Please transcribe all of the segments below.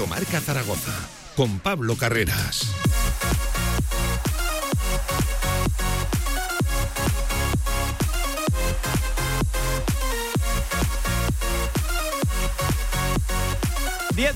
Directo Marca Zaragoza con Pablo Carreras.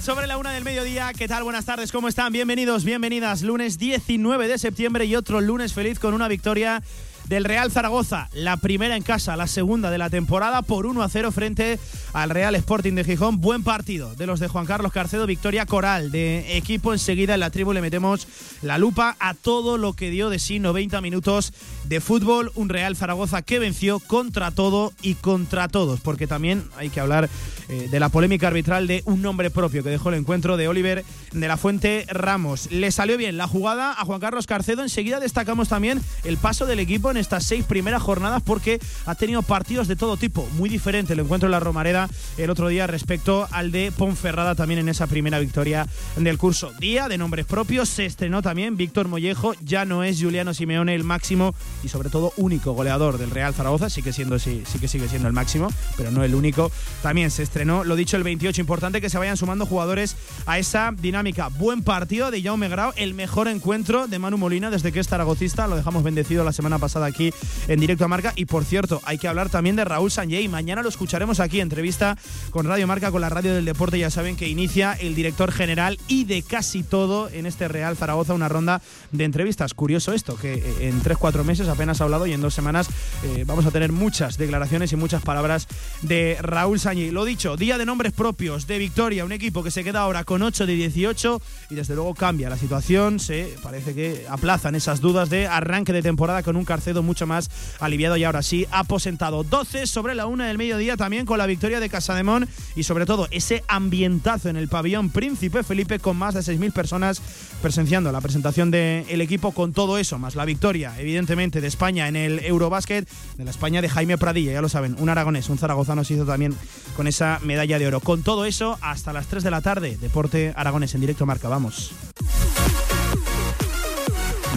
sobre la una del mediodía. ¿Qué tal? Buenas tardes, ¿cómo están? Bienvenidos, bienvenidas. Lunes 19 de septiembre y otro lunes feliz con una victoria del Real Zaragoza, la primera en casa, la segunda de la temporada por 1 a 0 frente al Real Sporting de Gijón. Buen partido de los de Juan Carlos Carcedo, victoria coral de equipo. Enseguida en la tribu le metemos la lupa a todo lo que dio de sí 90 minutos de fútbol. Un Real Zaragoza que venció contra todo y contra todos, porque también hay que hablar eh, de la polémica arbitral de un nombre propio que dejó el encuentro de Oliver de la Fuente Ramos. Le salió bien la jugada a Juan Carlos Carcedo. Enseguida destacamos también el paso del equipo estas seis primeras jornadas porque ha tenido partidos de todo tipo, muy diferente el encuentro en la Romareda el otro día respecto al de Ponferrada también en esa primera victoria del curso. Día de nombres propios, se estrenó también Víctor Mollejo, ya no es Juliano Simeone el máximo y sobre todo único goleador del Real Zaragoza, sí siendo, sí, sí que sigue siendo el máximo, pero no el único. También se estrenó, lo dicho, el 28, importante que se vayan sumando jugadores a esa dinámica. Buen partido de Jaume Grau, el mejor encuentro de Manu Molina desde que es zaragocista, lo dejamos bendecido la semana pasada aquí en directo a Marca. Y por cierto, hay que hablar también de Raúl Sanjay. Mañana lo escucharemos aquí, entrevista con Radio Marca, con la radio del deporte. Ya saben que inicia el director general y de casi todo en este Real Zaragoza, una ronda de entrevistas. Curioso esto, que eh, en 3-4 meses apenas ha hablado y en dos semanas eh, vamos a tener muchas declaraciones y muchas palabras de Raúl Sanjay. Lo dicho, día de nombres propios de Victoria, un equipo que se queda ahora con 8 de 18 y desde luego cambia la situación. Se parece que aplazan esas dudas de arranque de temporada con un Carcedo mucho más aliviado y ahora sí aposentado. 12 sobre la una del mediodía también con la victoria de Casademón y sobre todo ese ambientazo en el pabellón Príncipe Felipe con más de 6.000 personas presenciando la presentación del equipo con todo eso, más la victoria evidentemente de España en el Eurobásquet, de la España de Jaime Pradilla, ya lo saben, un aragonés, un zaragozano se hizo también con esa medalla de oro. Con todo eso, hasta las 3 de la tarde, Deporte Aragonés en directo marca, vamos.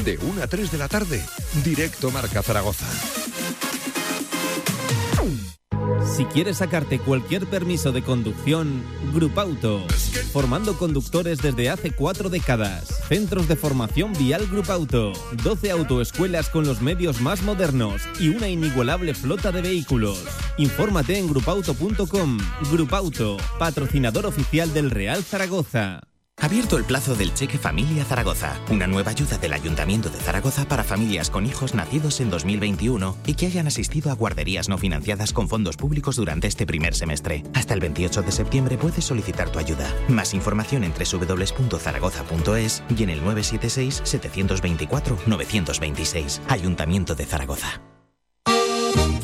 De 1 a 3 de la tarde, directo Marca Zaragoza. Si quieres sacarte cualquier permiso de conducción, Grupauto. Formando conductores desde hace cuatro décadas. Centros de formación vial Grupauto. 12 autoescuelas con los medios más modernos y una inigualable flota de vehículos. Infórmate en grupauto.com. Grupauto, patrocinador oficial del Real Zaragoza. Abierto el plazo del Cheque Familia Zaragoza, una nueva ayuda del Ayuntamiento de Zaragoza para familias con hijos nacidos en 2021 y que hayan asistido a guarderías no financiadas con fondos públicos durante este primer semestre. Hasta el 28 de septiembre puedes solicitar tu ayuda. Más información en www.zaragoza.es y en el 976-724-926. Ayuntamiento de Zaragoza.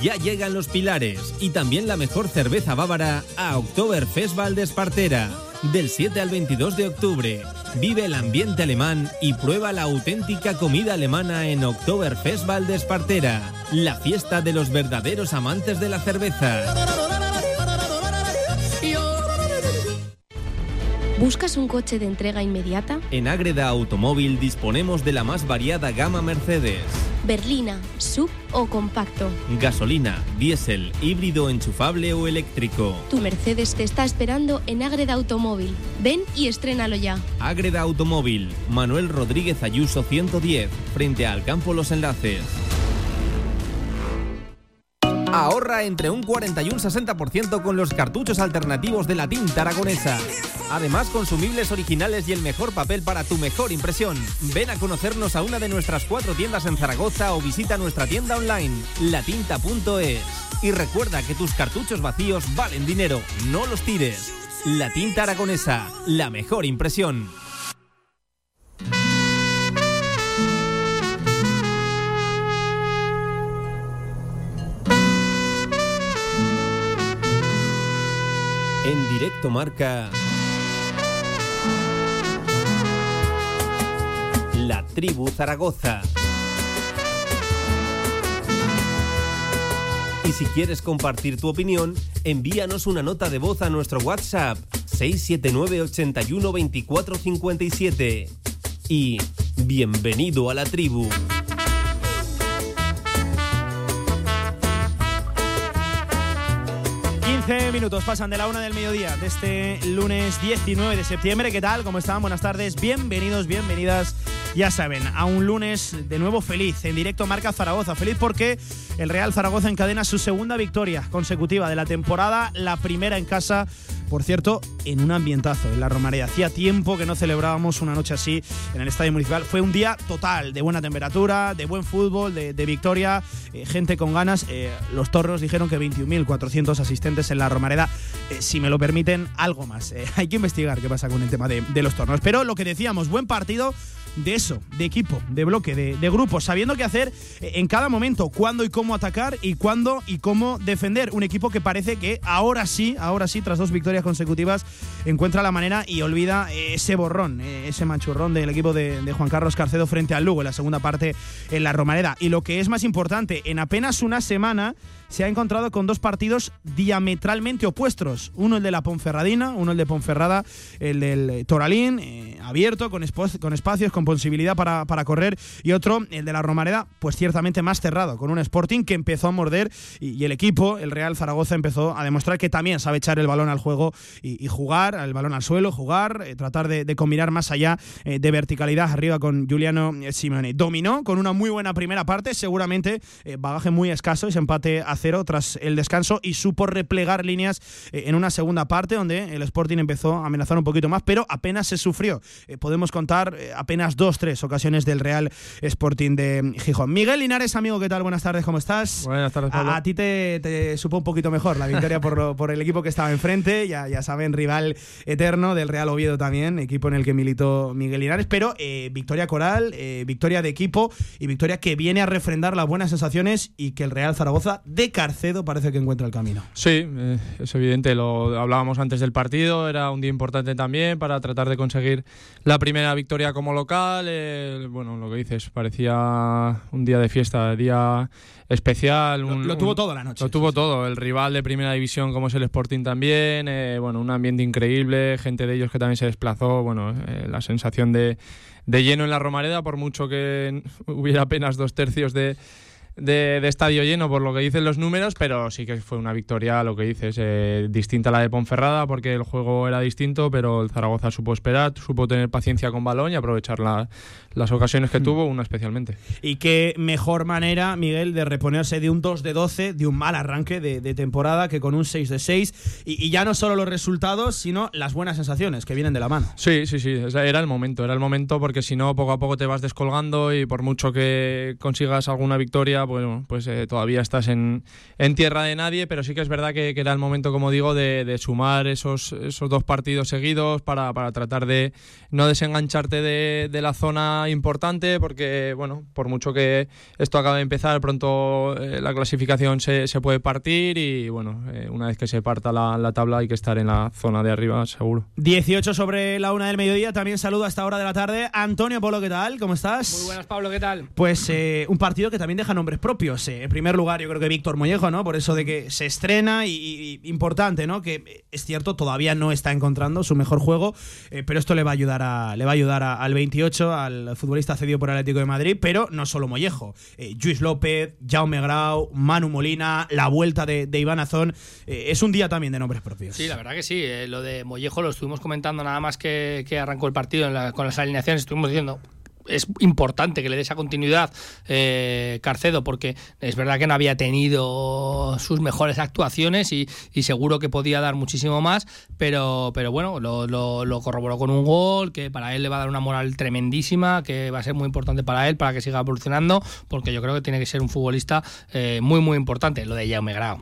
Ya llegan los pilares y también la mejor cerveza bávara a Oktoberfest Valdespartera. Del 7 al 22 de octubre, vive el ambiente alemán y prueba la auténtica comida alemana en Oktoberfest Valdespartera, la fiesta de los verdaderos amantes de la cerveza. ¿Buscas un coche de entrega inmediata? En Ágreda Automóvil disponemos de la más variada gama Mercedes berlina, sub o compacto. Gasolina, diésel, híbrido enchufable o eléctrico. Tu Mercedes te está esperando en Agreda Automóvil. Ven y estrénalo ya. Agreda Automóvil, Manuel Rodríguez Ayuso 110, frente al Campo Los Enlaces. Ahorra entre un 40 y un 60% con los cartuchos alternativos de la tinta aragonesa. Además, consumibles originales y el mejor papel para tu mejor impresión. Ven a conocernos a una de nuestras cuatro tiendas en Zaragoza o visita nuestra tienda online, latinta.es. Y recuerda que tus cartuchos vacíos valen dinero, no los tires. La tinta aragonesa, la mejor impresión. Directo marca La Tribu Zaragoza. Y si quieres compartir tu opinión, envíanos una nota de voz a nuestro WhatsApp 679 81 24 57. Y bienvenido a la tribu. 15 minutos pasan de la una del mediodía de este lunes 19 de septiembre. ¿Qué tal? ¿Cómo están? Buenas tardes. Bienvenidos, bienvenidas. Ya saben, a un lunes de nuevo feliz. En directo marca Zaragoza. Feliz porque el Real Zaragoza encadena su segunda victoria consecutiva de la temporada, la primera en casa. Por cierto, en un ambientazo en la Romareda. Hacía tiempo que no celebrábamos una noche así en el Estadio Municipal. Fue un día total, de buena temperatura, de buen fútbol, de, victoria, eh, gente con ganas. Eh, los torros dijeron que 21.400 asistentes en la Romareda. Eh, si me lo permiten, algo más. hay que investigar qué pasa con el tema de, de los tornos. Pero lo que decíamos, buen partido de eso, de equipo, de bloque, de, grupo, sabiendo qué hacer en cada momento, cuándo y cómo atacar y cuándo y cómo defender. Un equipo que parece que ahora sí, ahora sí, tras dos victorias consecutivas, encuentra la manera y olvida ese borrón, ese manchurrón del equipo de, de Juan Carlos Carcedo frente al Lugo en la segunda parte en la Romareda. Y lo que es más importante, en apenas una semana se ha encontrado con dos partidos diametralmente opuestos. Uno el de la Ponferradina, uno el de Ponferrada, el del Toralín, eh, abierto, con, con, espacios, con posibilidad para, para, correr, y otro, el de la Romareda, pues ciertamente más cerrado, con un Sporting que empezó a morder y, el equipo, el Real Zaragoza, empezó a demostrar que también sabe echar el balón al juego y, jugar, el balón al suelo, jugar, eh, tratar de, combinar más allá eh, de verticalidad arriba con Giuliano Simeone. Dominó con una muy buena primera parte, seguramente bagaje muy escaso, ese empate a tras el descanso y supo replegar líneas eh, en una segunda parte donde el Sporting empezó a amenazar un poquito más, pero apenas se sufrió. Eh, podemos contar eh, apenas dos, tres ocasiones del Real Sporting de Gijón. Miguel Linares, amigo, ¿qué tal? Buenas tardes, ¿cómo estás? Buenas tardes, A, ti te, supo un poquito mejor la victoria por, por el equipo que estaba enfrente, ya, ya saben, rival eterno del Real Oviedo también, equipo en el que militó Miguel Linares, pero victoria coral, victoria de equipo y victoria que viene a refrendar las buenas sensaciones y que el Real Zaragoza de Carcedo parece que encuentra el camino. Sí, eh, es evidente, lo hablábamos antes del partido, era un día importante también para tratar de conseguir la primera victoria como local. Eh, bueno, lo que dices, parecía un día de fiesta, día especial. lo, tuvo todo la noche. Lo tuvo todo, el rival de primera división como es el Sporting también, eh, bueno, un ambiente increíble, gente de ellos que también se desplazó, bueno, la sensación de, de lleno en la Romareda, por mucho que hubiera apenas dos tercios de de, estadio lleno por lo que dicen los números, pero sí que fue una victoria, lo que dices, eh, distinta a la de Ponferrada, porque el juego era distinto, pero el Zaragoza supo esperar, supo tener paciencia con balón y aprovechar las ocasiones que hmm. tuvo, una especialmente. Y qué mejor manera, Miguel, de reponerse de un 2 de 12, de un mal arranque de, temporada, que con un 6 de 6, y, ya no solo los resultados, sino las buenas sensaciones que vienen de la mano. Sí, sí, sí, era el momento, era el momento, porque si no, poco a poco te vas descolgando y por mucho que consigas alguna victoria, bueno, pues eh, todavía estás en, tierra de nadie, pero sí que es verdad que, era el momento, como digo, de, sumar esos, esos dos partidos seguidos para, tratar de no desengancharte de, la zona importante, porque, bueno, por mucho que esto acabe de empezar, pronto eh, la clasificación se, puede partir y, bueno, eh, una vez que se parta la, tabla hay que estar en la zona de arriba, seguro. 18 sobre la una del mediodía, también saludo a esta hora de la tarde. Antonio Polo, ¿qué tal? ¿Cómo estás? Muy buenas, Pablo, ¿qué tal? Pues un partido que también deja propios. Eh. En primer lugar, yo creo que Víctor Mollejo, ¿no? Por eso de que se estrena y, importante, ¿no? Que es cierto, todavía no está encontrando su mejor juego, eh, pero esto le va a ayudar a, le va a ayudar al 28, al futbolista cedido por Atlético de Madrid, pero no solo Mollejo. Eh, Luis López, Jaume Grau, Manu Molina, la vuelta de, Iván Azón. es un día también de nombres propios. Sí, la verdad que sí. lo de Mollejo lo estuvimos comentando nada más que, arrancó el partido con las alineaciones. Estuvimos diciendo, es importante que le dé esa continuidad eh, Carcedo porque es verdad que no había tenido sus mejores actuaciones y, seguro que podía dar muchísimo más pero, pero bueno lo, corroboró con un gol que para él le va a dar una moral tremendísima que va a ser muy importante para él para que siga evolucionando porque yo creo que tiene que ser un futbolista eh, muy muy importante. Lo de Jaume Grau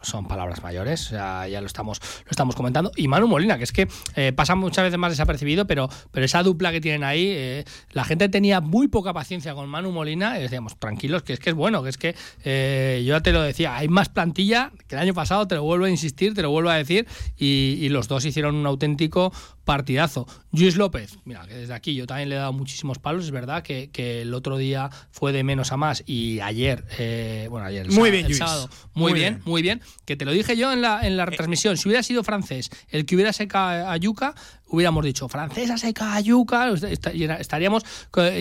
son palabras mayores ya lo estamos lo estamos comentando. Y Manu Molina que es que eh, pasa muchas veces más desapercibido pero, pero esa dupla que tienen ahí la gente tenía muy poca paciencia con Manu Molina y decíamos, tranquilos, que es que es bueno, que es que eh, yo ya te lo decía, hay más plantilla que el año pasado, te lo vuelvo a insistir, te lo vuelvo a decir, y, los dos hicieron un auténtico partidazo. Luis López, mira, que desde aquí yo también le he dado muchísimos palos, es verdad que, el otro día fue de menos a más y ayer, eh, bueno, ayer, muy bien, sábado, muy, bien, muy bien, que te lo dije yo en la, en la retransmisión, si hubiera sido francés el que hubiera secado a Yuca, hubiéramos dicho, francés ha secado a Yuca, estaríamos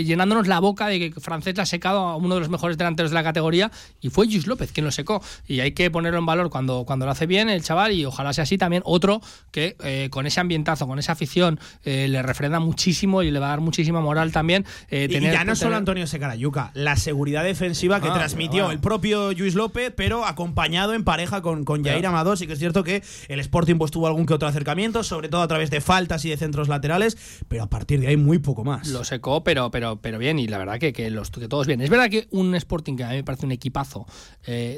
llenándonos la boca de que francés ha secado a uno de los mejores delanteros de la categoría y fue Luis López quien lo secó. Y hay que ponerlo en valor cuando, cuando lo hace bien el chaval y ojalá sea así también otro que eh, con ese ambientazo, con esa afición, eh, le refrenda muchísimo y le va a dar muchísima moral también. Eh, y ya no solo Antonio Secarayuca, la seguridad defensiva que ah, transmitió el propio Luis López, pero acompañado en pareja con, con Jair Amador. Sí que es cierto que el Sporting pues, tuvo algún que otro acercamiento, sobre todo a través de faltas y de centros laterales, pero a partir de ahí muy poco más. Lo secó, pero, pero, pero bien, y la verdad que, que, los, que todos bien. Es verdad que un Sporting que a mí me parece un equipazo,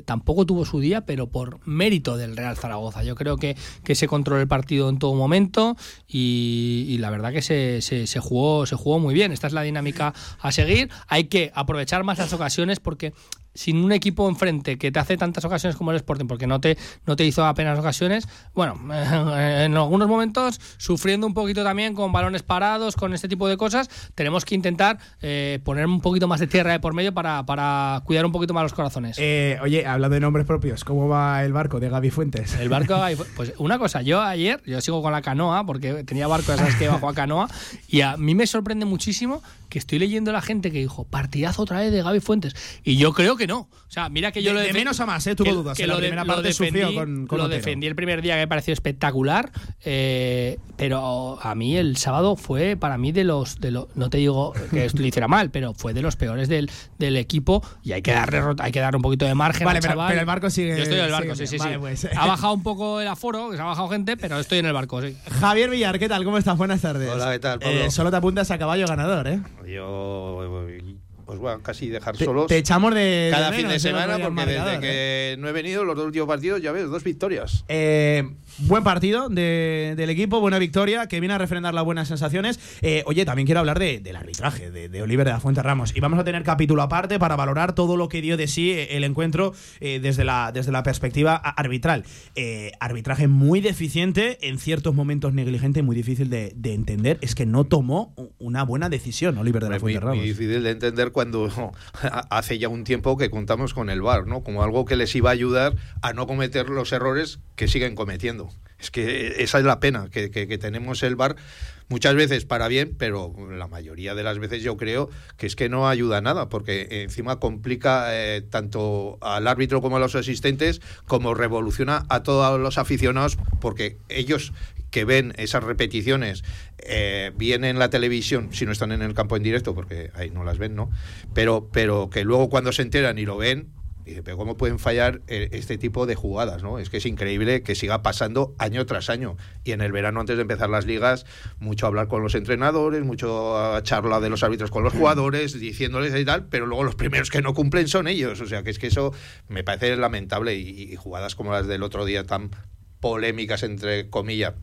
tampoco tuvo su día, pero por mérito del Real Zaragoza. Yo creo que, que se controló el partido en todo momento y, la verdad que se, se, jugó, se jugó muy bien. Esta es la dinámica a seguir. Hay que aprovechar más las ocasiones porque sin un equipo enfrente que te hace tantas ocasiones como el Sporting, porque no te, no te hizo apenas ocasiones, bueno, en algunos momentos sufriendo un poquito también con balones parados, con este tipo de cosas, tenemos que intentar eh, poner un poquito más de tierra de por medio para, para cuidar un poquito más los corazones. Eh, oye, hablando de nombres propios, ¿cómo va el barco de Gaby Fuentes? El barco de Gaby Pues una cosa, yo ayer, yo sigo con la canoa, porque tenía barco, sabes que bajo a canoa, y a mí me sorprende muchísimo que estoy leyendo a la gente que dijo, partidazo otra vez de Gaby Fuentes. Y yo creo que no. O sea, mira que yo lo de menos a más, ¿eh? Tuvo dudas. Que la primera parte defendí, con, Lo defendí el primer día que me pareció espectacular, eh, pero a mí el sábado fue para mí de los, de los no te digo que esto lo hiciera mal, pero fue de los peores del, del equipo y hay que darle hay que dar un poquito de margen vale, pero, el barco sigue. Yo estoy en el barco, sí, sí, sí. Pues. Ha bajado un poco el aforo, se ha bajado gente, pero estoy en el barco, sí. Javier Villar, ¿qué tal? ¿Cómo estás? Buenas tardes. Hola, ¿qué tal, Pablo? Eh, solo te apuntas a caballo ganador, ¿eh? Yo pues bueno, casi dejar solos. Te echamos de. Cada fin de semana, porque desde que ¿eh? no he venido, los dos últimos partidos, ya ves, dos victorias. Eh, buen partido del equipo, buena victoria, que viene a refrendar las buenas sensaciones. Eh, oye, también quiero hablar del arbitraje, de, Oliver de la Fuente Ramos. Y vamos a tener capítulo aparte para valorar todo lo que dio de sí el encuentro desde, la, desde la perspectiva arbitral. arbitraje muy deficiente, en ciertos momentos negligente, muy difícil de, entender. Es que no tomó una buena decisión Oliver de la Fuente Ramos. Muy difícil de entender cuando hace ya un tiempo que contamos con el VAR, ¿no? Como algo que les iba a ayudar a no cometer los errores que siguen cometiendo. Es que esa es la pena, que, tenemos el VAR muchas veces para bien, pero la mayoría de las veces yo creo que es que no ayuda a nada, porque encima complica eh, tanto al árbitro como a los asistentes, como revoluciona a todos los aficionados, porque ellos que ven esas repeticiones eh, bien en la televisión, si no están en el campo en directo, porque ahí no las ven, ¿no? Pero, pero que luego cuando se enteran y lo ven, Dice, pero ¿cómo pueden fallar eh, este tipo de jugadas? ¿no? Es que es increíble que siga pasando año tras año. Y en el verano, antes de empezar las ligas, mucho hablar con los entrenadores, mucho ah, charla de los árbitros con los jugadores, diciéndoles y tal, pero luego los primeros que no cumplen son ellos. O sea, que es que eso me parece lamentable. y jugadas como las del otro día tan polémicas, entre comillas,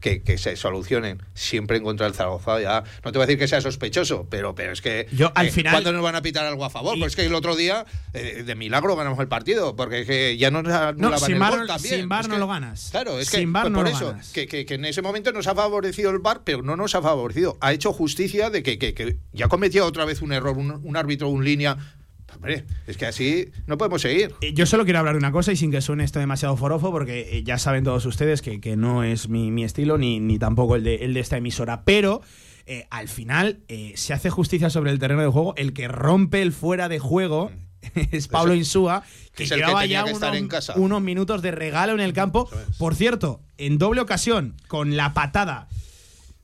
que, se solucionen siempre en contra del Zaragoza. Ya, no te voy a decir que sea sospechoso, pero, pero es que. Yo, al eh, final. ¿Cuándo nos van a pitar algo a favor? Pues es que el otro día, eh, de milagro, ganamos el partido, porque es que ya no, no, no sin bar, Sin bar no lo ganas. Claro, es que pues por eso, que, que, en ese momento nos ha favorecido el bar, pero no nos ha favorecido. Ha hecho justicia de que, que, ya cometió otra vez un error, un, un árbitro, un línea Hombre, es que así no podemos seguir. Eh, yo solo quiero hablar de una cosa y sin que suene esto demasiado forofo, porque eh, ya saben todos ustedes que, no es mi, estilo ni, ni tampoco el de, el de esta emisora. Pero eh, al final se hace justicia sobre el terreno de juego. El que rompe el fuera de juego mm. es Pablo Insúa, que, llevaba ya unos, minutos de regalo en el campo. Por cierto, en doble ocasión, con la patada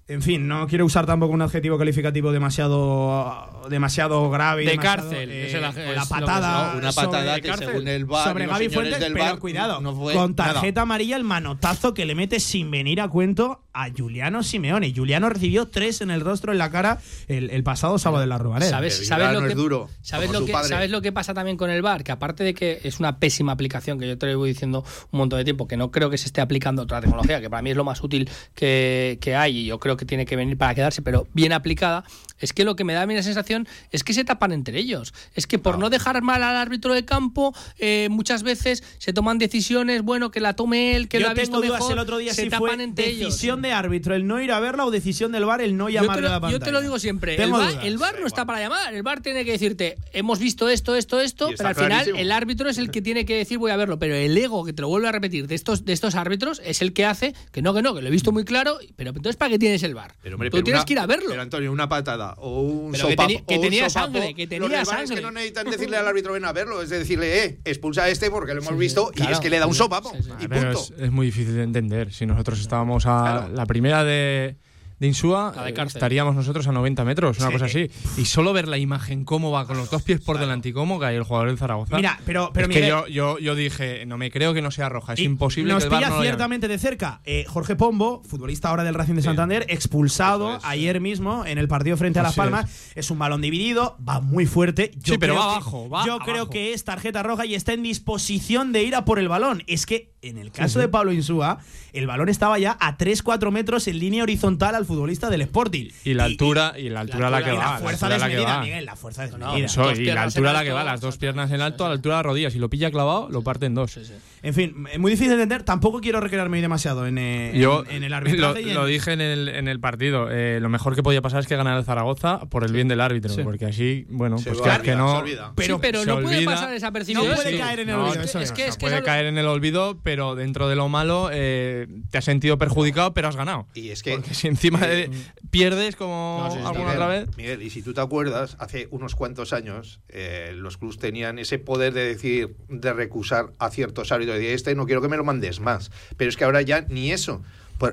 en fin, no quiero usar tampoco un adjetivo calificativo demasiado demasiado grave. De cárcel. Eh, la patada. una patada que según el bar, sobre Gaby Fuentes, pero cuidado, con tarjeta amarilla el manotazo que le mete sin venir a cuento a Juliano Simeone. Juliano recibió tres en el rostro en la cara el, pasado sábado de la Rubanera. ¿Sabes, sabes lo que, duro, ¿sabes, lo que, ¿Sabes lo que pasa también con el bar? Que aparte de que es una pésima aplicación, que yo te lo voy diciendo un montón de tiempo, que no creo que se esté aplicando otra tecnología, que para mí es lo más útil que, que hay y yo creo que tiene que venir para quedarse, pero bien aplicada, es que lo que me da a mí la sensación es que se tapan entre ellos. Es que por no, dejar mal al árbitro de campo, eh, muchas veces se toman decisiones, bueno, que la tome él, que lo ha visto mejor, el otro día se tapan entre ellos. Decisión de árbitro, el no ir a verla o decisión del bar el no llamarle a la pantalla. Yo te lo digo siempre, el bar, no está para llamar, el bar tiene que decirte, hemos visto esto, esto, esto, pero al final el árbitro es el que tiene que decir voy a verlo, pero el ego, que te lo vuelvo a repetir, de estos, de estos árbitros es el que hace que no, que no, que lo he visto muy claro, pero entonces ¿para qué tienes el bar. Pero, hombre, Tú pero tienes una- que ir a verlo. Pero Antonio, una patada o un Pero que sopapo, teni- que tenía sopapo, sangre, que tenía sangre. que no necesitan decirle al árbitro ven a verlo, es decirle, eh, expulsa a este porque lo hemos visto y claro. es que le da un sopapo sí, sí. y punto. es, es muy difícil de entender. Si nosotros estábamos a Claro. la primera de, de Insúa, eh, estaríamos nosotros a 90 metros, una Sí. cosa así. Y solo ver la imagen, cómo va con los dos pies por delante y cómo cae el jugador del Zaragoza. Mira, pero, pero es que yo, yo, yo dije, no me creo que no sea roja. Es imposible Nos que el VAR pilla no ciertamente de cerca. Eh, Jorge Pombo, futbolista ahora del Racing de Santander, expulsado es, ayer mismo en el partido frente a Las Palmas. Es. un balón dividido, va muy fuerte. Yo Sí, pero creo va abajo, va Yo creo que es tarjeta roja y está en disposición de ir a por el balón. Es que en el caso de Pablo Insúa, el balón estaba ya a 3-4 metros en línea horizontal al futbolista del Sporting. Y la altura, y la altura a la que va. la fuerza desmedida, va. Miguel, la fuerza no, desmedida. Y la piernas altura a la que va, las dos piernas en alto, a la altura de las rodillas. Si lo pilla clavado, lo parte en dos. En fin, es muy difícil de entender. Tampoco quiero recrearme demasiado en, eh, en- Yo en el lo, arbitraje. en- lo dije en el, en el partido. eh, lo mejor que podía pasar es que ganara el Zaragoza por el bien del árbitro. Sí. Porque así, bueno, Se pues que, que se no. olvida. Pero- sí, pero no puede pasar desapercibido. No puede eso. caer en el No, olvido, es eso que- es. es que- es puede es caer en el olvido, pero dentro de lo malo eh, te has sentido perjudicado, pero has ganado. Y es que Porque si encima de- pierdes como No, sí, sí, alguna Miguel, otra vez. Miguel, y si tú te acuerdas, hace unos cuantos años eh, los clubs tenían ese poder de decir, de recusar a ciertos árbitros, este no quiero que me lo mandes más. Pero es que ahora ya ni eso.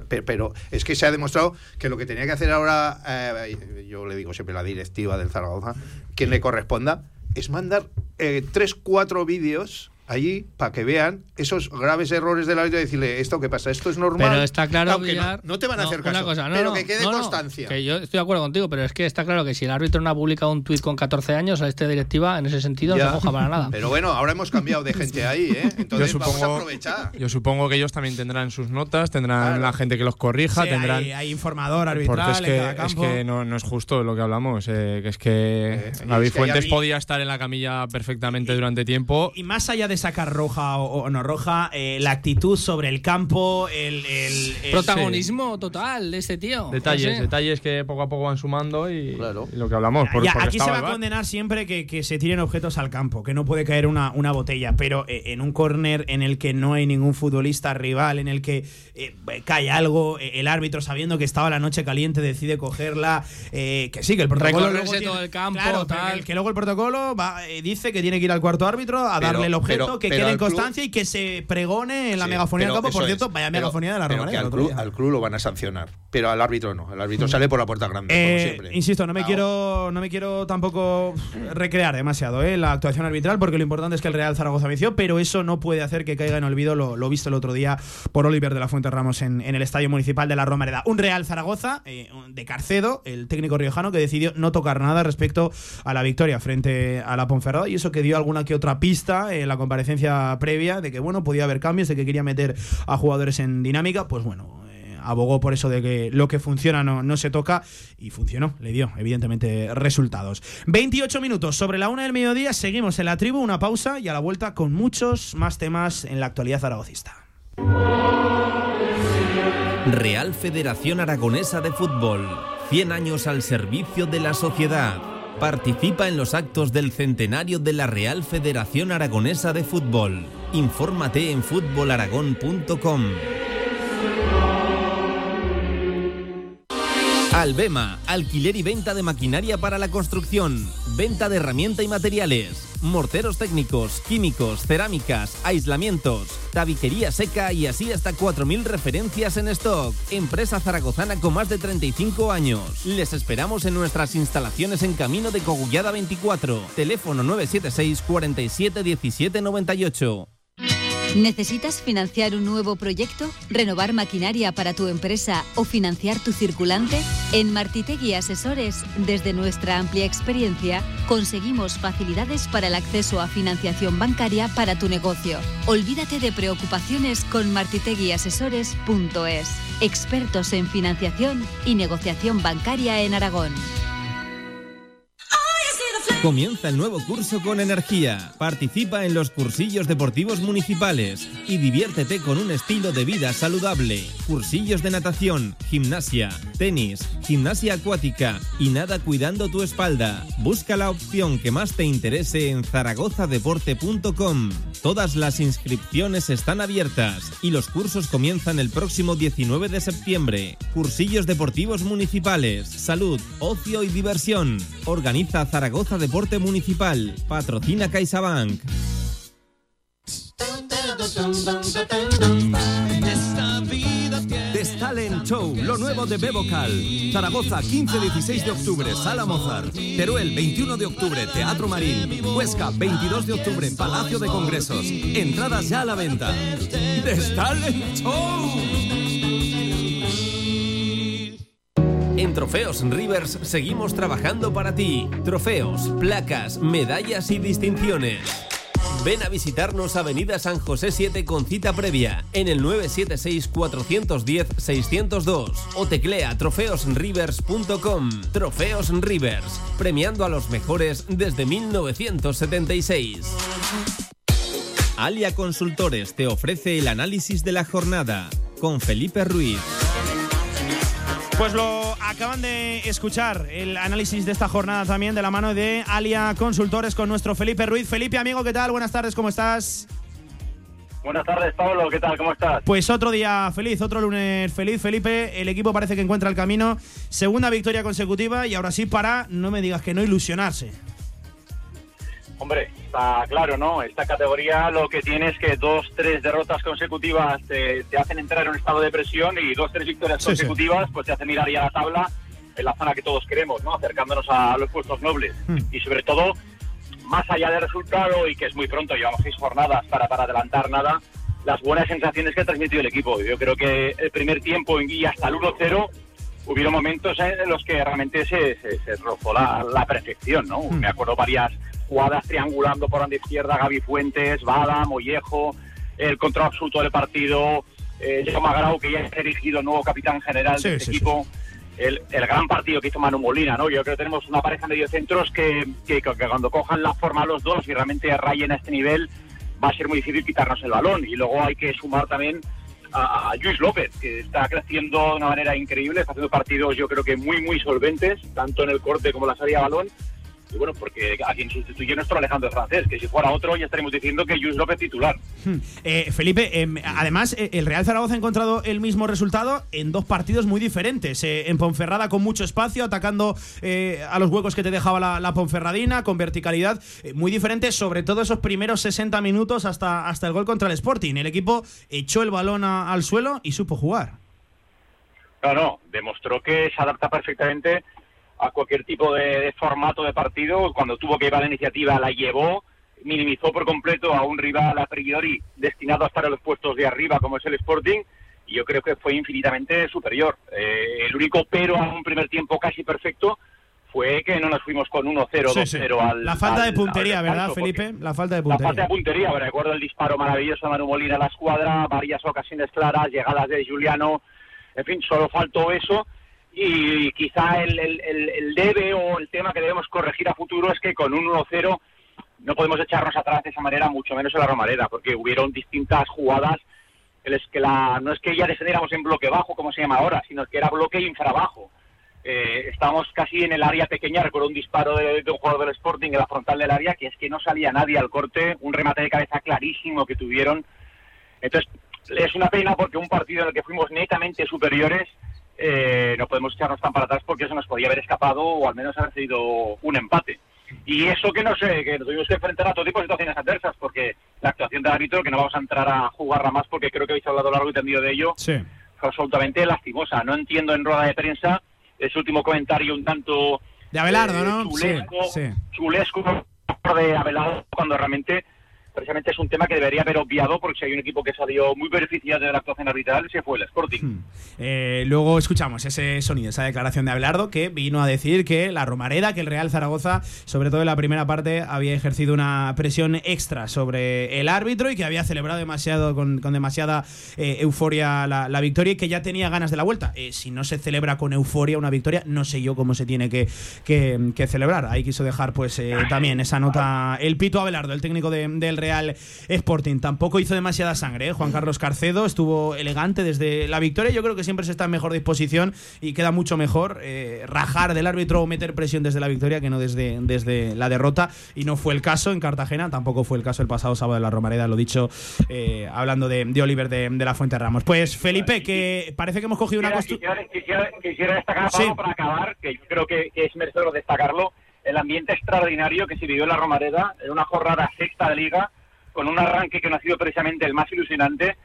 Pero es que se ha demostrado que lo que tenía que hacer ahora, eh, yo le digo siempre la directiva del Zaragoza, quien le corresponda, es mandar eh, tres, cuatro vídeos allí para que vean esos graves errores del árbitro y decirle esto que pasa, esto es normal. Pero está claro, no- te van a no, hacer una caso, cosa, no, pero no, que quede no, no, constancia. que yo estoy de acuerdo contigo, pero es que está claro que si el árbitro no ha publicado un tuit con 14 años, a esta directiva en ese sentido Ya. no se moja para nada. Pero bueno, ahora hemos cambiado de gente ahí, ¿eh? Entonces Yo vamos a supongo- aprovechar. Yo supongo que ellos también tendrán sus notas, tendrán Claro. la gente que los corrija, Sí, tendrán. hay, hay informador Porque arbitral es en que, cada es que no, no es justo lo que hablamos. eh, que es que Eh, y David es que hay Fuentes podía estar en la camilla perfectamente durante tiempo. Y más allá de sacar roja o, o no roja, eh, la actitud sobre el campo, el, el- el- Protagonismo total de este tío. Detalles, detalles que poco a poco van sumando y, Claro. y lo que hablamos. por- Ya, aquí se va a condenar siempre que, que se tiren objetos al campo, que no puede caer una, una botella, pero eh, en un córner en el que no hay ningún futbolista rival, en el que eh, cae algo, eh, el árbitro sabiendo que estaba la noche caliente decide cogerla, eh, que sí, que el protocolo luego tiene- todo el campo, claro, tal. que, que luego el protocolo va, eh, dice que tiene que ir al cuarto árbitro a Pero- darle el objeto, pero- que quede en club- constancia y que se pregone en la Sí, megafonía del campo. Por cierto, es. vaya Pero- megafonía de la Romareda al club, al club lo van a sancionar, pero al árbitro no. El árbitro sale por la puerta grande, como Eh, siempre. insisto, no me Claro. quiero, no me quiero tampoco recrear demasiado eh, la actuación arbitral, porque lo importante es que el Real Zaragoza venció, pero eso no puede hacer que caiga en olvido lo, lo visto el otro día por Oliver de la Fuente Ramos en, en el Estadio Municipal de la Romareda. Un Real Zaragoza eh, de Carcedo, el técnico riojano, que decidió no tocar nada respecto a la victoria frente a la Ponferrada, y eso que dio alguna que otra pista en la comparecencia previa de que bueno podía haber cambios, de que quería meter a jugadores en dinámica, pues bueno. eh, Abogó por eso de que lo que funciona no, no se toca y funcionó, le dio evidentemente resultados. 28 minutos sobre la una del mediodía, seguimos en la tribu, una pausa y a la vuelta con muchos más temas en la actualidad zaragocista. Real Federación Aragonesa de Fútbol. 100 años al servicio de la sociedad. Participa en los actos del centenario de la Real Federación Aragonesa de Fútbol. Infórmate en fútbolaragón.com. Albema, alquiler y venta de maquinaria para la construcción, venta de herramienta y materiales, morteros técnicos, químicos, cerámicas, aislamientos, tabiquería seca y así hasta 4.000 referencias en stock. Empresa zaragozana con más de 35 años. Les esperamos en nuestras instalaciones en Camino de Cogullada 24, teléfono 976 47 17 98. ¿Necesitas financiar un nuevo proyecto? ¿Renovar maquinaria para tu empresa o financiar tu circulante? En Martitegui Asesores, desde nuestra amplia experiencia, conseguimos facilidades para el acceso a financiación bancaria para tu negocio. Olvídate de preocupaciones con martiteguiasesores.es. Expertos en financiación y negociación bancaria en Aragón. Comienza el nuevo curso con energía. Participa en los cursillos deportivos municipales y diviértete con un estilo de vida saludable. Cursillos de natación, gimnasia, tenis, gimnasia acuática y nada cuidando tu espalda. Busca la opción que más te interese en zaragozadeporte.com. Todas las inscripciones están abiertas y los cursos comienzan el próximo 19 de septiembre. Cursillos deportivos municipales, salud, ocio y diversión. Organiza Zaragoza Deporte Municipal. Patrocina CaixaBank. Talent Show, lo nuevo de Bebocal. Zaragoza, 15-16 de octubre, Sala Mozart. Teruel, 21 de octubre, Teatro Marín. Huesca, 22 de octubre, Palacio de Congresos. Entradas ya a la venta. The Talent Show. En Trofeos Rivers seguimos trabajando para ti. Trofeos, placas, medallas y distinciones. Ven a visitarnos Avenida San José 7 con cita previa en el 976-410-602 o teclea trofeosrivers.com. Trofeos Rivers, premiando a los mejores desde 1976. Alia Consultores te ofrece el análisis de la jornada con Felipe Ruiz. Pues lo acaban de escuchar, el análisis de esta jornada también de la mano de Alia Consultores con nuestro Felipe Ruiz. Felipe, amigo, ¿qué tal? Buenas tardes, ¿cómo estás? Buenas tardes, Pablo, ¿qué tal? ¿Cómo estás? Pues otro día feliz, otro lunes feliz, Felipe. El equipo parece que encuentra el camino. Segunda victoria consecutiva y ahora sí para, no me digas que no ilusionarse. Hombre, está claro, ¿no? Esta categoría lo que tiene es que dos, tres derrotas consecutivas te, te hacen entrar en un estado de presión y dos, tres victorias Sí, consecutivas pues te hacen mirar ya la tabla en la zona que todos queremos, ¿no? Acercándonos a los puestos nobles. Hmm. Y sobre todo, más allá del resultado y que es muy pronto, llevamos seis jornadas para, para adelantar nada, las buenas sensaciones que ha transmitido el equipo. Yo creo que el primer tiempo y hasta el 1-0 hubieron momentos en los que realmente se, se, se rozó la, la perfección, ¿no? Me acuerdo varias jugadas triangulando por banda izquierda, Gaby Fuentes, Bada, Mollejo, el control absoluto del partido, eh, Jaume Grau, que ya es erigido nuevo capitán general Sí, de este sí, sí. equipo. El, el gran partido que hizo Manu Molina, ¿no? Yo creo que tenemos una pareja de mediocentros que, que, que cuando cojan la forma los dos y realmente rayen a este nivel, va a ser muy difícil quitarnos el balón. Y luego hay que sumar también a, a Luis López, que está creciendo de una manera increíble, está haciendo partidos yo creo que muy, muy solventes, tanto en el corte como en la salida de balón. Y bueno, porque a quien sustituye nuestro Alejandro Francés, que si fuera otro ya estaríamos diciendo que Luis López titular. Hmm. Eh, Felipe, em, además, eh, el Real Zaragoza ha encontrado el mismo resultado en dos partidos muy diferentes. Eh, en Ponferrada con mucho espacio, atacando a los huecos que te dejaba la, la Ponferradina, con verticalidad muy diferente, sobre todo esos primeros 60 minutos hasta, hasta el gol contra el Sporting. El equipo echó el balón a- al suelo y supo jugar. No, no, demostró que se adapta perfectamente a cualquier tipo de, de formato de partido. Cuando tuvo que llevar la iniciativa, la llevó, minimizó por completo a un rival a priori destinado a estar en los puestos de arriba, como es el Sporting, y yo creo que fue infinitamente superior. Eh, el único pero a un primer tiempo casi perfecto fue que no nos fuimos con 1-0, Sí, sí. 2-0 al. La falta de puntería, al ¿verdad, Felipe? La falta de la falta puntería. de puntería, recuerdo el disparo maravilloso de Manu Molina a la escuadra, varias ocasiones claras, llegadas de Juliano, en fin, solo faltó eso. Y quizá el, el- el- el debe o el tema que debemos corregir a futuro es que con un 1-0 no podemos echarnos atrás de esa manera, mucho menos en la Romareda, porque hubieron distintas jugadas en las que la, no es que ya descendiéramos en bloque bajo, como se llama ahora, sino que era bloque infrabajo. Eh, estábamos casi en el área pequeña, recuerdo un disparo de, de un jugador del Sporting en la frontal del área, que es que no salía nadie al corte, un remate de cabeza clarísimo que tuvieron. Entonces, es una pena porque un partido en el que fuimos netamente superiores, eh, no podemos echarnos tan para atrás porque eso nos podía haber escapado o al menos haber sido un empate. Y eso que no sé, que nos tuvimos que enfrentar a todo tipo de situaciones adversas, porque la actuación del árbitro, que no vamos a entrar a jugarla más porque creo que habéis hablado largo y tendido de ello, Sí. fue absolutamente lastimosa. No entiendo en rueda de prensa ese último comentario un tanto De Abelardo, eh, ¿no? Sí, chulesco, sí. chulesco de Abelardo cuando realmente precisamente es un tema que debería haber obviado porque si hay un equipo que salió muy beneficiado de la actuación arbitral se fue el Sporting. Eh, luego escuchamos ese sonido, esa declaración de Abelardo que vino a decir que la Romareda, que el Real Zaragoza, sobre todo en la primera parte, había ejercido una presión extra sobre el árbitro y que había celebrado demasiado con, con demasiada eh, euforia la, la victoria y que ya tenía ganas de la vuelta. Eh, si no se celebra con euforia una victoria, no sé yo cómo se tiene que, que- celebrar. Ahí quiso dejar pues eh, también esa nota el Pito Abelardo, el técnico de- Real Sporting. Tampoco hizo demasiada sangre, ¿eh? Juan Carlos Carcedo estuvo elegante desde la victoria. Yo creo que siempre se está en mejor disposición y queda mucho mejor eh, rajar del árbitro o meter presión desde la victoria que no desde, desde la derrota. Y no fue el caso en Cartagena, tampoco fue el caso el pasado sábado de la Romareda, lo dicho, eh, hablando de, de Oliver de, de, la Fuente Ramos. Pues Felipe, que parece que hemos cogido una quisiera, quisiera, quisiera, destacar sí. para acabar, que yo creo que, que es merecedor destacarlo, el ambiente extraordinario que se vivió en la Romareda, en una jornada sexta de liga, con un arranque que no ha sido precisamente el más ilusionante.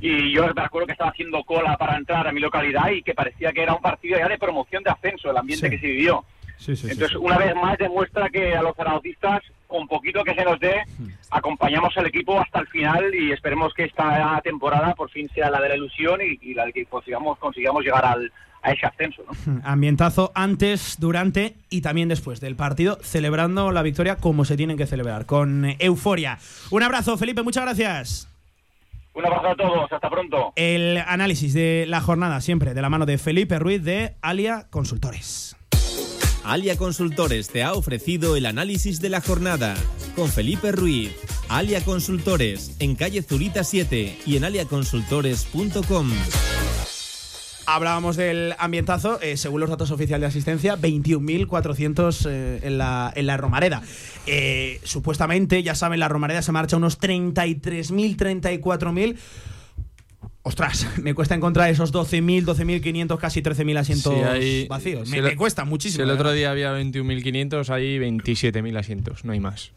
Y yo me acuerdo que estaba haciendo cola para entrar a mi localidad y que parecía que era un partido ya de promoción de ascenso, el ambiente sí. que se vivió. Sí, sí, Entonces, una vez más demuestra que a los zaragozistas, con poquito que se nos dé, acompañamos al equipo hasta el final y esperemos que esta temporada por fin sea la de la ilusión y, y la de que consigamos, consigamos llegar al, a ese ascenso. ¿no? Ambientazo antes, durante y también después del partido, celebrando la victoria como se tienen que celebrar, con euforia. Un abrazo, Felipe, muchas gracias. Un abrazo a todos, hasta pronto. El análisis de la jornada, siempre de la mano de Felipe Ruiz de Alia Consultores. Alia Consultores te ha ofrecido el análisis de la jornada con Felipe Ruiz. Alia Consultores en calle Zurita 7 y en aliaconsultores.com. Hablábamos del ambientazo, eh, según los datos oficiales de asistencia, 21.400 eh, en, la, en la Romareda. Eh, supuestamente, ya saben, la Romareda se marcha a unos 33.000, 34.000. Ostras, me cuesta encontrar esos 12.000, 12.500, casi 13.000 asientos sí, hay, vacíos. Si me, me, cuesta muchísimo. Si el otro día había 21.500, hay 27.000 asientos, no hay más.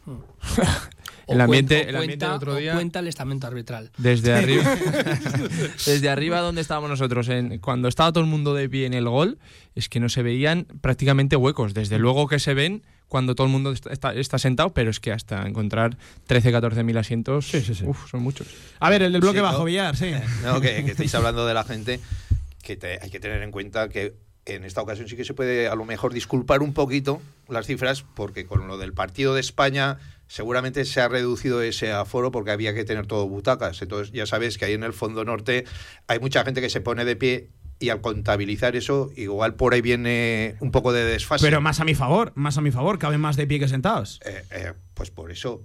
el ambiente, cuenta, el ambiente del otro día. cuenta el estamento arbitral. Desde arriba, desde arriba donde estábamos nosotros, en, cuando estaba todo el mundo de pie en el gol, es que no se veían prácticamente huecos. Desde luego que se ven cuando todo el mundo está, está, está sentado, pero es que hasta encontrar 13, 14 mil asientos, sí, sí, sí. Uf, son muchos. A ver, el del bloque sí, bajo, ¿no? Villar, sí. No, que, que estáis hablando de la gente, que te, hay que tener en cuenta que en esta ocasión sí que se puede a lo mejor disculpar un poquito las cifras, porque con lo del partido de España seguramente se ha reducido ese aforo porque había que tener todo butacas. Entonces ya sabes que ahí en el fondo norte hay mucha gente que se pone de pie y al contabilizar eso, igual por ahí viene un poco de desfase. Pero más a mi favor, más a mi favor, caben más de pie que sentados. Eh, eh, pues por eso.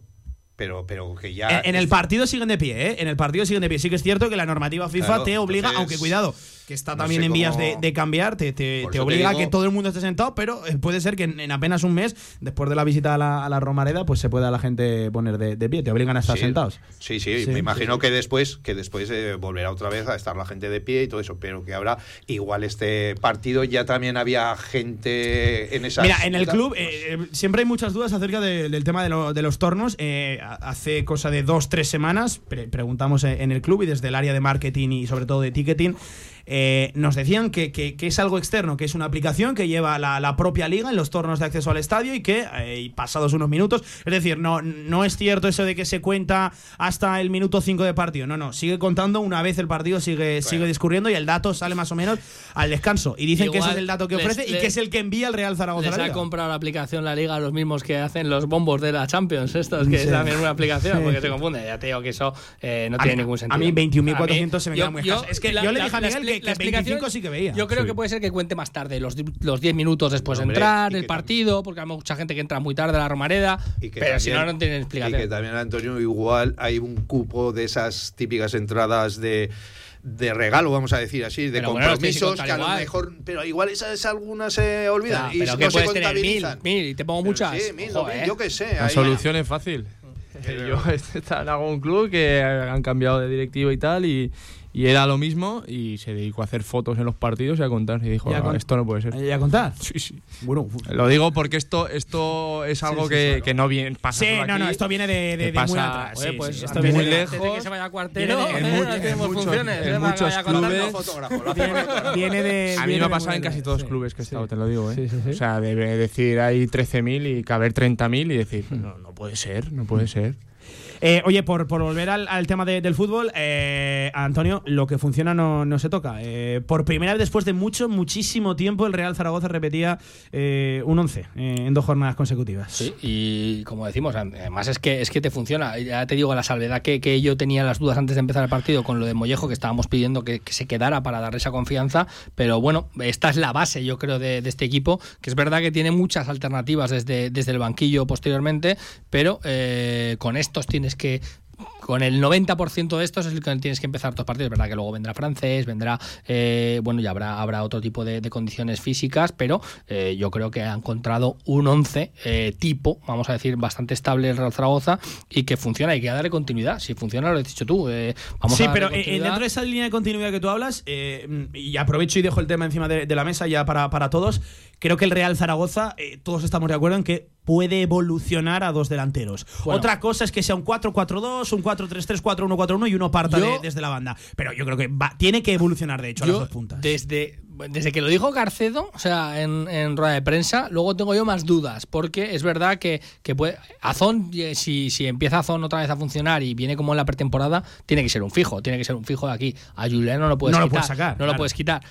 Pero, pero que ya. En, en, el partido siguen de pie, ¿eh? En el partido siguen de pie. Sí que es cierto que la normativa FIFA claro, te obliga, entonces, aunque cuidado, que está no también en vías cómo... de, de, cambiar, te, te, te obliga te digo... a que todo el mundo esté sentado, pero eh, puede ser que en, en, apenas un mes, después de la visita a la, a la Romareda, pues se pueda la gente poner de, de pie, te obligan a estar sí, sentados. Sí, sí, sí, me imagino sí. que después, que después eh, volverá otra vez a estar la gente de pie y todo eso, pero que ahora igual este partido ya también había gente en esa. Mira, en el club eh, siempre hay muchas dudas acerca de, del tema de, lo, de los tornos. Eh, hace cosa de dos, tres semanas pre preguntamos en el club y desde el área de marketing y sobre todo de ticketing eh, nos decían que, que, que, es algo externo, que es una aplicación que lleva la, la propia liga en los tornos de acceso al estadio y que, eh, pasados unos minutos, es decir, no, no es cierto eso de que se cuenta hasta el minuto 5 de partido, no, no, sigue contando una vez el partido sigue, bueno. sigue discurriendo y el dato sale más o menos al descanso. Y dicen Igual que ese es el dato que ofrece les, y que es el que envía el Real Zaragoza. Les ha comprado la aplicación la liga los mismos que hacen los bombos de la Champions, estos que sí. es también una aplicación, sí. porque se confunde. Ya te digo que eso eh, no a tiene mí, ningún sentido. A mí 21.400 se me queda muy yo, Es que la, yo le dije a Miguel que, que 25 sí que veía. Yo creo sí. que puede ser que cuente más tarde, los, los 10 minutos después de entrar, el partido, porque hay mucha gente que entra muy tarde a la Romareda, pero también, si no, no tienen explicación. Y que también, Antonio, igual hay un cupo de esas típicas entradas de de regalo, vamos a decir así, de pero compromisos bueno, que a lo mejor, pero igual esas algunas se olvidan y pero no se contabilizan. Mil, mil, y te pongo muchas. Sí, mil, yo qué sé. La solución es fácil. Yo estaba en algún club que han cambiado de directivo y tal y y era lo mismo y se dedicó a hacer fotos en los partidos y a contar y dijo, ah, esto no puede ser. ¿Y a contar? Sí, sí. Bueno, lo digo porque esto esto es algo sí, sí, que, claro. que, no viene pasa Sí, no, aquí, no, esto viene de, de, de pasa, muy atrás. Oye, pues, esto viene muy lejos. De que se vaya a cuartero, en, en, no tenemos mucho, funciones. En, en muchos clubes. viene, viene de, a mí me ha pasado en casi todos los clubes que he estado, te lo digo. ¿eh? O sea, de decir hay 13.000 y caber 30.000 y decir, no, no puede ser, no puede ser. Eh, oye, por, por, volver al, al tema de, del fútbol, eh, Antonio, lo que funciona no, no se toca. Eh, por primera vez después de mucho, muchísimo tiempo, el Real Zaragoza repetía eh, un 11 eh, en dos jornadas consecutivas. Sí, y como decimos, además es que, es que te funciona. Ya te digo, la salvedad que, que yo tenía las dudas antes de empezar el partido con lo de Mollejo, que estábamos pidiendo que, que se quedara para darle esa confianza, pero bueno, esta es la base, yo creo, de, este equipo, que es verdad que tiene muchas alternativas desde, desde el banquillo posteriormente, pero con esto estos tienes que con el 90% de estos es el que tienes que empezar tus partidos. Es verdad que luego vendrá francés, vendrá, eh, bueno, ya habrá, habrá otro tipo de, condiciones físicas, pero eh, yo creo que ha encontrado un 11 eh, tipo, vamos a decir, bastante estable el Real Zaragoza y que funciona y que darle continuidad. Si funciona, lo has dicho tú. vamos sí, pero dentro de esa línea de continuidad que tú hablas, y aprovecho y dejo el tema encima de, de la mesa ya para, para todos, creo que el Real Zaragoza, todos estamos de acuerdo en que puede evolucionar a dos delanteros. Otra cosa es que sea un 4-4-2, un 4-3-3, 4-1-4-1 y uno parta desde la banda. Pero yo creo que tiene que evolucionar, de hecho, a las dos puntas. Desde, desde que lo dijo Garcedo, o sea, en, rueda de prensa, luego tengo yo más dudas, porque es verdad que, que puede, Azón, eh, si, si empieza Azón otra vez a funcionar y viene como en la pretemporada, tiene que ser un fijo, tiene que ser un fijo de aquí. A Julián no lo puedes no quitar. Lo puedes sacar, no lo puedes quitar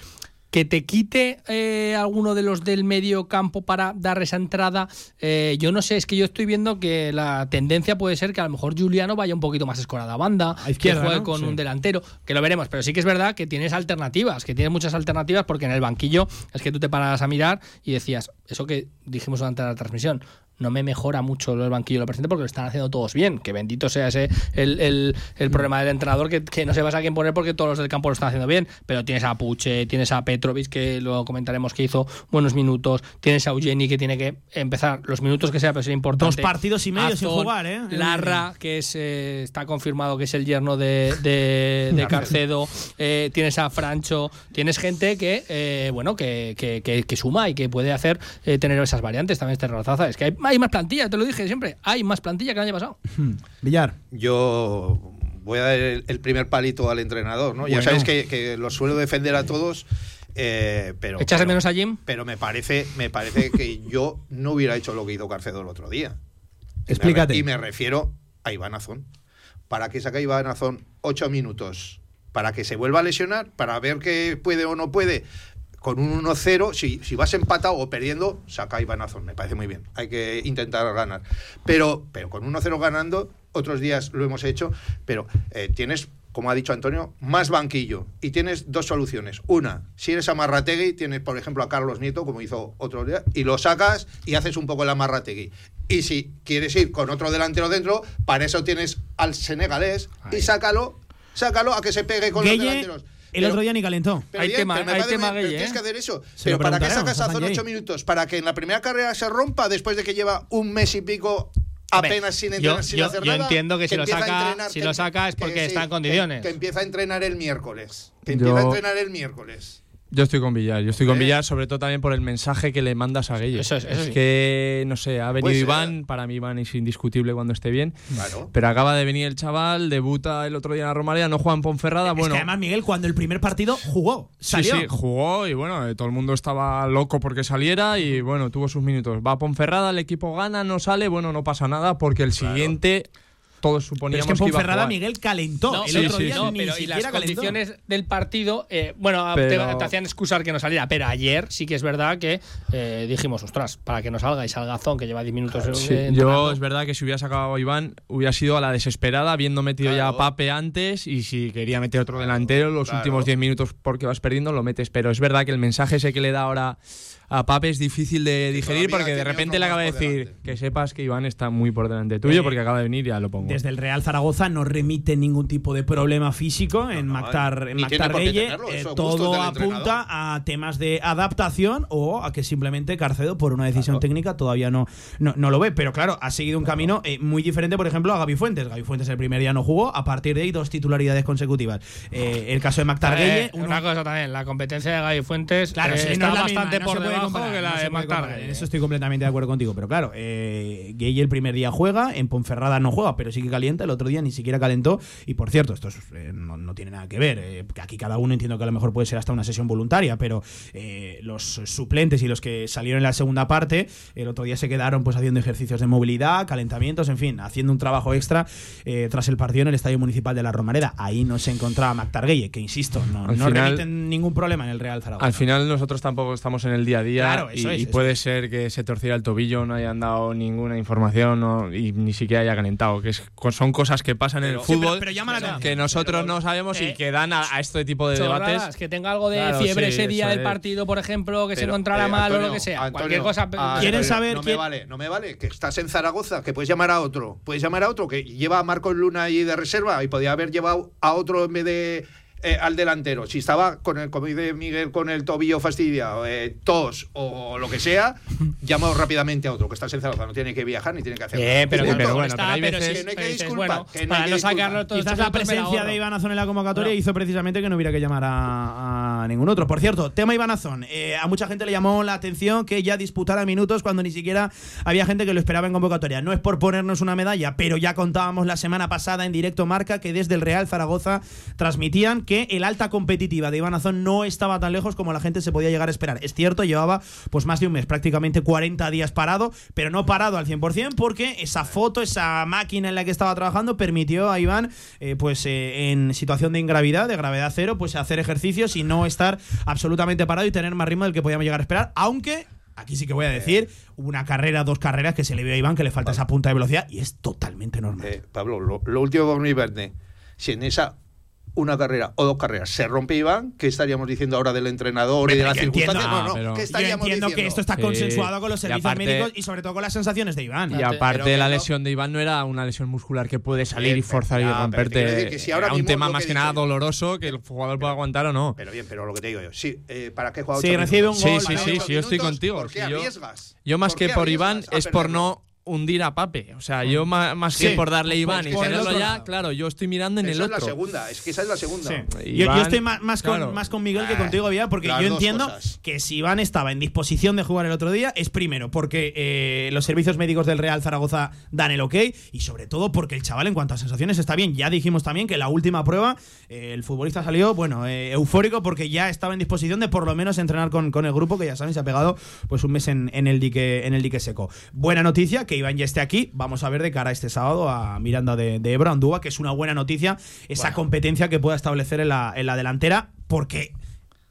que te quite eh, alguno de los del medio campo para dar esa entrada. Eh, yo no sé, es que yo estoy viendo que la tendencia puede ser que a lo mejor Juliano vaya un poquito más escorada a banda, que juegue con un delantero, que lo veremos, pero sí que es verdad que tienes alternativas, que tienes muchas alternativas porque en el banquillo es que tú te paras a mirar y decías, eso que dijimos durante la transmisión, no me mejora mucho el banquillo lo presente porque lo están haciendo todos bien. Que bendito sea ese el, el, problema del entrenador que, no se vas a quién poner porque todos los del campo lo están haciendo bien. Pero tienes a Puche, tienes a Petrovic, que lo comentaremos que hizo buenos minutos, tienes a Eugeni que tiene que empezar los minutos que sea, pero es importante. Dos partidos y medio sin jugar, ¿eh? Larra, que es, eh, está confirmado que es el yerno de, de, Carcedo. Eh, tienes a Francho, tienes gente que, eh, bueno, que, que, que, suma y que puede hacer tener esas variantes. También este Razaza. Es que hay hay más plantilla, te lo dije siempre. Hay más plantilla que el año pasado. Hmm. Villar. Yo voy a dar el, primer palito al entrenador, ¿no? Ya sabéis que, lo suelo defender a todos. Eh, pero, ¿Echas de menos a Jim? Pero me parece, me parece que yo no hubiera hecho lo que hizo Carcedo el otro día. Explícate. Y me, refiero a Iván Azón. ¿Para que saque Iván Azón ocho minutos? ¿Para que se vuelva a lesionar? ¿Para ver qué puede o no puede? Con un 1-0, si, si, vas empatado o perdiendo, saca Iván Azón, me parece muy bien. Hay que intentar ganar. Pero, pero con un 1-0 ganando, otros días lo hemos hecho, pero eh, tienes, como ha dicho Antonio, más banquillo y tienes dos soluciones. Una, si eres Amarrategui, tienes, por ejemplo, a Carlos Nieto, como hizo otro día, y lo sacas y haces un poco el Amarrategui. Y si quieres ir con otro delantero dentro, para eso tienes al senegalés y sácalo, sácalo a que se pegue con los delanteros. El otro día ni calentó. hay tema, hay tema Tienes que hacer eso. pero ¿para qué sacas a Zon ocho minutos? ¿Para que en la primera carrera se rompa después de que lleva un mes y pico apenas sin entrenar, sin hacer yo entiendo que, si, lo saca, si lo saca es porque está en condiciones. Que, empieza a entrenar el miércoles. Que empieza a entrenar el miércoles. Yo estoy con Villar, yo estoy con Villar, sobre todo también por el mensaje que le mandas a Guille. Eso es, es que, no sé, ha venido Iván, para mí Iván es indiscutible cuando esté bien. Pero acaba de venir el chaval, debuta el otro día en la Romaría, no juega en Ponferrada. bueno, que además, Miguel, cuando el primer partido jugó, salió. Sí, sí, jugó y bueno, eh, todo el mundo estaba loco porque saliera y bueno, tuvo sus minutos. Va a Ponferrada, el equipo gana, no sale, bueno, no pasa nada porque el siguiente todos suponíamos pero es que, Ponferrada Miguel calentó. el otro día no, pero y las condiciones del partido, eh, bueno, te, hacían excusar que no saliera, pero ayer sí que es verdad que eh, dijimos, ostras, para que no salga y salga Zon, que lleva 10 minutos. yo es verdad que si hubiera sacado a Iván, hubiera sido a la desesperada, habiendo metido ya a Pape antes y si quería meter otro delantero, los últimos 10 minutos porque vas perdiendo, lo metes. Pero es verdad que el mensaje ese que le da ahora a Pape es difícil de digerir porque de repente le acaba de decir que sepas que Iván está muy por delante tuyo eh, porque acaba de venir y ya lo pongo. Desde el Real Zaragoza no remite ningún tipo de problema físico en Mactar, en Gueye. Eh, todo apunta a temas de adaptación o a que simplemente Carcedo, por una decisión técnica, todavía no, no, lo ve. Pero claro, ha seguido un camino eh, muy diferente, por ejemplo, a Gaby Fuentes. Gaby Fuentes el primer día no jugó, a partir de ahí dos titularidades consecutivas. el caso de Mactar Gueye. Una cosa también, la competencia de Gaby Fuentes claro, está bastante por debajo en eso estoy completamente de acuerdo contigo. Pero claro, eh, Gay el primer día juega, en Ponferrada no juega, pero sí que calienta. El otro día ni siquiera calentó. Y por cierto, esto eh, no, tiene nada que ver. Eh, aquí cada uno entiendo que a lo mejor puede ser hasta una sesión voluntaria, pero eh, los suplentes y los que salieron en la segunda parte, el otro día se quedaron pues haciendo ejercicios de movilidad, calentamientos, en fin, haciendo un trabajo extra tras el partido en el Estadio Municipal de la Romareda. Ahí no se encontraba Mactar Gueye, que insisto, no, no remiten ningún problema en el Real Zaragoza. Al final nosotros tampoco estamos en el día a día y, puede ser que se torciera el tobillo, no hayan dado ninguna información y ni siquiera haya calentado, que es son cosas que pasan en el Sí, pero- fútbol pero llama la que nosotros no sabemos y Eh, que dan a, a este tipo de Chorradas, debates. que tenga algo de Claro, fiebre sí, ese día del es. partido, por ejemplo, que se encontrara eh, mal o lo que sea. Antonio, cualquier cosa. ah, ¿Quieren saber No me vale, no me vale. Que estás en Zaragoza, que puedes llamar a otro. Puedes llamar a otro que lleva a Marcos Luna ahí de reserva y podía haber llevado a otro en vez de. Eh, al delantero, si estaba con el, como dice Miguel, con el tobillo fastidiado, eh, tos o lo que sea, llama rápidamente a otro que está en Zaragoza, no tiene que viajar ni tiene que hacer nada. Eh, pero, bueno, está, pero hay veces- que no hay que disculpar, bueno, que no hay para que no disculpar. sacarlo todo Quizás la presencia de Iván Azón en la convocatoria No. hizo precisamente que no hubiera que llamar a, a ningún otro. Por cierto, tema Iván Azón. Eh, a mucha gente le llamó la atención que ya disputara minutos cuando ni siquiera había gente que lo esperaba en convocatoria. No es por ponernos una medalla, pero ya contábamos la semana pasada en directo marca que desde el Real Zaragoza transmitían que el alta competitiva de Iván Azón no estaba tan lejos como la gente se podía llegar a esperar. Es cierto, llevaba pues más de un mes, prácticamente 40 días parado, pero no parado al 100% porque esa foto, esa máquina en la que estaba trabajando permitió a Iván eh, pues eh, en situación de ingravidad, de gravedad cero, pues hacer ejercicios y no estar absolutamente parado y tener más ritmo del que podíamos llegar a esperar, aunque Aquí sí que voy a decir, una carrera, dos carreras que se le vio a Iván que le falta esa punta de velocidad y es totalmente normal. Eh, Pablo, lo, lo último vamos a verde, si en esa una carrera o dos carreras se rompe Iván, ¿qué estaríamos diciendo ahora del entrenador y de las yo entiendo- circunstancias? No, no, pero- ¿qué Yo estaríamos entiendo que diciendo? esto está Sí. consensuado con los Y servicios aparte- médicos y sobre todo con las sensaciones de Iván. Y aparte, que la lesión de Iván no era una lesión muscular que puede salir y forzar y pero romperte. que si ahora era un tema más que que nada doloroso que el jugador pueda aguantar o no. Pero bien, pero lo que te digo yo, sí, eh, ¿para qué juega Sí, recibe un? Sí, gol, sí, sí, sí, yo estoy contigo. ¿Por qué Sí, yo- arriesgas? Yo más ¿Por que por Iván es por no hundir a Pape. O sea, yo más, Sí. que por darle a Iván Pues y tenerlo otro ya, claro, yo estoy mirando en Esa el es la otro. segunda, es que esa es la segunda. Sí. Yo, Iván, yo estoy más, más con, más con Miguel que contigo, Vía, porque las yo entiendo cosas. que si Iván estaba en disposición de jugar el otro día, es primero porque eh, los servicios médicos del Real Zaragoza dan el ok y sobre todo porque el chaval en cuanto a sensaciones está bien. Ya dijimos también que la última prueba eh, el futbolista salió, bueno, eh, eufórico porque ya estaba en disposición de por lo menos entrenar con, con el grupo que ya saben se ha pegado pues un mes en, en el dique en el dique seco. Buena noticia que Iván ya esté aquí. Vamos a ver de cara a este sábado a Miranda de, de Ebro, Andúa, que es una buena noticia esa competencia que pueda establecer en la, en la delantera porque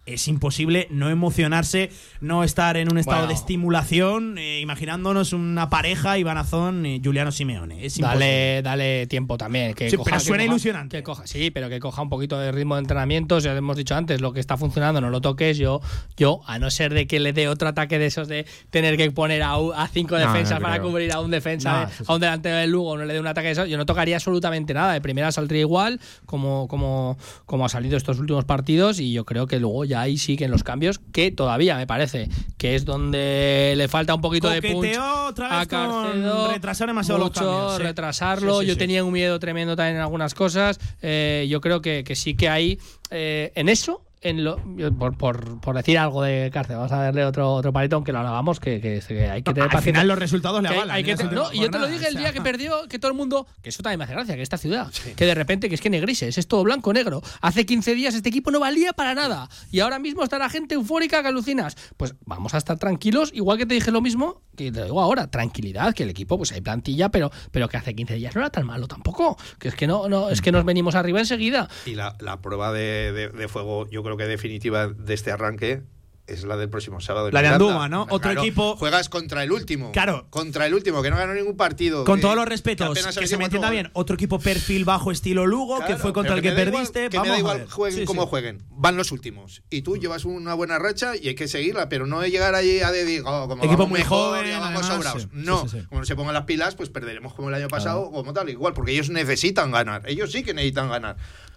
es imposible no emocionarse, no estar en un estado Bueno. de estimulación, eh, imaginándonos una pareja, Iván Azón y Juliano Simeone. Es imposible. Dale, dale tiempo también. Que Sí, coja, pero que suena coja- ilusionante. que coja- sí, pero que coja un poquito de ritmo de entrenamientos. Ya hemos dicho antes, lo que está funcionando no lo toques. Yo, yo a no ser de que le dé otro ataque de esos de tener que poner a, cinco No, no defensas para creo. cubrir a un defensa, No, de- eso sí. a un delantero del Lugo, no le dé un ataque de esos, yo no tocaría absolutamente nada. De primera saldría igual, como, como, como ha salido estos últimos partidos. Y yo creo que luego ya ahí sí que en los cambios, que todavía me parece que es donde le falta un poquito de punch Coqueteó otra vez a Carcedo, con retrasar demasiado los mucho, cambios. sí. retrasarlo. Sí, sí, Yo tenía un miedo tremendo también en algunas cosas. Eh, yo creo que, que sí que hay eh, en eso. En lo, por, por, por decir algo de cárcel, vamos a darle otro, otro palito, aunque lo hagamos, que, que- que hay que tener Al paciencia. final los resultados le avalan. hay que no, última y yo te lo dije el día que perdió, que todo el mundo, que eso también me hace gracia, que esta ciudad, que de repente, que es que ni grises, es todo blanco negro. Hace 15 días este equipo no valía para nada y ahora mismo está la gente eufórica que alucinas. Pues vamos a estar tranquilos, igual que te dije lo mismo, que te digo ahora, tranquilidad, que el equipo, pues hay plantilla, pero, pero que hace 15 días no era tan malo tampoco, que es que no, no, es que nos venimos arriba enseguida. Y la, la prueba de, de- de fuego, yo creo que definitiva de este arranque es la del próximo sábado. La de. Andúa, ¿no? Otro Claro, equipo- Juegas contra el último. Claro. Contra el último, que no ganó ningún partido. Con que- todos los que respetos, que, ha se me entienda bien. Otro equipo perfil bajo estilo Lugo, que Claro, fue contra el que, me da igual- perdiste. que me Vamos da a igual jueguen Sí, como sí. jueguen. Van los últimos. Y tú llevas una buena racha y hay que seguirla, pero no llegar allí a decir, oh, como Equipo muy mejor, joven, vamos sobrados. sí. No, como no se pongan las pilas, pues perderemos como el año pasado, como tal, igual, porque ellos necesitan ganar. Ellos sí que necesitan ganar.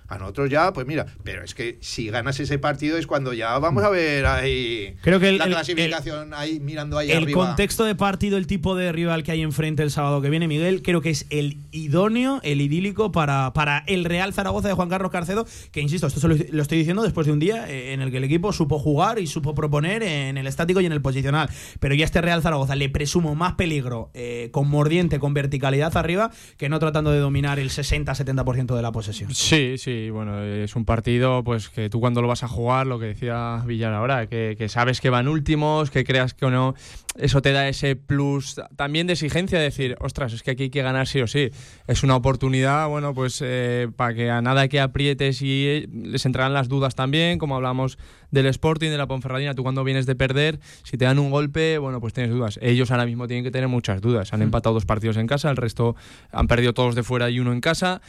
A nosotros ya, pues mira, pero es que si ganas ese partido es cuando ya vamos a ver ahí Creo que el- la el- clasificación ahí mirando ahí El arriba. contexto de partido, el tipo de rival que hay enfrente el sábado que viene, Miguel, creo que es el idóneo, el idílico para, para el Real Zaragoza de Juan Carlos Carcedo, que insisto, esto se lo, lo estoy diciendo después de un día eh, en el que el equipo supo jugar y supo proponer en el estático y en el posicional. Pero ya este Real Zaragoza le presumo más peligro eh, con mordiente, con verticalidad arriba, que no tratando de dominar el 60-70% de la posesión. Sí, sí. Y bueno, es un partido pues que tú cuando lo vas a jugar, lo que decía Villar ahora, que, que sabes que van últimos, que creas que o no, eso te da ese plus también de exigencia, de decir, ostras, es que aquí hay que ganar sí o sí. Es una oportunidad, bueno, pues eh, para que a nada que aprietes y eh, les entrarán las dudas también, como hablamos del Sporting, de la Ponferradina, tú cuando vienes de perder, si te dan un golpe, bueno, pues tienes dudas. Ellos ahora mismo tienen que tener muchas dudas. Han empatado dos partidos en casa, el resto han perdido todos de fuera y uno en casa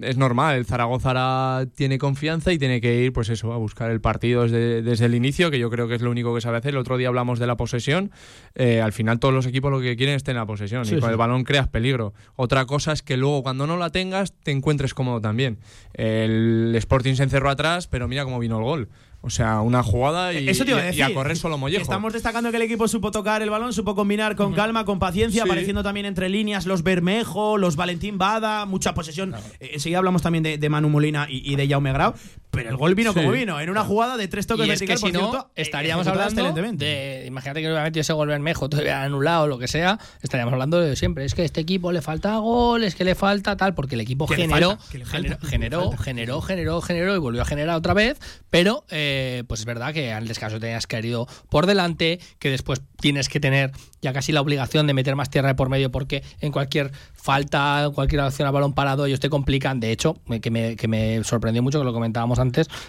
es normal, el Zaragoza ahora tiene confianza y tiene que ir, pues eso, a buscar el partido desde, desde el inicio, que yo creo que es lo único que sabe hacer. El otro día hablamos de la posesión. Eh, al final todos los equipos lo que quieren es tener la posesión Sí, y con sí. el balón creas peligro. Otra cosa es que luego cuando no la tengas te encuentres cómodo también. El Sporting se encerró atrás, pero mira cómo vino el gol. O sea, una jugada y, Eso a y- correr solo mollejo. Estamos destacando que el equipo supo tocar el balón, supo combinar con calma, con paciencia, Sí. apareciendo también entre líneas los Bermejo, los Valentín Bada, mucha posesión. Eh, enseguida hablamos también de, de Manu Molina y, y de Jaume Grau, pero el gol vino Sí. como vino, en una jugada de tres toques Y es que si por no, cierto, eh, estaríamos hablando de. Imagínate que hubiera metido ese gol Bermejo, hubiera anulado o lo que sea. Estaríamos hablando de siempre. Es que a este equipo le falta gol, es que le falta tal, porque el equipo generó, generó, generó, generó, generó, generó y volvió a generar otra vez. Pero, eh, pues es verdad que al descanso tenías que por delante, que después tienes que tener ya casi la obligación de meter más tierra de por medio, porque en cualquier falta, en cualquier acción a balón parado, ellos te complican. De hecho, que me, que me sorprendió mucho, que lo comentábamos antes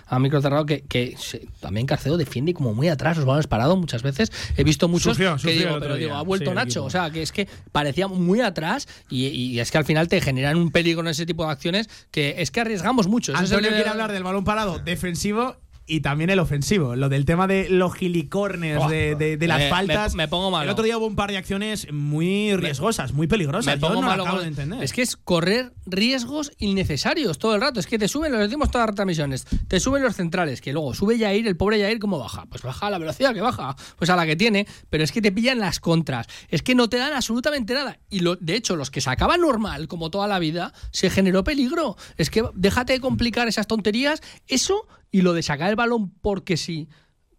a micro cerrado, que, que se- también Carcedo defiende como muy atrás los balones parados muchas veces. He visto muchos Sufrió, que sufrió digo, pero día. digo, ha vuelto Sí, Nacho. O sea, que es que parecía muy atrás y, y es que al final te generan un peligro en ese tipo de acciones que es que arriesgamos mucho. Es el Antonio de- quiere hablar del balón parado defensivo y también el ofensivo. Lo del tema de los gilicornes, Oh, de, de- de las me- faltas. me- me pongo malo. El otro día hubo un par de acciones muy riesgosas, muy peligrosas. Me Yo pongo no lo malo acabo con- de entender. Es que es correr riesgos innecesarios todo el rato. Es que te suben, lo decimos todas las retransmisiones, te suben los centrales, que luego sube Yair, el pobre Yair, ¿cómo baja? Pues baja a la velocidad que baja, pues a la que tiene, pero es que te pillan las contras. Es que no te dan absolutamente nada. Y lo, de hecho, los que sacaban normal, como toda la vida, se generó peligro. Es que déjate de complicar esas tonterías, eso y lo de sacar el balón porque sí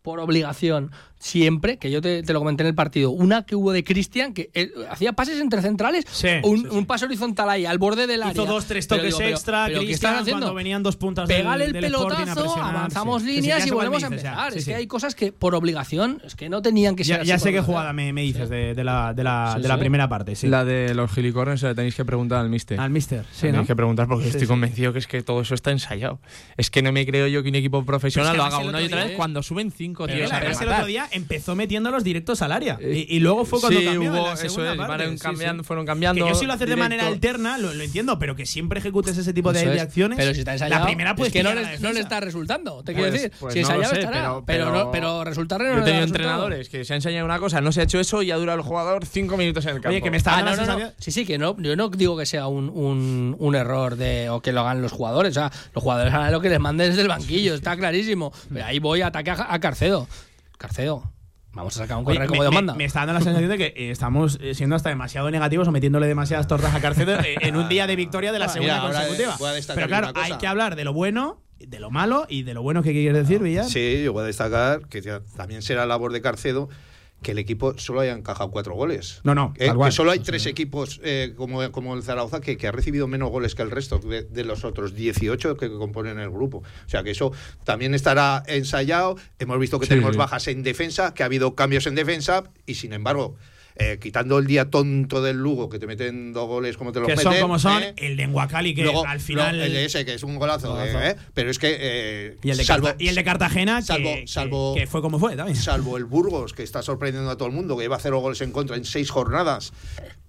por obligación siempre, que yo te, te lo comenté en el partido, una que hubo de Cristian, que eh, hacía pases entre centrales, un, un pase horizontal ahí, al borde del área. Hizo dos, tres Pero toques digo, pero- extra, pero ¿qué Cristian, están haciendo? cuando venían dos puntas del- Pégale el del pelotazo, avanzamos sí. Sí, sí, líneas y volvemos a dices, empezar. Sí, es sí. que hay cosas que por obligación, es que no tenían que ser Ya, así ya por sé qué jugada me, me dices de, de la, de la, Sí, de la sí. primera parte, sí. La de los gilicornes la tenéis que preguntar al mister. Al mister, sí, Tenéis ¿no? que preguntar porque Sí, estoy sí. convencido que es que todo eso está ensayado. Es que no me creo yo que un equipo profesional Pero lo haga una y otra vez cuando suben cinco Pero tíos el otro día empezó metiendo los directos al área. Y, y luego fue cuando Sí, cambió en hubo- la eso es, parte. fueron Sí, cambiando- sí. fueron cambiando Que yo si lo haces de manera alterna, lo, lo entiendo, pero que siempre ejecutes ese tipo de, acciones. Pero si está ensayado, la primera pues es que no le, no está resultando, te Pues- quiero decir. pues si no ensayado sé, estará, pero- pero, pero- no- pero no Yo he tenido entrenadores que se ha enseñado una cosa, no se ha hecho eso y ha durado el jugador cinco minutos en el campo. Oye, que me está Ah, no, no, no. Sí, sí, que no, yo no digo que sea un, un, un error de, o que lo hagan los jugadores. O sea, los jugadores harán lo que les manden desde el banquillo, está clarísimo. Pero ahí voy a ataque a, a Carcedo. Carcedo, vamos a sacar un Oye, correo me, como Dios me- manda. me está dando la sensación de que eh, estamos eh, siendo hasta demasiado negativos o metiéndole demasiadas tortas a Carcedo eh, en un día de victoria de la segunda consecutiva. Pero claro, una cosa. hay que hablar de lo bueno, de lo malo y de lo bueno que quieres decir, Villar. Sí, yo voy a destacar que ya también será labor de Carcedo que el equipo solo haya encajado cuatro goles. No, no, Eh, que solo hay tres equipos eh, como, como el Zaragoza que, que ha recibido menos goles que el resto de, de los otros 18 que componen el grupo. O sea que eso también estará ensayado. Hemos visto que Sí, tenemos sí. bajas en defensa, que ha habido cambios en defensa y sin embargo. Eh, quitando el día tonto del Lugo, que te meten dos goles como te los que meten. son como son, ¿eh? el de Enguacali, que Luego, al final. luego el de ese, que es un golazo. Golazo. eh, pero es que. y, el de salvo, Carta- y el de Cartagena, que- salvo, que, salvo, que fue como fue también. salvo el Burgos, que está sorprendiendo a todo el mundo, que lleva cero goles en contra en seis jornadas,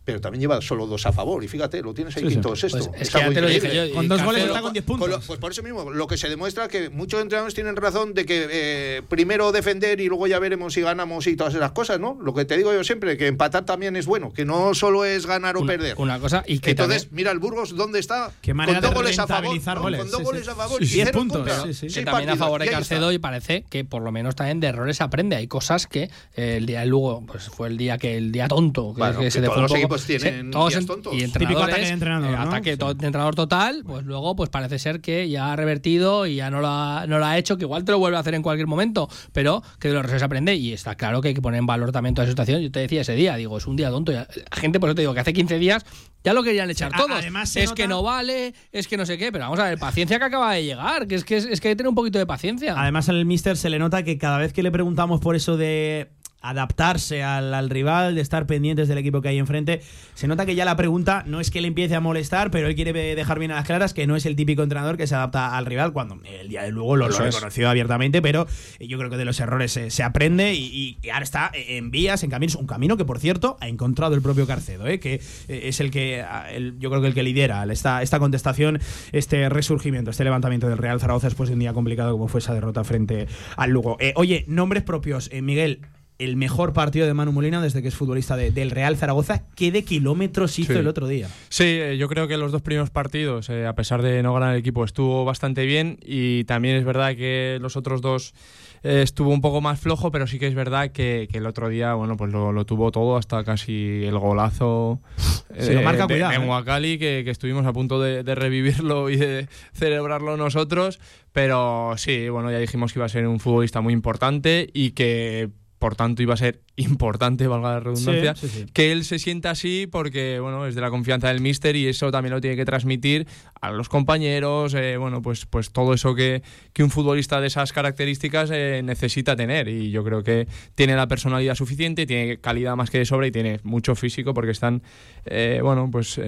pero también lleva solo dos a favor. Y fíjate, lo tienes ahí Sí, sí. quinto o sexto. Pues es que ya te lo dije yo, Con dos goles está con 10 Con puntos. lo- pues por eso mismo, lo que se demuestra que muchos entrenadores tienen razón de que eh, primero defender y luego ya veremos si ganamos y todas esas cosas, ¿no? Lo que te digo yo siempre, que empatar también es bueno, que no solo es ganar o Una- perder. Una cosa, y que Entonces, también- mira el Burgos, ¿dónde está? Qué manera con dos de goles a favor. ¿no? goles, Con dos sí, goles sí. a favor Sí, y sí. Diez puntos, sí, sí. que también a favor de. Carcedo y parece que por lo menos también de errores aprende. Hay cosas que eh, el día del Lugo pues fue el día que el día tonto que se dejó equipos todos tienen Sí, todos días tontos. y Típico ataque de entrenador, eh, ¿no? ataque Sí. de entrenador total, pues luego pues parece ser que ya ha revertido y ya no lo ha, no lo ha hecho, que igual te lo vuelve a hacer en cualquier momento, pero que de los errores se aprende y está claro que hay que poner en valor también toda esa situación. Yo te decía ese día, digo, es un día tonto. ya- La gente, por eso te digo, que hace 15 días ya lo querían echar todos. además es nota- que no vale, es que no sé qué, pero vamos a ver, paciencia que acaba de llegar, que es que, es, es que hay que tener un poquito de paciencia. Además, al Mister se le nota que cada vez que le preguntamos por eso de adaptarse al, al rival, de estar pendientes del equipo que hay enfrente, se nota que ya la pregunta no es que le empiece a molestar, pero él quiere dejar bien a las claras que no es el típico entrenador que se adapta al rival cuando el día de luego lo, lo reconoció abiertamente, pero yo creo que de los errores se, se aprende y, y ahora está en vías, en caminos, un camino que por cierto ha encontrado el propio Carcedo, ¿eh? que eh, es el que el- yo creo que el que lidera esta, esta contestación, este resurgimiento, este levantamiento del Real Zaragoza después de un día complicado como fue esa derrota frente al Lugo. Eh, oye, nombres propios, eh, Miguel. El mejor partido de Manu Molina desde que es futbolista de- del Real Zaragoza. ¿Qué de kilómetros hizo Sí. el otro día? Sí, eh, yo creo que los dos primeros partidos, eh, a pesar de no ganar el equipo, estuvo bastante bien y también es verdad que los otros dos eh, estuvo un poco más flojo, pero sí que es verdad que, que el otro día, bueno, pues lo, lo tuvo todo hasta casi el golazo Sí, lo marca, de, cuidado, de eh. Huacali, que, que estuvimos a punto de, de revivirlo y de celebrarlo nosotros, pero sí, bueno, ya dijimos que iba a ser un futbolista muy importante y que por tanto iba a ser importante, valga la redundancia, Sí, sí, sí. que él se sienta así porque bueno es de la confianza del míster y eso también lo tiene que transmitir a los compañeros eh, bueno pues pues todo eso que, que un futbolista de esas características eh, necesita tener y yo creo que tiene la personalidad suficiente tiene calidad más que de sobra y tiene mucho físico porque están eh, bueno pues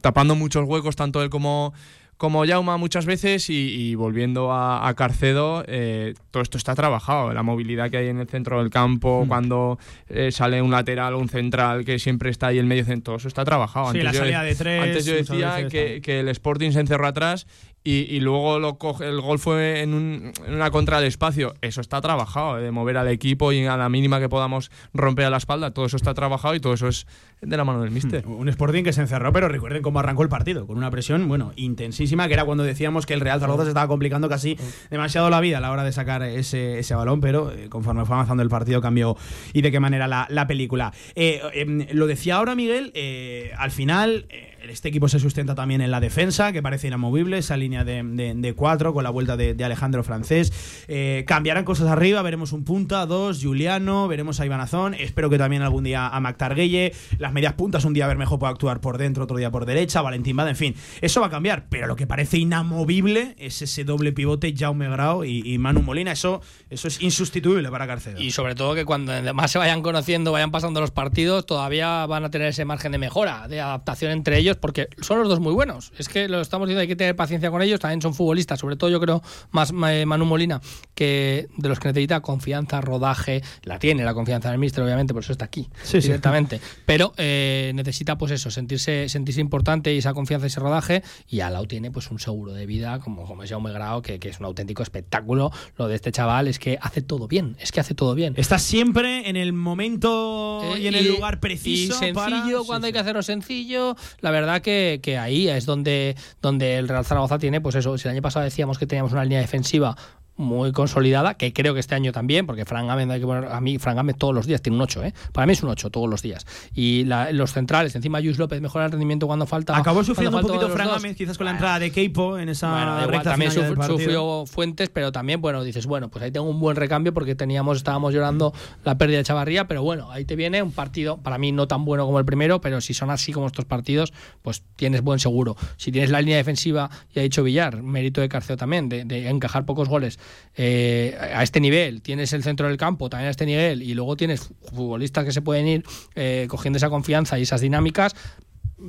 tapando muchos huecos tanto él como como Jauma muchas veces y, y volviendo a, a Carcedo, eh, todo esto está trabajado. La movilidad que hay en el centro del campo, cuando eh, sale un lateral o un central que siempre está ahí en medio centro, todo eso está trabajado. Sí, la yo- salida de tres, Antes yo decía que, que el Sporting se encerró atrás y, luego lo coge, el gol fue en, un- una contra del espacio. Eso está trabajado, eh, de mover al equipo y a la mínima que podamos romper a la espalda, todo eso está trabajado y todo eso es de la mano del míster. Un Sporting que se encerró, pero recuerden cómo arrancó el partido, con una presión, bueno, intensísima, que era cuando decíamos que el Real Zaragoza se estaba complicando casi demasiado la vida a la hora de sacar ese, ese balón, pero eh, conforme fue avanzando el partido cambió y de qué manera la, la película. Eh, em, lo decía ahora Miguel, eh, al final este equipo se sustenta también en la defensa, que parece inamovible, esa línea de, de- cuatro con la vuelta de, Alejandro Francés. Eh, cambiarán cosas arriba, veremos un punta, dos, Juliano, veremos a Ivanazón, espero que también algún día a Mac Targuelle, las medias puntas, un día Bermejo puede actuar por dentro, otro día por derecha, Valentín Bada, en fin, eso va a cambiar, pero lo que parece inamovible es ese doble pivote Jaume Grau y, Manu Molina, eso, eso es insustituible para Carcedo. Y sobre todo que cuando más se vayan conociendo, vayan pasando los partidos, todavía van a tener ese margen de mejora, de adaptación entre ellos, porque son los dos muy buenos. Es que lo estamos diciendo, hay que tener paciencia con ellos, también son futbolistas, sobre todo yo creo más eh, Manu Molina, que de los que necesita confianza, rodaje, la tiene la confianza del míster, obviamente, por eso está aquí, Sí, sí. directamente. Pero eh, necesita, pues eso, sentirse, sentirse importante y esa confianza y ese rodaje, y Alau tiene pues un seguro de vida, como, como es Jaume Grau, que, que es un auténtico espectáculo. Lo de este chaval es que hace todo bien, es que hace todo bien. Está siempre en el momento Eh, y en el lugar preciso. Y sencillo para- cuando sí, hay que hacerlo sencillo. La verdad que, que ahí es donde, donde el Real Zaragoza tiene, pues eso, si el año pasado decíamos que teníamos una línea defensiva muy consolidada, que creo que este año también, porque Fran Gámez, hay que poner- a mí Fran Gámez todos los días tiene un 8, ¿eh? Para mí es un 8 todos los días. Y la- los centrales, encima Luis López mejora el rendimiento cuando falta. Acabó sufriendo un poquito uno de los Fran dos. Gámez, quizás con la entrada de Keipo en esa Bueno, da igual, recta también final sufrió, Fuentes, pero también, bueno, dices, bueno, pues ahí tengo un buen recambio porque teníamos, estábamos llorando la pérdida de Chavarría, pero bueno, ahí te viene un partido, para mí no tan bueno como el primero, pero si son así como estos partidos, pues tienes buen seguro. Si tienes la línea defensiva, ya ha dicho Villar, mérito de Carceo también, de, de encajar pocos goles eh, a este nivel, tienes el centro del campo también a este nivel, y luego tienes futbolistas que se pueden ir eh, cogiendo esa confianza y esas dinámicas,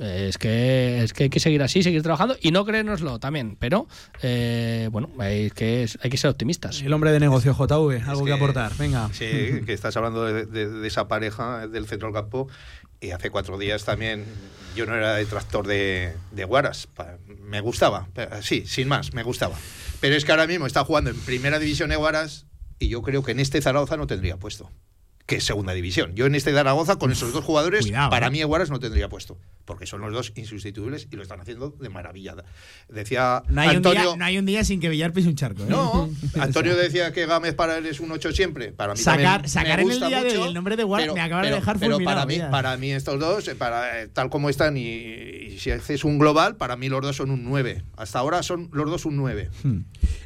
es que, es que hay que seguir así, seguir trabajando y no creérnoslo también. Pero, eh, bueno, hay que, hay que ser optimistas. El hombre de negocio JV, algo que, que- aportar. Venga. Sí, que estás hablando de, de- de esa pareja del centro del campo. Y hace cuatro días también yo no era detractor de, de Guaras. Me gustaba, pero sí, sin más, me gustaba. Pero es que ahora mismo está jugando en primera división de Guaras y yo creo que en este Zaragoza no tendría puesto. Que es segunda división. Yo en este Zaragoza, con esos dos jugadores, Cuidado, para eh. mí Guaras no tendría puesto. Porque son los dos insustituibles y lo están haciendo de maravilla. Decía No hay, Antonio. un día, no hay un día sin que Villar pise un charco. ¿eh? No, Antonio decía que Gámez para él es un 8 siempre. Para mí Sacar- me sacar en el gusta día mucho, del nombre de Guard me acaba de dejar pero fulminado, para mí, mira. para mí estos dos, eh, para, eh, tal como están y, y si haces un global, para mí los dos son un 9. Hasta ahora son los dos un 9.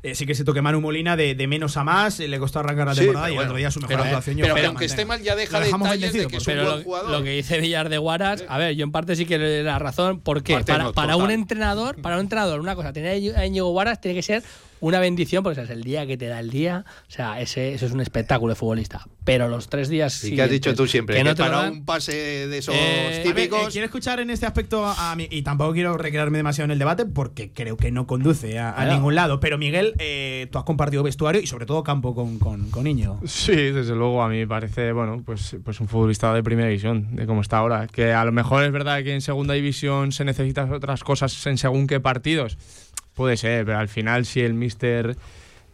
Eh, sí que se toque Manu Molina de, de menos a más, eh, le costó arrancar la Sí, temporada pero y el otro bueno, día su mejor pero- actuación. pero que que aunque esté mantenga. mal, ya deja de que es un. Pero buen lo, jugador. lo que dice Villar de Guaras, a ver, yo en parte sí que la razón. ¿Por qué? Para, para un entrenador, para un entrenador, una cosa, tener a Íñigo Guaras tiene que ser una bendición, porque o sea, es el día que te da el día. O sea, ese, eso es un espectáculo de futbolista. Pero los tres días. Y que has dicho tú siempre, que, que no te para dan, un pase de esos Eh, ver, eh, típicos. quiero escuchar en este aspecto a mí, y tampoco quiero recrearme demasiado en el debate porque creo que no conduce a, a Claro. ningún lado. Pero Miguel, eh, tú has compartido vestuario y sobre todo campo con, con, con Íñigo. Sí, desde luego, a mí me parece, bueno, pues, pues un futbolista de primera división, de cómo está ahora. Que a lo mejor es verdad que en segunda división se necesitan otras cosas en según qué partidos. Puede ser, pero al final si el míster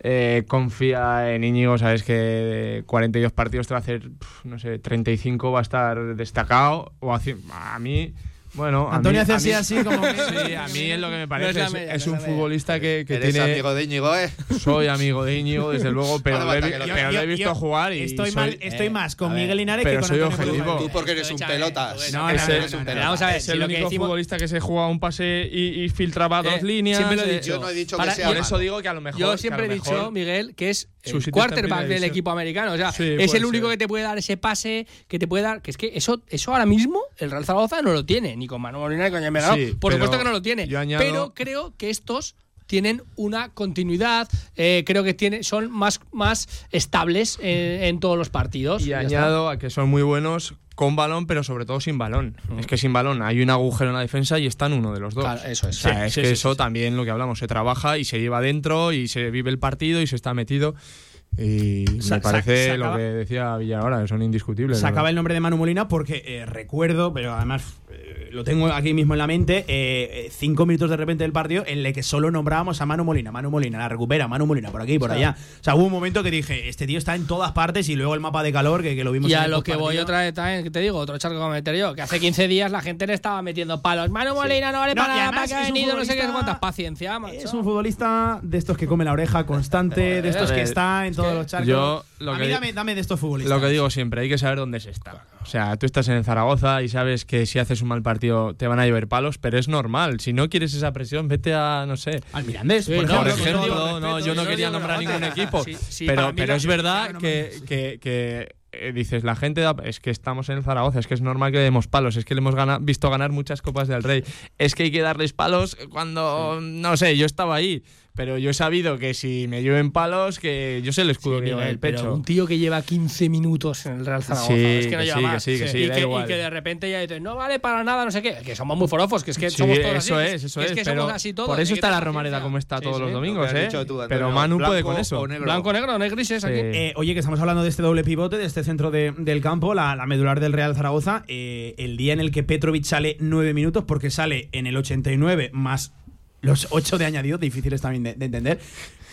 eh, confía en Íñigo, sabes que de 42 partidos te va a hacer, no sé, 35 va a estar destacado. O haci- a mí... Bueno, Antonio hace así, así, como que- Sí, a mí es lo que me No parece. es la es, media, es no un es media. futbolista que, que Eres tiene... amigo de Íñigo, ¿eh? Soy amigo de Íñigo, desde luego, pero, No que lo pero lo he visto jugar y Estoy, soy- mal, estoy eh, más con Miguel Linares pero que con soy Antonio objetivo. Tú porque eres un pelotas. No, Es no, el- no, no, no, Pero vamos a ver, es si el único decimos- futbolista que se juega un pase y, y filtraba Eh, dos líneas. siempre lo he eh, dicho. Yo no he dicho que sea Por eso digo que a lo mejor. Yo siempre he dicho, Miguel, que es Su el quarterback del equipo americano. O sea, Sí, es el único ser. que te puede dar ese pase, que te puede dar. Que es que eso, eso ahora mismo el Real Zaragoza no lo tiene, ni con Manu Molina ni con Jaime. Sí, Por supuesto que no lo tiene. yo añado- Pero creo que estos tienen una continuidad, eh, creo que tiene, son más, más estables en, en todos los partidos. Y añado a que son muy buenos con balón, pero sobre todo sin balón. Es que sin balón hay un agujero en la defensa y están uno de los dos. Claro, eso es. O sea, Sí, es sí, que sí, eso sí. también lo que hablamos, se trabaja y se lleva dentro y se vive el partido y se está metido. Y me parece se lo que decía ahora, que son indiscutibles. Sacaba ¿no? el nombre de Manu Molina porque eh, recuerdo, pero además eh, lo tengo aquí mismo en la mente, eh, eh, cinco minutos de repente del partido en el que solo nombrábamos a Manu Molina, Manu Molina, la recupera, Manu Molina, por aquí y por O sea, allá. O sea, hubo un momento que dije, este tío está en todas partes y luego el mapa de calor que, que lo vimos Y en a el lo que voy otra vez también, que te digo, otro charco que voy a meter yo, que hace 15 días la gente le estaba metiendo palos. Manu Molina no vale No, para nada, que ha es un venido, no sé qué, futbolista- cuántas. Paciencia, macho. Es un futbolista de estos que come la oreja constante, de estos que está en todos los charcos. yo lo a mí dame, dame de estos futbolistas. Lo que digo siempre, hay que saber dónde se está. O sea, tú estás en el Zaragoza y sabes que si haces un mal partido te van a llover palos, pero es normal. Si no quieres esa presión, vete a, no sé. Al Mirandés, Sí, por no, Por ejemplo. no, yo no quería nombrar ningún equipo. Sí, sí, para pero, pero es verdad que, que, que, eh, dices, la gente da- es que estamos en el Zaragoza, es que es normal que le demos palos, es que le hemos gana- visto ganar muchas copas del Rey. Es que hay que darles palos cuando, no sé, yo estaba ahí. Pero yo he sabido que si me llueven palos, que yo sé el escudo Sí, que lleva en el pero pecho. un tío que lleva 15 minutos en el Real Zaragoza. Sí, es que no que lleva sí, más. que sí, que sí, y, da que, y igual. que de repente ya dices, no vale para nada, no sé qué. Que somos muy forofos, que es que Sí, somos todos eso así. es, eso que es. que pero somos así todos. por eso está la Romareda como está todos sí. los Lo domingos, ¿eh? tú, pero Manu puede con eso. negro. Blanco, negro, no hay grises aquí. Eh, oye, que estamos hablando de este doble pivote, de este centro de- del campo, la, la medular del Real Zaragoza. eh, el día en el que Petrovic sale nueve minutos, porque sale en el 89 más los ocho de añadido, difíciles también de, de entender.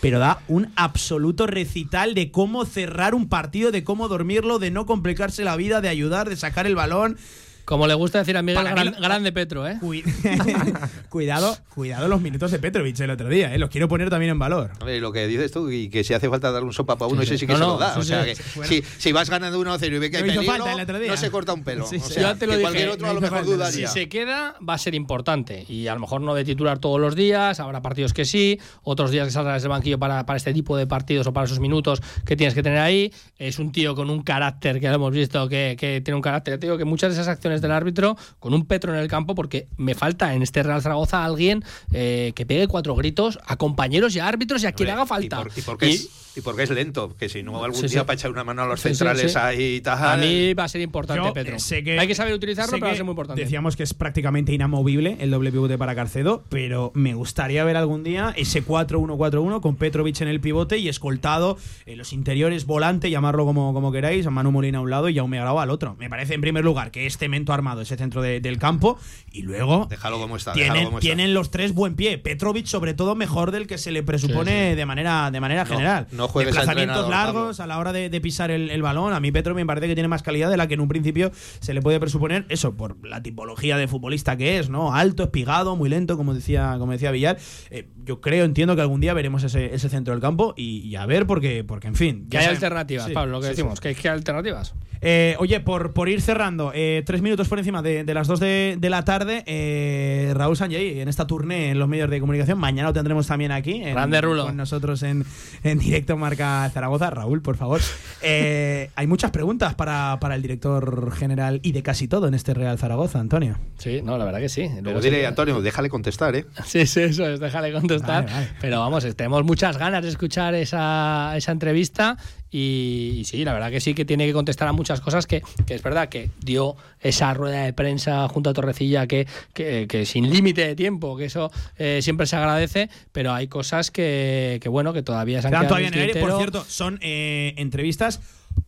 Pero da un absoluto recital de cómo cerrar un partido, de cómo dormirlo, de no complicarse la vida, de ayudar, de sacar el balón. Como le gusta decir a Miguel, mí gran- lo- grande Petro, ¿eh? Cui- cuidado, cuidado los minutos de Petrovic el otro día, eh, los quiero poner también en valor. Hombre, lo que dices tú, y que si hace falta dar un sopa para uno, Sí, ese sí. sí que No, se no, lo da. sí, o sea, sí. que Bueno. si, si vas ganando 1-0 y ve que hay peligro, falta el otro día. no se corta un pelo. Sí, o sí. sea, Yo te lo que dije, cualquier otro a lo mejor falta. dudaría. Si se queda, va a ser importante. Y a lo mejor no de titular todos los días, habrá partidos que sí, otros días que saldrás del banquillo para, para este tipo de partidos o para esos minutos que tienes que tener ahí. Es un tío con un carácter, que lo hemos visto, que, que tiene un carácter. Te digo que muchas de esas acciones del árbitro, con un Petro en el campo, porque me falta en este Real Zaragoza alguien eh, que pegue cuatro gritos a compañeros y a árbitros y a quien haga falta. Y, por- y porque Y- es, y porque es lento, que si no, algún Sí, día sí. para echar una mano a los Sí, centrales sí. ahí y tal. a mí va a ser importante, Yo, Petro. eh, sé que- Hay que saber utilizarlo, sé pero va a ser muy importante. Decíamos que es prácticamente inamovible el doble pivote para Carcedo, pero me gustaría ver algún día ese 4-1-4-1 con Petrovic en el pivote y escoltado en los interiores, volante, llamarlo como, como queráis, a Manu Molina a un lado y Jaume Grau al otro. Me parece en primer lugar que este momento armado ese centro de- del campo. Y luego Déjalo como está. déjalo tienen, como está. tienen los tres buen pie. Petrovic, sobre todo, mejor del que se le presupone de manera, de manera No, general. no juegues Desplazamientos largos a la hora de, de pisar el, el balón. A mí Petro me parece que tiene más calidad de la que en un principio se le puede presuponer. Eso, por la tipología de futbolista que es, ¿no? Alto, espigado, muy lento, como decía, como decía Villar. Eh, yo creo, entiendo que algún día veremos ese, ese centro del campo y, y a ver, porque, porque en fin. Que ya hay sabemos- alternativas, Sí, Pablo, lo que decimos, que hay alternativas. Eh, oye, por, por ir cerrando, eh, tres minutos por encima de, de las dos de, de la tarde, eh, Raúl Sanjay en esta tournée en los medios de comunicación. Mañana lo tendremos también aquí. en- Grande Rulo. Con nosotros en, en directo Marca Zaragoza. Raúl, por favor. Eh, hay muchas preguntas para, para el director general y de casi todo en este Real Zaragoza, Antonio. Sí, no, la verdad que sí. Pero Luego dile, sí- Antonio, déjale contestar, ¿eh? Sí, sí, eso es, déjale contestar. Vale, vale. Pero vamos, tenemos muchas ganas de escuchar esa, esa entrevista y, y sí, la verdad que sí que tiene que contestar a muchas cosas que, que es verdad que dio esa rueda de prensa junto a Torrecilla que, que, que sin límite de tiempo, que eso eh, siempre se agradece, pero hay cosas que, que bueno, que todavía se han quedado todavía en el aire. Por cierto, son eh, entrevistas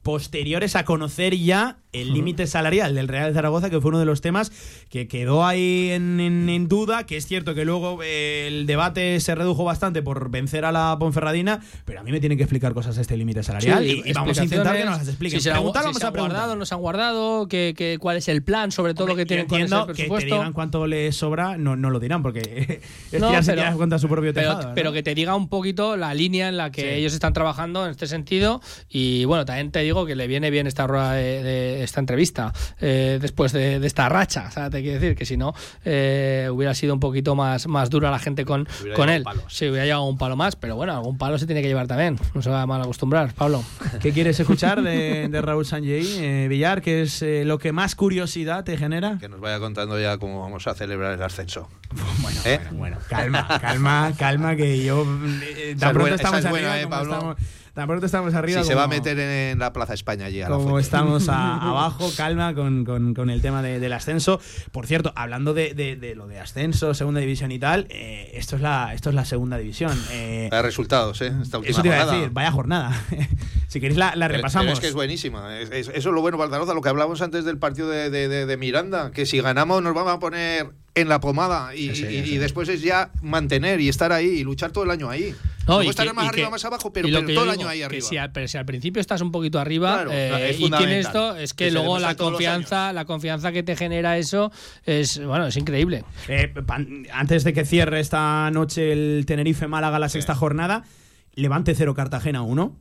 posteriores a conocer ya el límite salarial del Real Zaragoza, que fue uno de los temas que quedó ahí en, en- en duda, que es cierto que luego eh, el debate se redujo bastante por vencer a la Ponferradina, pero a mí me tienen que explicar cosas de este límite salarial Sí, y, y vamos a intentar que nos las expliquen. Si se, han- Preguntar, si vamos se a han preguntar. guardado, no se han guardado, que, que- cuál es el plan, sobre todo lo que tienen con ese entiendo que te presupuesto. digan cuánto les sobra, no, no lo dirán, porque es No, tirarse- pero- contra su propio pero, tejado. ¿no? pero que te diga un poquito la línea en la que Sí. ellos están trabajando en este sentido y bueno también te digo que le viene bien esta rueda de, de esta entrevista eh, después de, de esta racha o sea, te quiero decir que si no eh, hubiera sido un poquito más, más dura la gente con, con él sí hubiera llevado un palo más pero bueno algún palo se tiene que llevar también no se va a mal acostumbrar Pablo ¿Qué quieres escuchar de, de Raúl Sanjay, eh, Villar? ¿Qué es eh, lo que más curiosidad te genera? Que nos vaya contando ya cómo vamos a celebrar el ascenso. Bueno, ¿Eh? bueno, bueno, calma, calma, calma, que yo. eh, tan pronto buena- estamos es arriba, buena, ¿eh, como Pablo? estamos- tan pronto estamos arriba. Si se va a meter en la Plaza España allí a la como estamos a- abajo, calma con, con- con el tema de- del ascenso. Por cierto, hablando de, de- de lo de ascenso, segunda división y tal, eh, esto, es la, esto es la segunda división. Eh, Vaya resultados, ¿eh? Esta última eso te iba a decir, vaya jornada. si queréis la, repasamos. pero es que es buenísima. Es- es- eso es lo bueno Zaragoza, lo que hablábamos antes del partido de, de- de- de Miranda, que si ganamos nos vamos a poner en la pomada y, Sí, y- sí. y después es ya mantener y estar ahí y luchar todo el año ahí. No, Luego y estarás que- más y arriba, que- más abajo, pero, pero todo yo el digo, año ahí arriba. si al, pero si al principio estás un poquito arriba Claro, eh, y tienes esto, es que, Que luego la confianza, la confianza que te genera eso es bueno, es increíble. Eh, antes de que cierre esta noche el Tenerife Málaga la sexta jornada, Levante 0 Cartagena 1.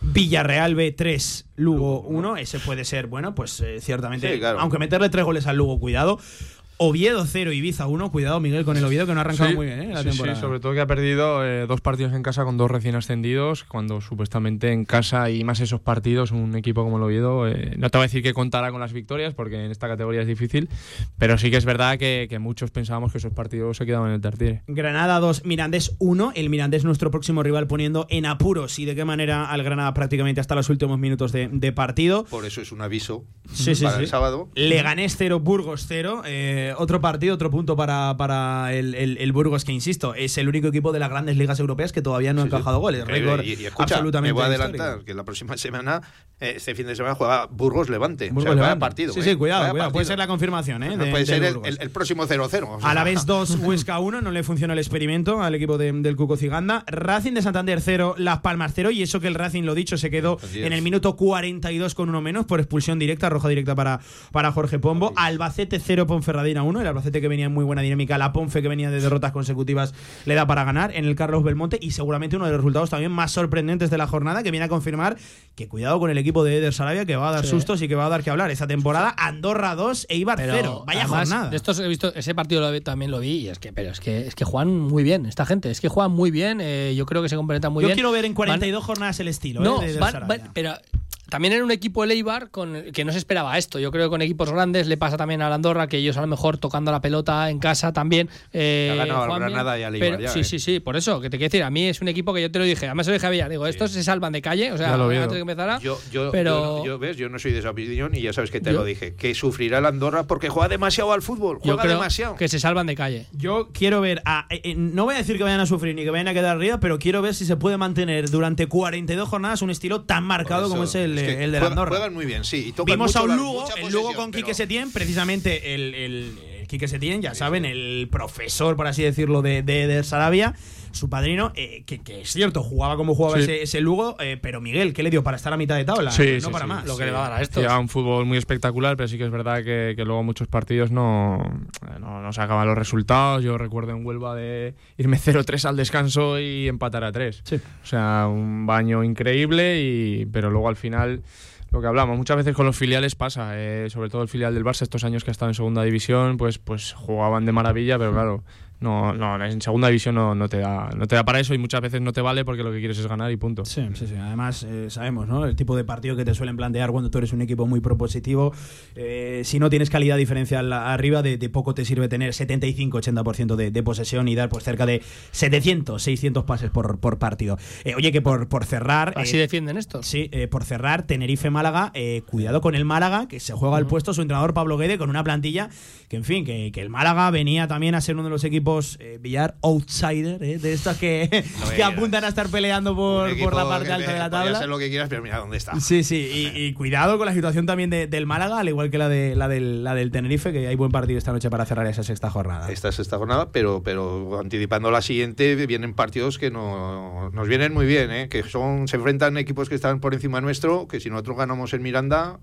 Villarreal B 3, Lugo 1. Ese puede ser, bueno, pues eh, ciertamente. Sí, claro. Aunque meterle tres goles al Lugo, cuidado. Oviedo 0, Ibiza 1. Cuidado, Miguel, con el Oviedo que no ha arrancado Sí, muy bien, ¿eh? La sí, sí, temporada. sobre todo que ha perdido eh, dos partidos en casa con dos recién ascendidos, cuando supuestamente en casa y más esos partidos, un equipo como el Oviedo, eh, no te voy a decir que contará con las victorias, porque en esta categoría es difícil, pero sí que es verdad que, que muchos pensábamos que esos partidos se quedaban en el Tartiere. Granada 2, Mirandés 1. El Mirandés nuestro próximo rival poniendo en apuros y de qué manera al Granada prácticamente hasta los últimos minutos de, de partido. Por eso es un aviso Sí, para sí. el sábado. Leganés 0, Burgos 0. Eh, otro partido, otro punto para, para el, el- el Burgos, que insisto, es el único equipo de las grandes ligas europeas que todavía no ha sí. encajado goles. Récord Y, y escucha, absolutamente me voy a histórico. adelantar que la próxima semana, eh, este fin de semana, juega Burgos Levante. Burgos o sea, vaya partido. Sí, eh. sí, cuidado, Vaya cuidado. Puede ser la confirmación, ¿eh? De- puede ser el, próximo 0-0. o sea. A la vez 2, Huesca 1, no le funciona el experimento al equipo de- del Cuco Ciganda. Racing de Santander 0, Las Palmas 0. Y eso que el Racing, lo dicho, se quedó Así es. en el minuto 42 con uno menos por expulsión directa, roja directa para, para Jorge Pombo. Albacete 0, Ponferradina 1. El Albacete que venía en muy buena dinámica. La Ponfe que venía de derrotas consecutivas le da para ganar en el Carlos Belmonte. Y seguramente uno de los resultados también más sorprendentes de la jornada que viene a confirmar que cuidado con el equipo de Eder Sarabia que va a dar Sí. sustos y que va a dar que hablar. Esta temporada Andorra 2 e Ibar Pero 0. Vaya además, jornada. De estos he visto, ese partido lo también lo vi y es que, pero es que es que juegan muy bien esta gente, es que juegan muy bien, eh, yo creo que se complementan muy Yo bien. quiero ver en Van- 42 jornadas el estilo. no, ¿eh? de Eder van- Sarabia. van- pero también era un equipo el Eibar con que no se esperaba esto. Yo creo que con equipos grandes le pasa también a la Andorra que ellos a lo mejor tocando la pelota en casa también. Eh, Ha ganado al. Granada y al Eibar Pero- ya, Sí, ¿eh? sí, sí, por eso, que te quiero decir, a mí es un equipo que yo te lo dije, además se lo dije a Villar, digo, estos se salvan de calle, o sea, antes de que empezara. Yo, yo, pero yo, yo- ves, yo no soy de esa opinión y ya sabes que te Yo- lo dije. Que sufrirá el Andorra porque juega demasiado al fútbol. yo Juega creo demasiado. que se salvan de calle. Yo quiero ver, a- eh, eh, no voy a decir que vayan a sufrir ni que vayan a quedar arriba, pero quiero ver si se puede mantener durante 42 jornadas un estilo tan marcado como es el, el, Es de- que el de juegan- Andorra. Juegan muy bien, sí. y Vimos mucho a un Lugo, el Lugo con pero- Quique Setién, precisamente el, el, el Quique Setién, ya saben, el profesor, por así decirlo, de, de, de Sarabia, su padrino, eh, que, que es cierto, jugaba como jugaba Sí. ese, ese Lugo, eh, pero Miguel, ¿qué le dio para estar a mitad de tabla? Sí, no sí, para sí. más. Lo que le va a dar a estos. Lleva un fútbol muy espectacular, pero sí que es verdad que, que luego muchos partidos no, no, no sacaban los resultados. Yo recuerdo en Huelva de irme 0-3 al descanso y empatar a 3. O sea, un baño increíble, y, pero luego al final lo que hablamos, muchas veces con los filiales pasa, eh, sobre todo el filial del Barça estos años que ha estado en segunda división, pues, pues jugaban de maravilla, pero claro, no, no, en segunda división no, no, te da, no te da para eso y muchas veces no te vale porque lo que quieres es ganar y punto. Sí, sí, sí. Además, eh, sabemos, ¿no? El tipo de partido que te suelen plantear cuando tú eres un equipo muy propositivo. Eh, si no tienes calidad diferencial arriba, de, de poco te sirve tener 75-80% de, de posesión y dar pues cerca de 700, 600 pases por, por partido. Eh, oye, que por, por cerrar. Así eh, defienden estos. Sí, eh, por cerrar, Tenerife-Málaga, eh, cuidado con el Málaga, que se juega el puesto su entrenador Pablo Guede con una plantilla que, en fin, que, que el Málaga venía también a ser uno de los equipos eh, Villar outsider, eh, de estos que, que apuntan a estar peleando por, por la parte alta de la tabla. hacer lo que quieras, pero mira dónde está. Sí, sí, y, y cuidado con la situación también de- del Málaga, al igual que la, de, la, del, la del Tenerife, que hay buen partido esta noche para cerrar esa sexta jornada. Esta es esta jornada, pero, pero anticipando la siguiente, vienen partidos que no, nos vienen muy bien, ¿eh? que son se enfrentan equipos que están por encima nuestro, que si nosotros ganamos en Miranda,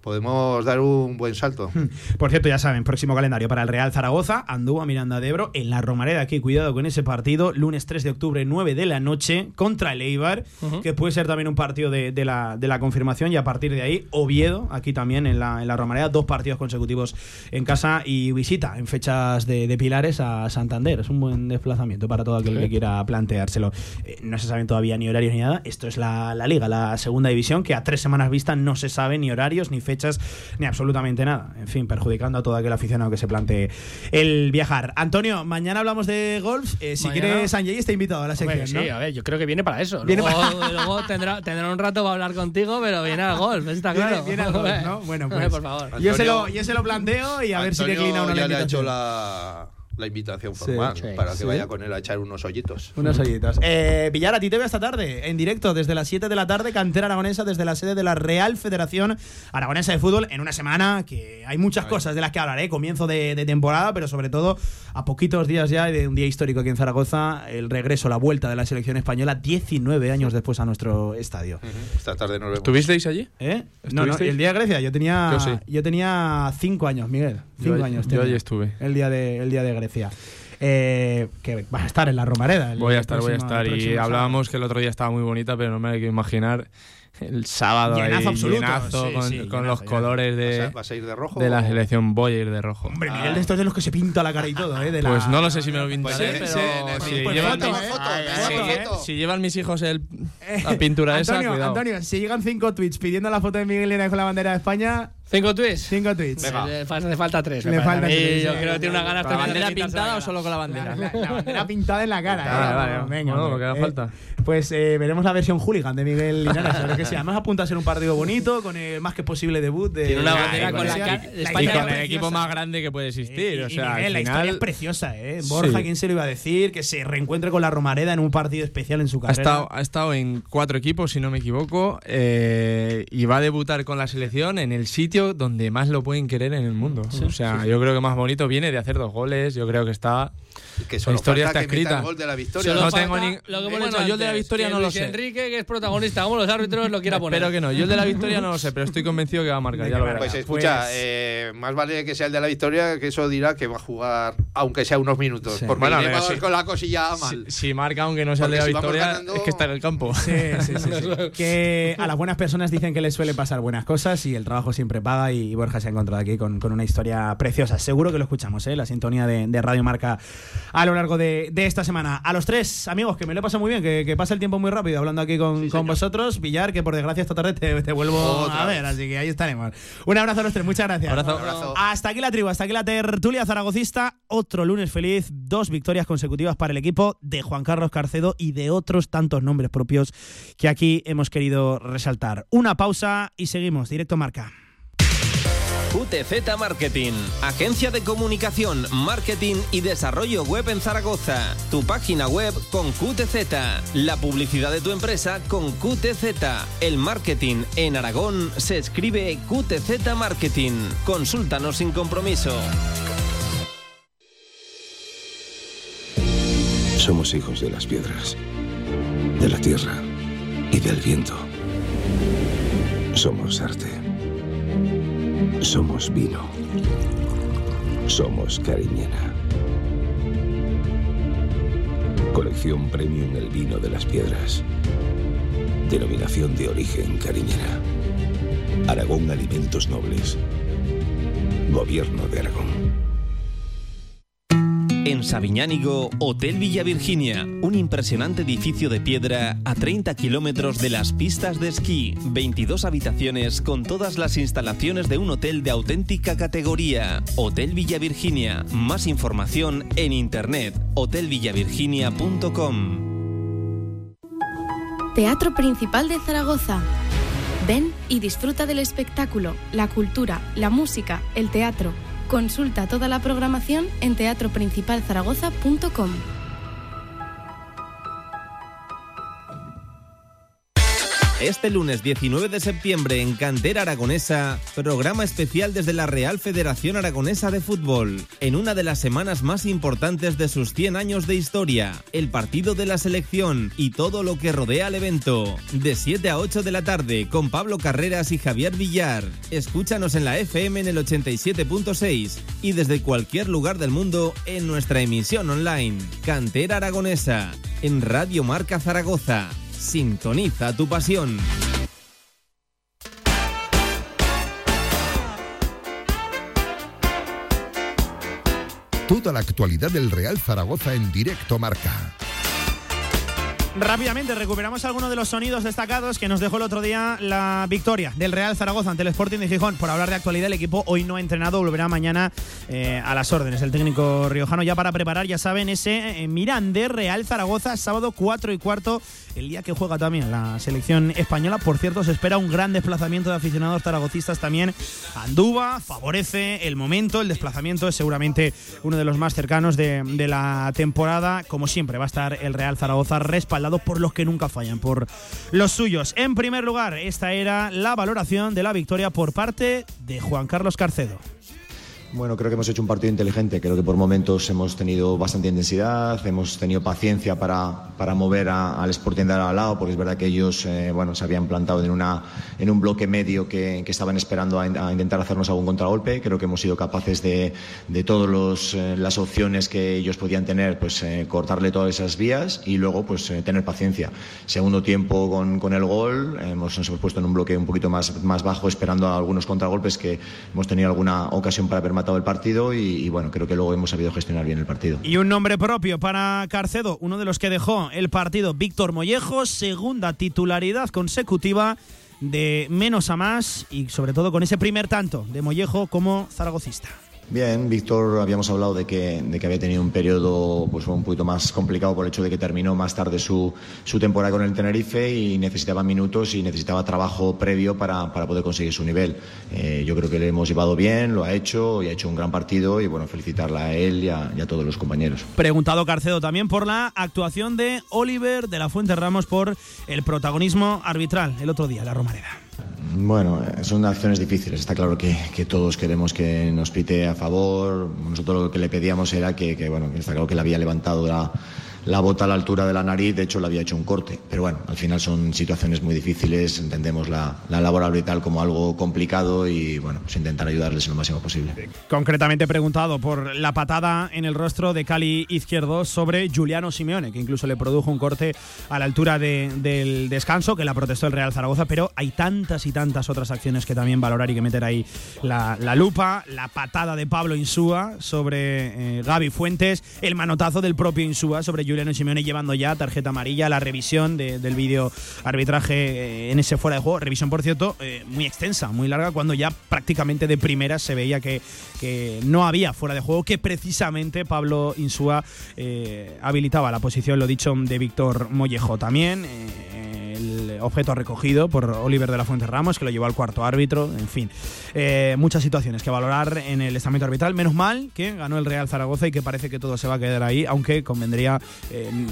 podemos dar un buen salto. Por cierto, ya saben, próximo calendario para el Real Zaragoza, Andúa, Miranda de Ebro, en la Romareda, aquí cuidado con ese partido, lunes 3 de octubre, 9 de la noche, contra el Eibar, que puede ser también un partido de, de la, de la confirmación, y a partir de ahí, Oviedo, aquí también en la, en la Romareda, dos partidos consecutivos en casa y visita en fechas de, de Pilares a Santander. Es un buen desplazamiento para todo aquel Sí. que quiera planteárselo. Eh, no se saben todavía ni horarios ni nada, esto es la, la Liga, la segunda división, que a tres semanas vista no se sabe ni horarios, ni fechas, ni absolutamente nada. En fin, perjudicando a todo aquel aficionado que se plantee el viajar. Antonio, mañana hablamos de golf. Eh, si Mañana- quieres, Sanjay está invitado a la sección, Hombre, sí, ¿no? a ver, yo creo que viene para eso. Viene luego para- luego tendrá, tendrá un rato para hablar contigo, pero viene al golf, está Viene- claro. viene al golf, ¿no? Bueno, pues, por favor. Yo se, lo, yo se lo planteo y a ver si Antonio declina uno la ya le ha hecho la, la invitación formal Sí. para que Sí. vaya con él a echar unos hoyitos. Unos hoyitos. Eh, Villar, a ti te veo esta tarde, en directo, desde las 7 de la tarde, cantera aragonesa, desde la sede de la Real Federación Aragonesa de Fútbol, en una semana que hay muchas cosas de las que hablaré, comienzo de, de temporada, pero sobre todo a poquitos días ya de un día histórico aquí en Zaragoza, el regreso, la vuelta de la selección española, 19 años después a nuestro estadio. Esta tarde nos vemos. ¿Tuvisteis allí? ¿Eh? No, no, ¿Estuvisteis? el día de Grecia, yo tenía, Yo sí. yo tenía cinco años, Miguel. Yo Cinco allí- años. yo allí estuve. El día de, el día de Grecia. Eh, que vas a estar en la Romareda. el Voy a estar, voy a estar. Y hablábamos que el otro día estaba muy bonita, pero no me hay que imaginar el sábado Llenazo ahí, absoluto. llenazo Sí, con, sí, con llenazo, los llenazo. colores ¿Vas de, a, vas a ir de rojo? de la selección. Voy a ir de rojo. Hombre, Miguel de estos de los que se pinta la cara y todo, ¿eh? De la- Pues no lo sé si me lo pintaré, sí, pero sí, si, llevan foto, mis. Foto, si- foto, si- foto. si llevan mis hijos el, la pintura esa, cuidado. Antonio, si llegan cinco tweets pidiendo la foto de Miguel Linares con la bandera de España, ¿Cinco tweets? cinco tweets. Le, le falta- le falta tres. me Le parece a faltan mí. tres, Yo creo que tiene unas ganas ¿Con la bandera pintada o solo con la bandera? La, la bandera pintada en la cara. ¿eh? Vale, vale, Venga, lo que haga eh, falta. Pues eh, veremos la versión hooligan de Miguel Linares. Seguro que sí. Además apunta a ser un partido bonito, con el más que posible debut. De, Tiene una de bandera con Y con el equipo más grande que puede existir. Y- o y sea, Miguel, al la historia es preciosa, ¿eh? Borja, Sí. ¿quién se lo iba a decir? Que se reencuentre con la Romareda en un partido especial en su ha carrera. estado, ha estado en cuatro equipos, si no me equivoco, eh, y va a debutar con la selección en el sitio donde más lo pueden querer en el mundo. o sea, yo creo que más bonito viene de hacer dos goles. Yo creo que está. Que La solo historia falta está que escrita. el gol de la victoria. Solo No falta tengo ni- lo que hemos Bueno, yo el de la victoria que no lo sé. Enrique, que es protagonista, como los árbitros, lo quiera poner. Espero que no. Yo el de la victoria no lo sé, pero estoy convencido que va a marcar. Ya lo verás. Pues escucha, Pues- eh, más vale que sea el de la victoria, que eso dirá que va a jugar, aunque sea unos minutos. Sí. Porque Bueno, sí. con la cosilla mal. Si, si marca, aunque no sea el de la si victoria, ganando- es que está en el campo. Sí, sí, sí, sí. que a las buenas personas dicen que les suele pasar buenas cosas y el trabajo siempre paga y Borja se ha encontrado aquí con, con una historia preciosa. Seguro que lo escuchamos, ¿eh? la sintonía de, de Radio Marca a lo largo de, de esta semana. A los tres, amigos, que me lo he pasado muy bien, que, que pasa el tiempo muy rápido hablando aquí con, con vosotros. Villar, que por desgracia esta tarde te, te vuelvo Otra a ver, vez. así que ahí estaremos. Un abrazo a los tres, muchas gracias. Abrazo. Abrazo. Hasta aquí la tribu, hasta aquí la tertulia zaragocista. Otro lunes feliz, dos victorias consecutivas para el equipo de Juan Carlos Carcedo y de otros tantos nombres propios que aquí hemos querido resaltar. Una pausa y seguimos, directo marca. QTZ Marketing, agencia de comunicación, marketing y desarrollo web en Zaragoza. Tu página web con QTZ, la publicidad de tu empresa con QTZ. El marketing en Aragón se escribe QTZ Marketing. Consúltanos sin compromiso. Somos hijos de las piedras, de la tierra y del viento. Somos arte. Somos vino. Somos Cariñena. Colección Premium El Vino de las Piedras. Denominación de origen Cariñena. Aragón Alimentos Nobles. Gobierno de Aragón. En Sabiñánigo, Hotel Villa Virginia, un impresionante edificio de piedra a 30 kilómetros de las pistas de esquí, 22 habitaciones con todas las instalaciones de un hotel de auténtica categoría. Hotel Villa Virginia, más información en internet, hotelvillavirginia.com. Teatro Principal de Zaragoza. Ven y disfruta del espectáculo, la cultura, la música, el teatro. Consulta toda la programación en teatroprincipalzaragoza.com. Este lunes 19 de septiembre en Cantera Aragonesa, programa especial desde la Real Federación Aragonesa de Fútbol, en una de las semanas más importantes de sus 100 años de historia, el partido de la selección y todo lo que rodea al evento, de 7 a 8 de la tarde con Pablo Carreras y Javier Villar. Escúchanos en la FM en el 87.6 y desde cualquier lugar del mundo en nuestra emisión online, Cantera Aragonesa, en Radio Marca Zaragoza. Sintoniza tu pasión. Toda la actualidad del Real Zaragoza en directo marca. Rápidamente recuperamos algunos de los sonidos destacados que nos dejó el otro día la victoria del Real Zaragoza ante el Sporting de Gijón. Por hablar de actualidad, el equipo hoy no ha entrenado, volverá mañana eh, a las órdenes. El técnico riojano ya para preparar, ya saben, ese eh, Mirande Real Zaragoza, sábado 4 y cuarto, el día que juega también la selección española. Por cierto, se espera un gran desplazamiento de aficionados zaragocistas también. Andúba favorece el momento, el desplazamiento es seguramente uno de los más cercanos de, de la temporada. Como siempre, va a estar el Real Zaragoza respaldado por los que nunca fallan, por los suyos. En primer lugar, esta era la valoración de la victoria por parte de Juan Carlos Carcedo. Bueno, creo que hemos hecho un partido inteligente. Creo que por momentos hemos tenido bastante intensidad, hemos tenido paciencia para, para mover a- al Sporting de al lado, porque es verdad que ellos eh, bueno, se habían plantado en, una, en un bloque medio que, que estaban esperando a, a intentar hacernos algún contragolpe. Creo que hemos sido capaces de, de todas las opciones que ellos podían tener, pues eh, cortarle todas esas vías y luego pues eh, tener paciencia. Segundo tiempo con, con el gol, hemos, nos hemos puesto en un bloque un poquito más, más bajo, esperando a algunos contragolpes que hemos tenido alguna ocasión para haber el partido y, y, bueno, creo que luego hemos sabido gestionar bien el partido. Y un nombre propio para Carcedo, uno de los que dejó el partido, Víctor Mollejo, segunda titularidad consecutiva de menos a más y sobre todo con ese primer tanto de Mollejo como zaragocista. Bien, Víctor, habíamos hablado de que, de que había tenido un periodo pues, un poquito más complicado por el hecho de que terminó más tarde su, su temporada con el Tenerife y necesitaba minutos y necesitaba trabajo previo para, para poder conseguir su nivel. Eh, yo creo que le hemos llevado bien, lo ha hecho y ha hecho un gran partido y bueno, felicitarla a él y a, y a todos los compañeros. Preguntado Carcedo también por la actuación de Oliver de la Fuente Ramos por el protagonismo arbitral el otro día, la Romareda. Bueno, eh, son acciones difíciles. Está claro que, todos queremos que nos pite a favor. Nosotros lo que le pedíamos era que, que bueno, está claro que le había levantado la, la, bota a la altura de la nariz, de hecho le había hecho un corte. Pero bueno, al final son situaciones muy difíciles. Entendemos la, la labor arbitral como algo complicado y bueno, pues intentar ayudarles lo máximo posible. Concretamente preguntado por la patada en el rostro de Cali Izquierdo sobre Juliano Simeone, que incluso le produjo un corte a la altura de, del descanso, que la protestó el Real Zaragoza, pero hay tantas y tantas otras acciones que también valorar y que meter ahí la, la lupa, la patada de Pablo Insúa sobre eh, Gaby Fuentes, el manotazo del propio Insúa sobre Juliano Simeone llevando ya tarjeta amarilla, la revisión de, del vídeo arbitraje eh, en ese fuera de juego, revisión por cierto eh, muy extensa, muy larga, cuando ya prácticamente de primera se veía que, que no había fuera de juego, que precisamente Pablo Insúa eh, habilitaba la posición, lo dicho, de Víctor Mollejo también. El eh, objeto recogido por Oliver de la Fuente Ramos, que lo llevó al cuarto árbitro, en fin. Eh, muchas situaciones que valorar en el estamento arbitral. Menos mal que ganó el Real Zaragoza y que parece que todo se va a quedar ahí, aunque convendría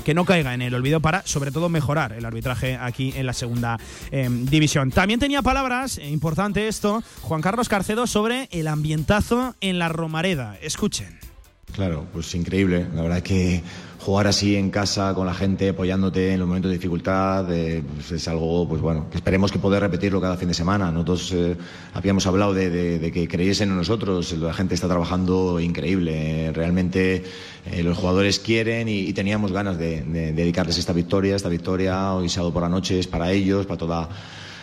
que no caiga en el olvido para, sobre todo, mejorar el arbitraje aquí en la segunda división. También tenía palabras, importante esto, Juan Carlos Carcedo sobre el ambientazo en la Romareda. Escuchen. Claro, pues increíble. La verdad que jugar así en casa con la gente apoyándote en los momentos de dificultad eh, pues es algo, pues bueno, que esperemos que poder repetirlo cada fin de semana. Nosotros eh, habíamos hablado de, que creyesen en nosotros, la gente está trabajando increíble. realmente eh, los jugadores quieren y, teníamos ganas de, dedicarles esta victoria. Esta victoria hoy sábado por la noche es para ellos, para toda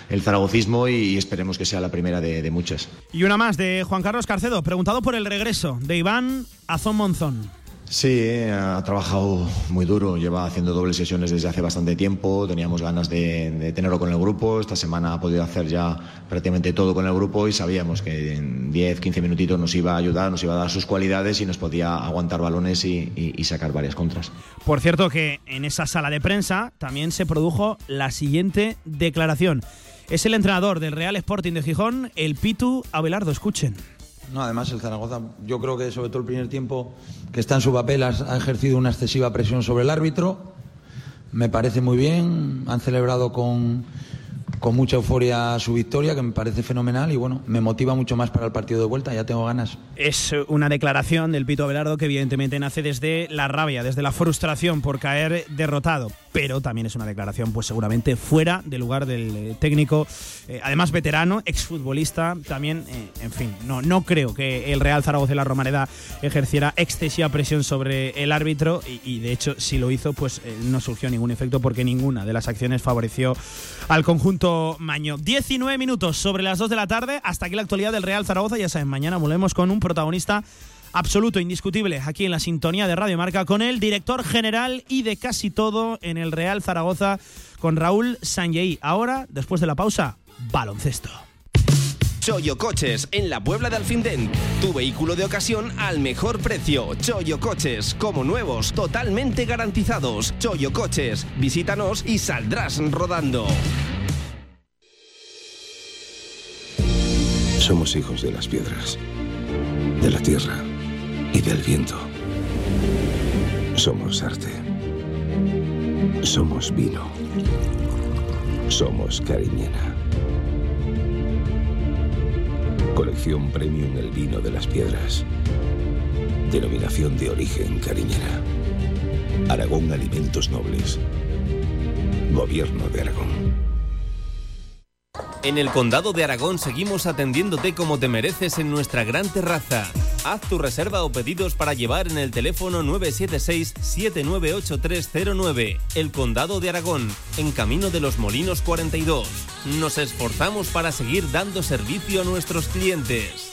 el zaragocismo y, esperemos que sea la primera de, muchas. Y una más de Juan Carlos Carcedo, preguntado por el regreso de Iván Azón Monzón. Sí, ha trabajado muy duro, lleva haciendo dobles sesiones desde hace bastante tiempo, teníamos ganas de, tenerlo con el grupo, esta semana ha podido hacer ya prácticamente todo con el grupo y sabíamos que en 10, 15 minutitos nos iba a ayudar, nos iba a dar sus cualidades y nos podía aguantar balones y sacar varias contras. Por cierto que en esa sala de prensa también se produjo la siguiente declaración. Es el entrenador del Real Sporting de Gijón, el Pitu Abelardo. Escuchen. No, además el Zaragoza, yo creo que sobre todo el primer tiempo que está en su papel ha ejercido una excesiva presión sobre el árbitro. Me parece muy bien, han celebrado con, con mucha euforia su victoria, que me parece fenomenal y bueno, me motiva mucho más para el partido de vuelta, ya tengo ganas. Es una declaración del Pito Abelardo que evidentemente nace desde la rabia, desde la frustración por caer derrotado pero también es una declaración pues seguramente fuera del lugar del eh, técnico, eh, además veterano, exfutbolista, también, eh, en fin, no, no creo que el Real Zaragoza y la Romareda ejerciera excesiva presión sobre el árbitro y, de hecho si lo hizo pues no surgió ningún efecto porque ninguna de las acciones favoreció al conjunto Maño. 19 minutos sobre las 2 de la tarde, hasta aquí la actualidad del Real Zaragoza, ya saben, mañana volvemos con un protagonista absoluto, indiscutible, aquí en la sintonía de Radio Marca con el director general y de casi todo en el Real Zaragoza, con Raúl Sanjei. Ahora, después de la pausa, baloncesto. Choyo Coches en la Puebla de Alfindén. Tu vehículo de ocasión al mejor precio. Choyo Coches, como nuevos, totalmente garantizados. Choyo Coches, visítanos y saldrás rodando. Somos hijos de las piedras, de la tierra y del viento. Somos arte. Somos vino. Somos Cariñena. Colección Premium El Vino de las Piedras. Denominación de origen Cariñena. Aragón Alimentos Nobles. Gobierno de Aragón. En el Condado de Aragón seguimos atendiéndote como te mereces en nuestra gran terraza. Haz tu reserva o pedidos para llevar en el teléfono 976-798309. El Condado de Aragón, en Camino de los Molinos 42. Nos esforzamos para seguir dando servicio a nuestros clientes.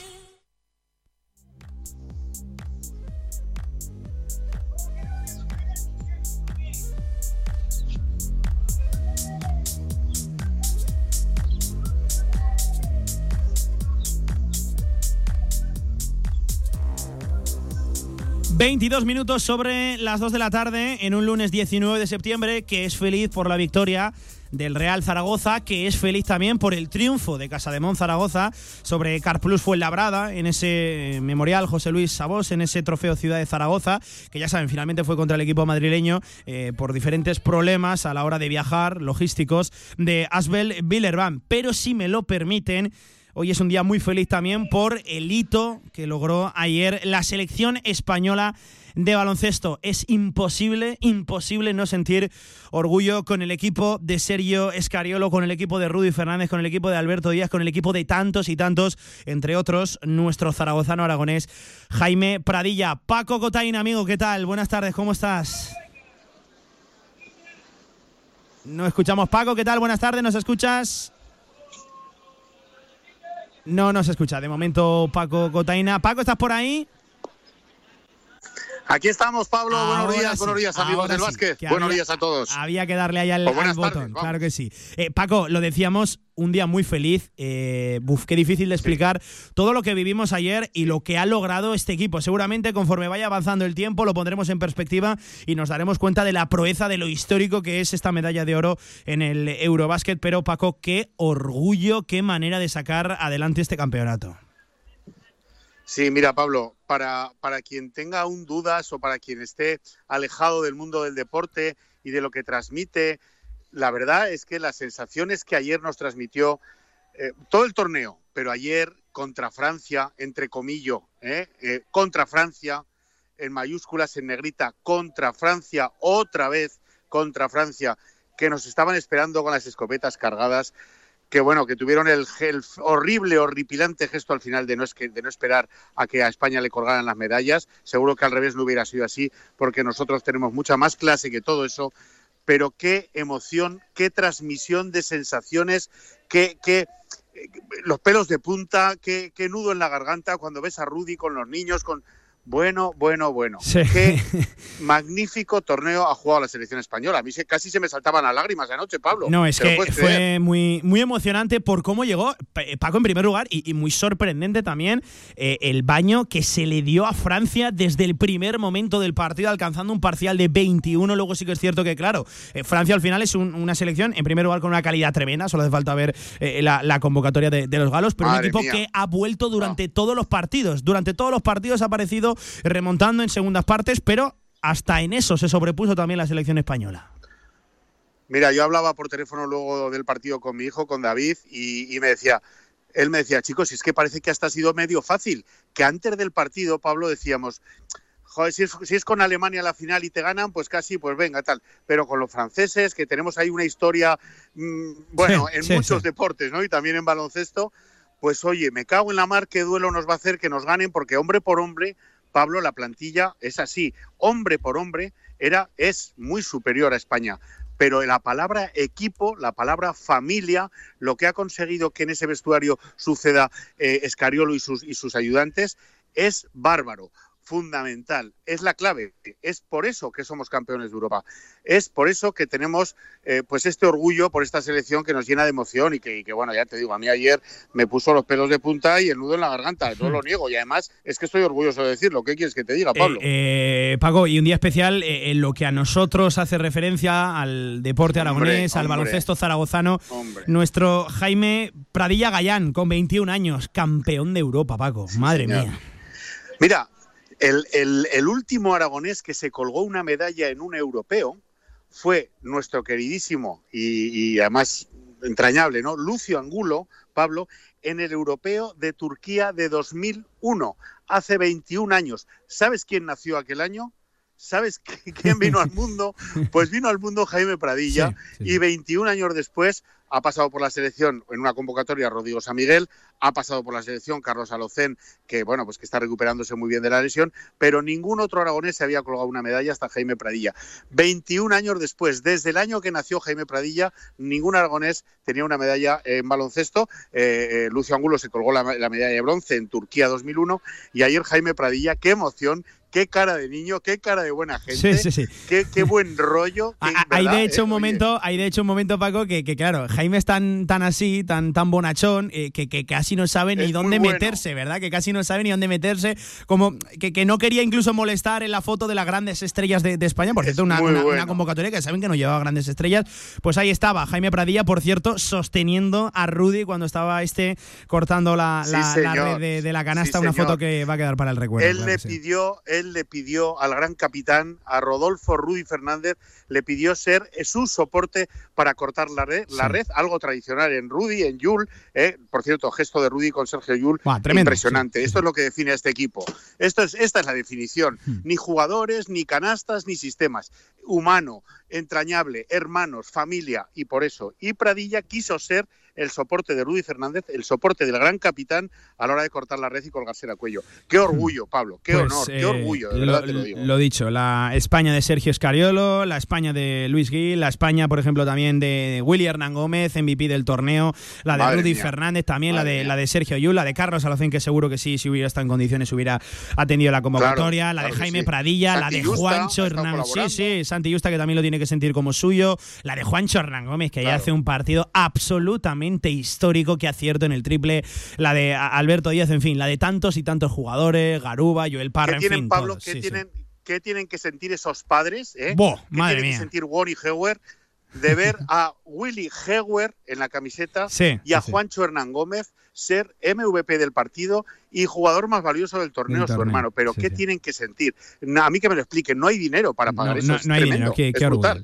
22 minutos sobre las 2 de la tarde en un lunes 19 de septiembre que es feliz por la victoria del Real Zaragoza, que es feliz también por el triunfo de Casa de Zaragoza sobre Carplus Fuenlabrada en ese memorial José Luis Sabós, en ese trofeo Ciudad de Zaragoza, que ya saben, finalmente fue contra el equipo madrileño eh, por diferentes problemas a la hora de viajar, logísticos, de Asbel Villerban. Pero si me lo permiten, Hoy es un día muy feliz también por el hito que logró ayer la selección española de baloncesto. Es imposible, imposible no sentir orgullo con el equipo de Sergio Escariolo, con el equipo de Rudy Fernández, con el equipo de Alberto Díaz, con el equipo de tantos y tantos, entre otros, nuestro zaragozano aragonés Jaime Pradilla. Paco Cotain, amigo, ¿qué tal? Buenas tardes, ¿cómo estás? No escuchamos, Paco, ¿qué tal? Buenas tardes, ¿nos escuchas? No nos escucha. De momento, Paco Cotaina. Paco, ¿estás por ahí? Aquí estamos, Pablo. buenos días, sí, buenos días, amigos ahora del sí, básquet. que Buenos había- días a todos. Había que darle ahí al, tardes, botón, vamos. claro que sí. Eh, Paco, lo decíamos, un día muy feliz. Eh, buf, qué difícil de explicar todo lo que vivimos ayer y lo que ha logrado este equipo. Seguramente conforme vaya avanzando el tiempo lo pondremos en perspectiva y nos daremos cuenta de la proeza, de lo histórico que es esta medalla de oro en el Eurobásquet. Pero Paco, qué orgullo, qué manera de sacar adelante este campeonato. Sí, mira, Pablo, para, para quien tenga aún dudas o para quien esté alejado del mundo del deporte y de lo que transmite, la verdad es que las sensaciones que ayer nos transmitió eh, todo el torneo, pero ayer contra Francia, entre comillas, ¿eh? Eh, contra Francia, en mayúsculas en negrita, contra Francia, otra vez contra Francia, que nos estaban esperando con las escopetas cargadas, que bueno, que tuvieron el, horrible, horripilante gesto al final de no, es que, de no esperar a que a España le colgaran las medallas. Seguro que al revés no hubiera sido así, porque nosotros tenemos mucha más clase que todo eso. Pero qué emoción, qué transmisión de sensaciones, qué, qué eh, los pelos de punta, qué, qué nudo en la garganta cuando ves a Rudy con los niños, con bueno, bueno, bueno. Sí. Qué magnífico torneo ha jugado la selección española. A mí se- casi se me saltaban las lágrimas anoche, Pablo. No, es ¿Te lo que fue muy, muy emocionante por cómo llegó Pa- Paco en primer lugar y, y muy sorprendente también eh, el baño que se le dio a Francia desde el primer momento del partido, alcanzando un parcial de 21. Luego sí que es cierto que, claro, eh, Francia al final es un- una selección, en primer lugar, con una calidad tremenda. Solo hace falta ver eh, la, la convocatoria de, de los galos, pero Madre un equipo mía. que ha vuelto durante todos los partidos. Durante todos los partidos ha aparecido remontando en segundas partes, pero hasta en eso se sobrepuso también la selección española. Mira, yo hablaba por teléfono luego del partido con mi hijo, con David, y, y me decía, él me decía, chicos, si es que parece que hasta ha sido medio fácil, que antes del partido, Pablo, decíamos, joder, si es, si es con Alemania la final y te ganan, pues casi, pues venga, tal. Pero con los franceses, que tenemos ahí una historia, mm, bueno, Sí, en sí, muchos sí. deportes, ¿no? Y también en baloncesto, pues oye, me cago en la mar, qué duelo nos va a hacer que nos ganen, porque hombre por hombre, Pablo, la plantilla es así, hombre por hombre, era, es muy superior a España. Pero la palabra equipo, la palabra familia, lo que ha conseguido que en ese vestuario suceda eh, Escariolo y sus, y sus ayudantes, es bárbaro, fundamental, es la clave. Es por eso que somos campeones de Europa. Es por eso que tenemos eh, pues este orgullo por esta selección que nos llena de emoción y que, y que, bueno, ya te digo, a mí ayer me puso los pelos de punta y el nudo en la garganta, no lo niego. Y además es que estoy orgulloso de decirlo. ¿Qué quieres que te diga, Pablo? Eh, eh, Paco, y un día especial eh, en lo que a nosotros hace referencia al deporte aragonés, al hombre. baloncesto zaragozano. Hombre. Nuestro Jaime Pradilla Gallán, con 21 años, campeón de Europa, Paco. Madre mía. Mira, el, el- el último aragonés que se colgó una medalla en un europeo fue nuestro queridísimo y, y además entrañable, ¿no? Lucio Angulo, Pablo, en el europeo de Turquía de 2001, hace 21 años. ¿Sabes quién nació aquel año? ¿Sabes qui- quién vino al mundo? Pues vino al mundo Jaime Pradilla y 21 años después ha pasado por la selección en una convocatoria Rodrigo San Miguel, ha pasado por la selección Carlos Alocén, que bueno, pues que está recuperándose muy bien de la lesión, pero ningún otro aragonés se había colgado una medalla hasta Jaime Pradilla. 21 años después, desde el año que nació Jaime Pradilla, ningún aragonés tenía una medalla en baloncesto. Eh, eh, Lucio Angulo se colgó la, la medalla de bronce en Turquía 2001 y ayer Jaime Pradilla, qué emoción, qué cara de niño, qué cara de buena gente, Sí, sí, sí. Qué, qué buen rollo. qué- Hay de hecho Eh, un oye. momento, hay de hecho un momento, Paco, que, que, claro, Jaime es tan, tan así, tan, tan bonachón, eh, que, que casi no sabe ni Es dónde bueno. meterse, ¿verdad? Que casi no sabe ni dónde meterse. Como que, que no quería incluso molestar en la foto de las grandes estrellas de, de España. Por cierto, una, muy una- una bueno. convocatoria que saben que no llevaba grandes estrellas. Pues ahí estaba, Jaime Pradilla, por cierto, sosteniendo a Rudy cuando estaba este cortando la, la- red de, de la canasta. Una foto que va a quedar para el recuerdo. Él claro le pidió, él le pidió al gran capitán, a Rodolfo Rudy Fernández, le pidió ser eh, su soporte para cortar la red, la red, algo tradicional en Rudy, en Yul, eh, por cierto, gesto de Rudy con Sergio Yul, tremendo, impresionante. Esto es lo que define a este equipo. Esto es, esta es la definición. Hmm. Ni jugadores, ni canastas, ni sistemas. Humano, entrañable, hermanos, familia, y por eso. Y Pradilla quiso ser el soporte de Rudy Fernández, el soporte del gran capitán a la hora de cortar la red y colgarse al cuello. Qué orgullo, Pablo, qué Pues, honor, qué eh, orgullo, de verdad lo, te lo digo. lo dicho, la España de Sergio Escariolo, la España de Luis Gil, la España, por ejemplo, también de Willy Hernán Gómez, MVP del torneo, la de Madre Rudy mía. Fernández, también la de, mía. la de Sergio Yul, la de Carlos Alocén, que seguro que sí, si hubiera estado en condiciones, hubiera atendido la convocatoria, Claro, la de claro Jaime sí. Pradilla, la de Justa Juancho Hernán, sí, sí, Santi Justa, que también lo tiene que sentir como suyo, la de Juancho Hernán Gómez, que ya Claro. hace un partido absolutamente histórico, que acierto en el triple, la de Alberto Díaz, en fin, la de tantos y tantos jugadores, Garuba, Joel Parra, ¿Qué en tienen, fin, Pablo? todos, ¿Qué, sí, sí. tienen, ¿Qué tienen que sentir esos padres? Eh? ¿Qué madre tienen mía. que sentir Won y Heuer de ver a Willy Heuer en la camiseta Sí, y a. Juancho Hernán Gómez ser MVP del partido y jugador más valioso del torneo, su hermano. Pero sí, ¿qué sí. tienen que sentir? No, a mí que me lo expliquen, no hay dinero para pagar No, eso. no- es no hay dinero, qué, qué orgullo.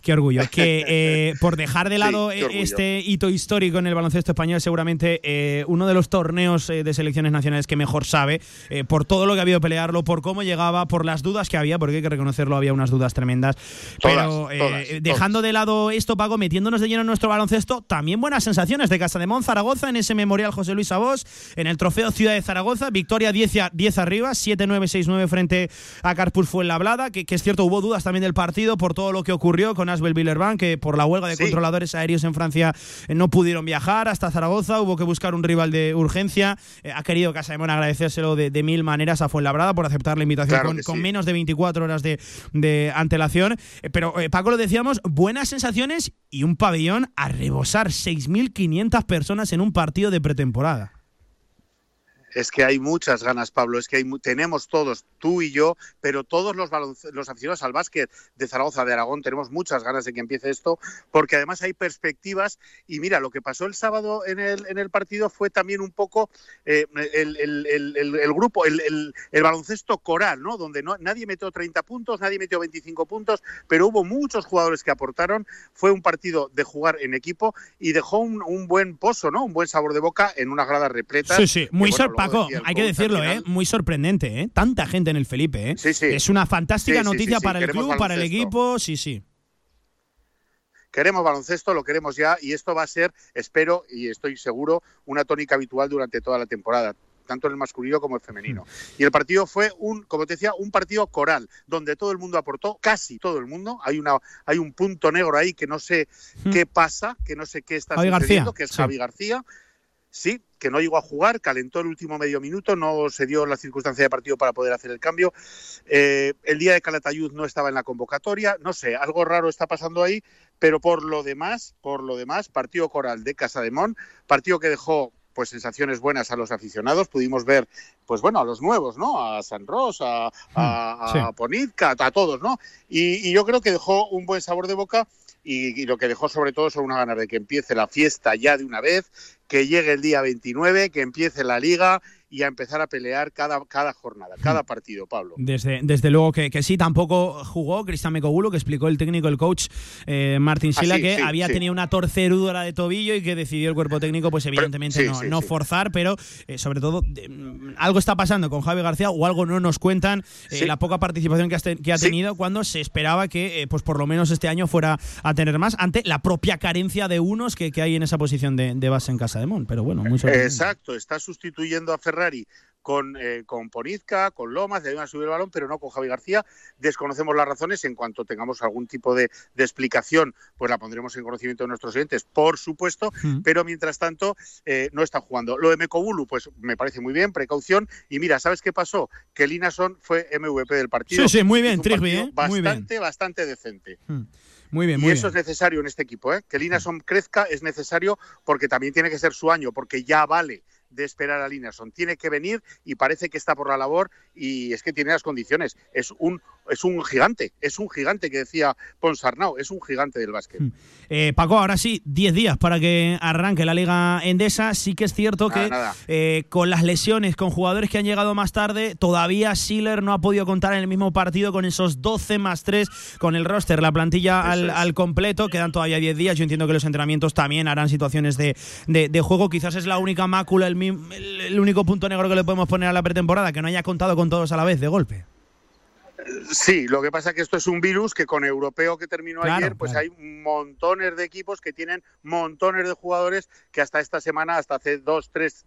Qué orgullo. Que eh, por dejar de lado orgullo. este hito histórico en el baloncesto español, seguramente eh, uno de los torneos eh, de selecciones nacionales que mejor sabe, eh, por todo lo que ha habido pelearlo, por cómo llegaba, por las dudas que había, porque hay que reconocerlo, había unas dudas tremendas. Pero Todas, todas, dejando de lado esto, Paco, metiéndonos de lleno en nuestro baloncesto, también buenas sensaciones de Casa de Mon, Zaragoza, en ese memorial José Luis Abos, en el trofeo Ciudad de Zaragoza, victoria 10, a- 10 arriba, 7-9-6-9 frente a Carpus Fuenlabrada, que, que es cierto, hubo dudas también del partido por todo lo que ocurrió con Asbel Villerban, que por la huelga de Sí. controladores aéreos en Francia eh, no pudieron viajar hasta Zaragoza, hubo que buscar un rival de urgencia. Eh, ha querido Casa de Mon agradecérselo de, de mil maneras a Fuenlabrada por aceptar la invitación Claro con, menos de 24 horas de, de antelación. Eh, pero Paco lo decíamos, buenas sensaciones y un pabellón a rebosar 6.500 personas en un partido de pretemporada. Es que hay muchas ganas, Pablo. Es que hay tenemos todos, tú y yo, pero todos los, los aficionados al básquet de Zaragoza, de Aragón, tenemos muchas ganas de que empiece esto, porque además hay perspectivas. Y mira, lo que pasó el sábado en el, en el partido fue también un poco eh, el, grupo, el, baloncesto coral, ¿no? Donde no, nadie metió 30 puntos, nadie metió 25 puntos, pero hubo muchos jugadores que aportaron. Fue un partido de jugar en equipo y dejó un, un buen pozo, ¿no? Un buen sabor de boca en unas gradas repletas. Sí, sí, muy bueno, Paco, decía el hay que decirlo, ¿eh? Muy sorprendente, ¿eh? Tanta gente en el Felipe, ¿eh? Sí, sí. Es una fantástica Sí, noticia para el queremos club, para el equipo, sí, sí. Queremos baloncesto, lo queremos ya y esto va a ser, espero y estoy seguro, una tónica habitual durante toda la temporada tanto en el masculino como el femenino. Y el partido fue un, como te decía, un partido coral, donde todo el mundo aportó, casi todo el mundo. Hay una, hay un punto negro ahí que no sé qué pasa, que no sé qué está Javi sucediendo, García, que es sí. Javi García. Sí, que no llegó a jugar, calentó el último medio minuto, no se dio la circunstancia de partido para poder hacer el cambio. Eh, el día de Calatayud no estaba en la convocatoria, no sé, algo raro está pasando ahí, pero por lo demás, por lo demás, partido coral de Casa de Mon, partido que dejó pues sensaciones buenas a los aficionados, pudimos ver pues bueno, a los nuevos, ¿no? A San Ros, a, a, Sí. a Ponitka, a todos, ¿no? Y, y yo creo que dejó un buen sabor de boca y, y lo que dejó sobre todo son una ganas de que empiece la fiesta ya de una vez, que llegue el día 29, que empiece la liga y a empezar a pelear cada, cada jornada, cada partido, Pablo. Desde, desde luego que, que sí, tampoco jugó Cristian Mecobulo, que explicó el técnico, el coach eh, Martín Sila, Ah, sí, que sí, había sí. tenido una torcerudura de tobillo y que decidió el cuerpo técnico, pues evidentemente no, no forzar, pero eh, sobre todo mm, algo está pasando con Javi García o algo no nos cuentan eh, la poca participación que, has te- que ha tenido cuando se esperaba que eh, pues por lo menos este año fuera a tener más ante la propia carencia de unos que, que hay en esa posición de, de base en Casa de Mon. Pero bueno, muy. Exacto, está sustituyendo a Ferrari con, eh, con Ponizca, con Lomas, ayudan a subir el balón, pero no con Javi García. Desconocemos las razones. En cuanto tengamos algún tipo de, de explicación, pues la pondremos en conocimiento de nuestros oyentes, por supuesto. Mm. Pero mientras tanto, eh, no está jugando. Lo de Mekobulu, pues me parece muy bien, precaución. Y mira, ¿sabes qué pasó? Que Linason fue MVP del partido. Sí, sí, muy bien, Trigby, ¿eh? Muy bien. Bastante, bastante decente. Muy bien, y muy eso bien. es necesario en este equipo, ¿eh? que Linason crezca es necesario porque también tiene que ser su año, porque ya vale de esperar a Linason. Tiene que venir y parece que está por la labor y es que tiene las condiciones. Es un, es un gigante, es un gigante que decía Ponsarnau, es un gigante del básquet. Eh, Paco, ahora sí, 10 días para que arranque la Liga Endesa. Sí que es cierto Nada, que nada. eh, con las lesiones, con jugadores que han llegado más tarde, todavía Schiller no ha podido contar en el mismo partido con esos 12 más 3 con el roster, la plantilla al, al completo. Quedan todavía 10 días. Yo entiendo que los entrenamientos también harán situaciones de, de- de juego. Quizás es la única mácula, el- el único punto negro que le podemos poner a la pretemporada, que no haya contado con todos a la vez de golpe. Sí, lo que pasa es que esto es un virus que con europeo que terminó Claro, ayer, pues claro. hay montones de equipos que tienen montones de jugadores que hasta esta semana, hasta hace dos, tres,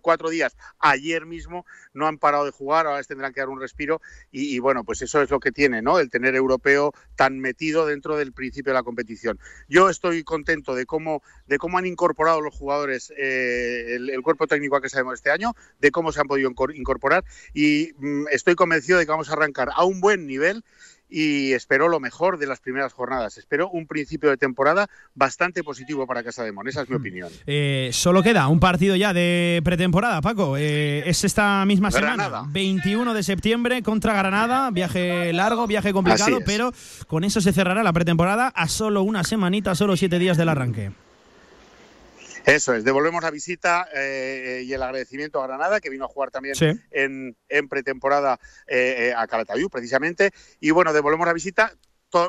cuatro días, ayer mismo, no han parado de jugar, ahora tendrán que dar un respiro y, bueno, pues eso es lo que tiene, ¿no? El tener europeo tan metido dentro del principio de la competición. Yo estoy contento de cómo, de cómo han incorporado los jugadores eh, el, cuerpo técnico a que sabemos este año, de cómo se han podido incor- incorporar y mm, estoy convencido de que vamos a arrancar a un buen nivel y espero lo mejor de las primeras jornadas. Espero un principio de temporada bastante positivo para Casa de Mon. Esa es mi opinión. Eh, solo queda un partido ya de pretemporada, Paco. Eh, es esta misma semana, Granada. 21 de septiembre contra Granada. Viaje largo, viaje complicado, pero con eso se cerrará la pretemporada a solo una semanita, solo siete días del arranque. Eso es, devolvemos la visita eh, y el agradecimiento a Granada, que vino a jugar también Sí. en, en pretemporada eh, eh, a Calatayud, precisamente. Y bueno, devolvemos la visita.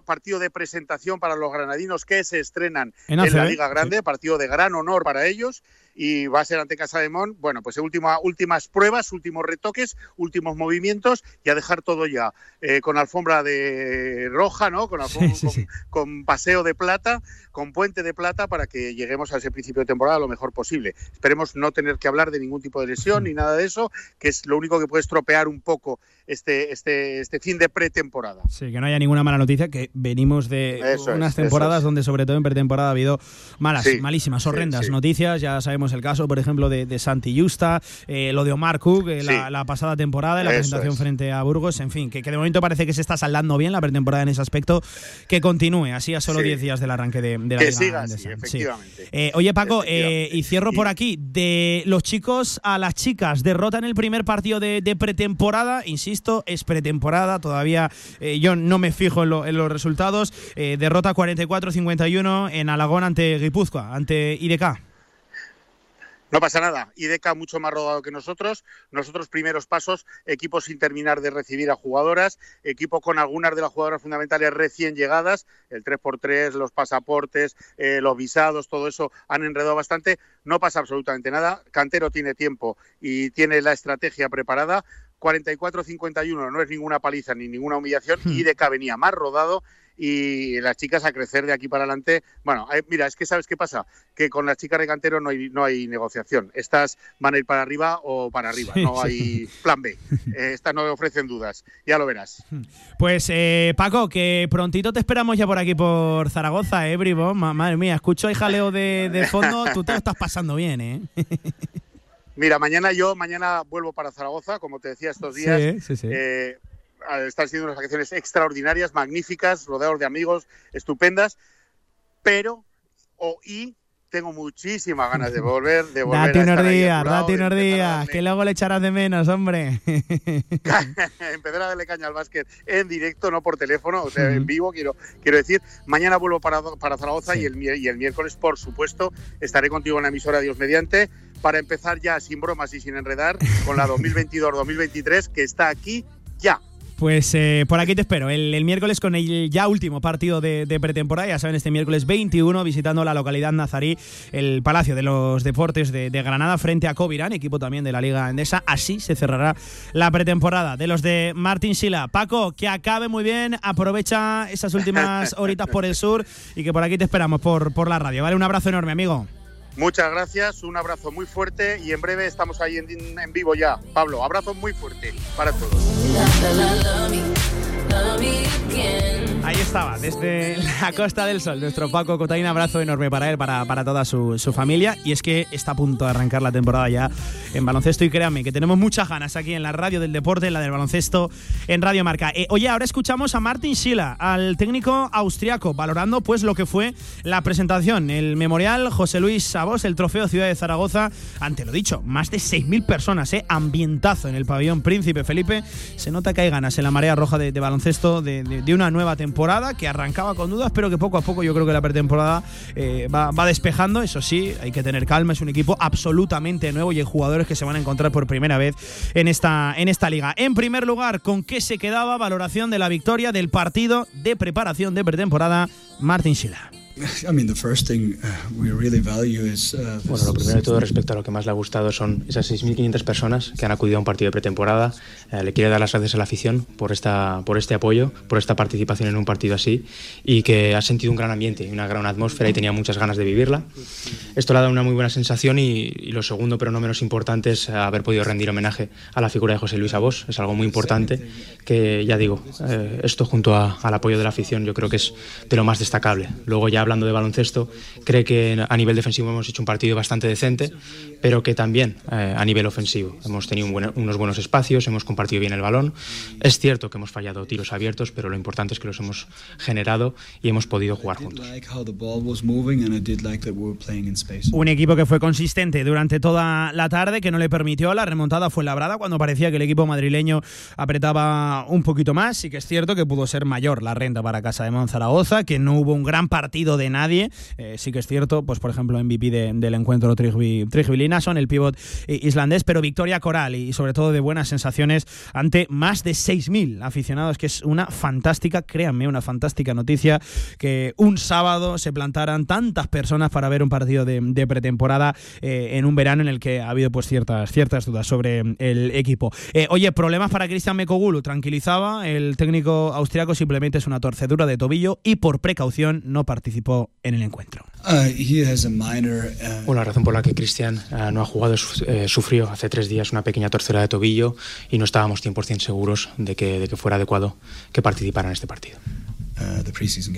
Partido de presentación para los granadinos que se estrenan En en, la ACB, Liga Grande, partido de gran honor para ellos y va a ser ante Casa de Mon. Bueno, pues última, últimas pruebas, últimos retoques, últimos movimientos y a dejar todo ya eh, con alfombra de roja, ¿no? Con, alfombra, Sí, sí, sí. con paseo de plata, con puente de plata para que lleguemos a ese principio de temporada lo mejor posible. Esperemos no tener que hablar de ningún tipo de lesión ni nada de eso, que es lo único que puede estropear un poco este, este, este fin de pretemporada. Sí, que no haya ninguna mala noticia, que venimos de Eso es, unas eso temporadas es. donde sobre todo en pretemporada ha habido malas, malísimas, horrendas noticias. Ya sabemos el caso, por ejemplo, de, de Santi Justa, eh, lo de Omar Cook, eh, la, Sí. la pasada temporada, la Eso presentación es. frente a Burgos, en fin, que, que de momento parece que se está saldando bien la pretemporada en ese aspecto, que continúe así a solo Sí. 10 días del arranque de, de la Que Liga siga así, efectivamente. Eh, oye, Paco, Efectivamente. y cierro por aquí. De los chicos a las chicas, derrota en el primer partido de, de pretemporada. Insisto, es pretemporada. Todavía yo no me fijo en, lo- en los resultados. Derrota 44-51 en Alagón ante Guipúzcoa, ante IDK. No pasa nada. IDK mucho más rodado que nosotros. Nosotros primeros pasos, equipo sin terminar de recibir a jugadoras, equipo con algunas de las jugadoras fundamentales recién llegadas, el 3x3, los pasaportes, eh, los visados, todo eso han enredado bastante. No pasa absolutamente nada. Cantero tiene tiempo y tiene la estrategia preparada. 44-51 no es ninguna paliza ni ninguna humillación. IDK venía más rodado y las chicas a crecer de aquí para adelante. Bueno, eh, mira, es que sabes qué pasa, que con las chicas de cantero no hay, no hay negociación. Estas van a ir para arriba o para arriba, Sí, no sí. hay plan B. Eh, estas no ofrecen dudas, ya lo verás. Pues eh, Paco, que prontito te esperamos ya por aquí por Zaragoza, ¿eh, Bribón? Ma- Madre mía, escucho ahí jaleo de, de fondo. Tú te lo estás pasando bien, ¿eh? Mira, mañana yo, mañana vuelvo para Zaragoza, como te decía estos días. Sí, sí, sí. Eh, están siendo unas vacaciones extraordinarias, magníficas, rodeados de amigos, estupendas, pero o y tengo muchísimas ganas de volver, de volver Date a unos estar días, lado, date unos días, que luego le echarás de menos, hombre. empezar a darle caña al básquet en directo, no por teléfono, o sea, en vivo, quiero, quiero decir. Mañana vuelvo para, para Zaragoza Sí. y, el, y el miércoles, por supuesto, estaré contigo en la emisora Dios mediante para empezar ya sin bromas y sin enredar con la 2022-2023 que está aquí ya. Pues eh, por aquí te espero, el, el miércoles con el ya último partido de, de pretemporada, ya saben, este miércoles 21, visitando la localidad nazarí, el Palacio de los Deportes de, de Granada frente a Covirán, equipo también de la Liga Endesa. Así se cerrará la pretemporada de los de Martín Sila. Paco, que acabe muy bien, aprovecha esas últimas horitas por el sur y que por aquí te esperamos por, por la radio. Vale, un abrazo enorme, amigo. Muchas gracias, un abrazo muy fuerte y en breve estamos ahí en, en vivo ya. Pablo, abrazo muy fuerte para todos. Ahí estaba, desde la Costa del Sol, nuestro Paco Cotay, un abrazo enorme para él, para, para toda su, su familia. Y es que está a punto de arrancar la temporada ya en baloncesto. Y créanme que tenemos muchas ganas aquí en la radio del deporte, en la del baloncesto, en Radio Marca. Eh, oye, ahora escuchamos a Martin Schiller, al técnico austriaco, valorando pues lo que fue la presentación, el memorial José Luis El trofeo Ciudad de Zaragoza. Ante lo dicho, más de 6.000 personas, eh, ambientazo en el pabellón Príncipe Felipe. Se nota que hay ganas en la marea roja de, baloncesto de una nueva temporada que arrancaba con dudas, pero que poco a poco yo creo que la pretemporada eh, va, va despejando. Eso sí, hay que tener calma. Es un equipo absolutamente nuevo y hay jugadores que se van a encontrar por primera vez en esta, en esta liga. En primer lugar, ¿con qué se quedaba? Valoración de la victoria del partido de preparación de pretemporada, Martín Schiller. Bueno, lo primero de todo respecto a lo que más le ha gustado son esas 6.500 personas que han acudido a un partido de pretemporada. Eh, le quiere dar las gracias a la afición por, esta, por este apoyo, por esta participación en un partido así y que ha sentido un gran ambiente, una gran atmósfera y tenía muchas ganas de vivirla. Esto le ha dado una muy buena sensación y, lo segundo, pero no menos importante, es haber podido rendir homenaje a la figura de José Luis Abos. Es algo muy importante que, ya digo, eh, esto junto al apoyo de la afición yo creo que es de lo más destacable. Luego ya hablando de baloncesto, cree que a nivel defensivo hemos hecho un partido bastante decente, pero que también eh, a nivel ofensivo hemos tenido unos buenos espacios, hemos compartido bien el balón. Es cierto que hemos fallado tiros abiertos, pero lo importante es que los hemos generado y hemos podido jugar juntos. Un equipo que fue consistente durante toda la tarde, que no le permitió la remontada fue labrada cuando parecía que el equipo madrileño apretaba un poquito más. y que es cierto que pudo ser mayor la renta para Casa de Monzaragoza, que no hubo un gran partido de nadie. Eh, sí que es cierto, pues por ejemplo, MVP del encuentro Trigby, son el pívot islandés, pero victoria coral y sobre todo de buenas sensaciones ante más de 6.000 aficionados, que es una fantástica, créanme, una fantástica noticia que un sábado se plantaran tantas personas para ver un partido de, pretemporada eh, en un verano en el que ha habido pues ciertas, ciertas dudas sobre el equipo. Eh, oye, problemas para Cristian Mekogulu, tranquilizaba, el técnico austriaco simplemente es una torcedura de tobillo y por precaución no participó en el encuentro. Uh, uh, la razón por la que Cristian uh, no ha jugado eh, sufrió hace tres días una pequeña torcedura de tobillo y no estábamos 100% seguros de que, de que fuera adecuado que participara en este partido.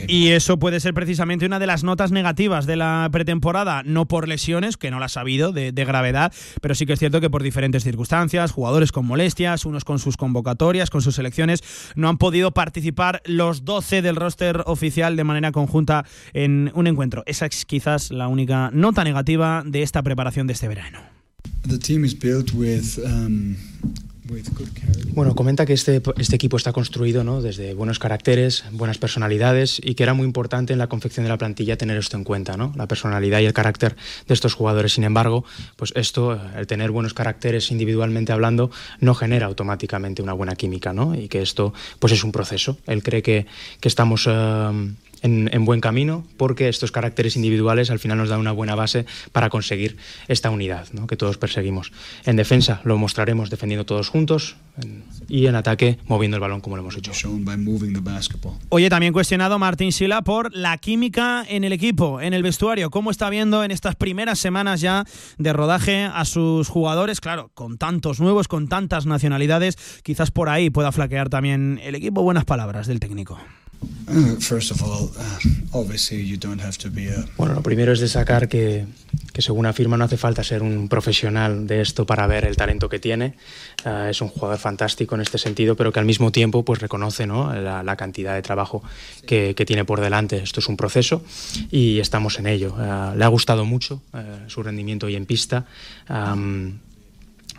Y eso puede ser precisamente una de las notas negativas de la pretemporada, no por lesiones, que no las ha habido de, gravedad, pero sí que es cierto que por diferentes circunstancias, jugadores con molestias, unos con sus convocatorias, con sus selecciones, no han podido participar los 12 del roster oficial de manera conjunta en un encuentro. Esa es quizás la única nota negativa de esta preparación de este verano. Bueno, comenta que este, este equipo está construido ¿no? desde buenos caracteres, buenas personalidades y que era muy importante en la confección de la plantilla tener esto en cuenta, ¿no? la personalidad y el carácter de estos jugadores. Sin embargo, pues esto, el tener buenos caracteres individualmente hablando, no genera automáticamente una buena química ¿no? y que esto pues es un proceso. Él cree que, que estamos... Eh, en, buen camino porque estos caracteres individuales al final nos dan una buena base para conseguir esta unidad ¿no? que todos perseguimos. En defensa lo mostraremos defendiendo todos juntos y en ataque moviendo el balón como lo hemos hecho. Oye, también cuestionado Martín Sila por la química en el equipo, en el vestuario. ¿Cómo está viendo en estas primeras semanas ya de rodaje a sus jugadores? Claro, con tantos nuevos, con tantas nacionalidades, quizás por ahí pueda flaquear también el equipo. Buenas palabras del técnico. Bueno, lo primero es destacar que, que, según afirma no hace falta ser un profesional de esto para ver el talento que tiene. Uh, es un jugador fantástico en este sentido, pero que al mismo tiempo pues reconoce ¿no? la, la, cantidad de trabajo que, que, tiene por delante. Esto es un proceso y estamos en ello. Uh, le ha gustado mucho uh, su rendimiento hoy en pista um,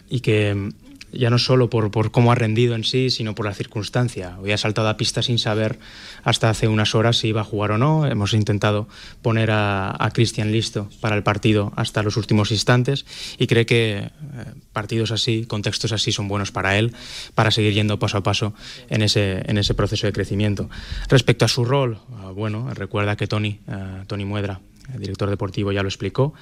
y que ya no solo por, por, cómo ha rendido en sí, sino por la circunstancia. Hoy ha saltado a pista sin saber hasta hace unas horas si iba a jugar o no. Hemos intentado poner a, a Cristian listo para el partido hasta los últimos instantes y cree que eh, partidos así, contextos así son buenos para él, para seguir yendo paso a paso en ese, en ese proceso de crecimiento. Respecto a su rol, ah, bueno, recuerda que Tony, uh, Tony Muedra, el director deportivo ya lo explicó,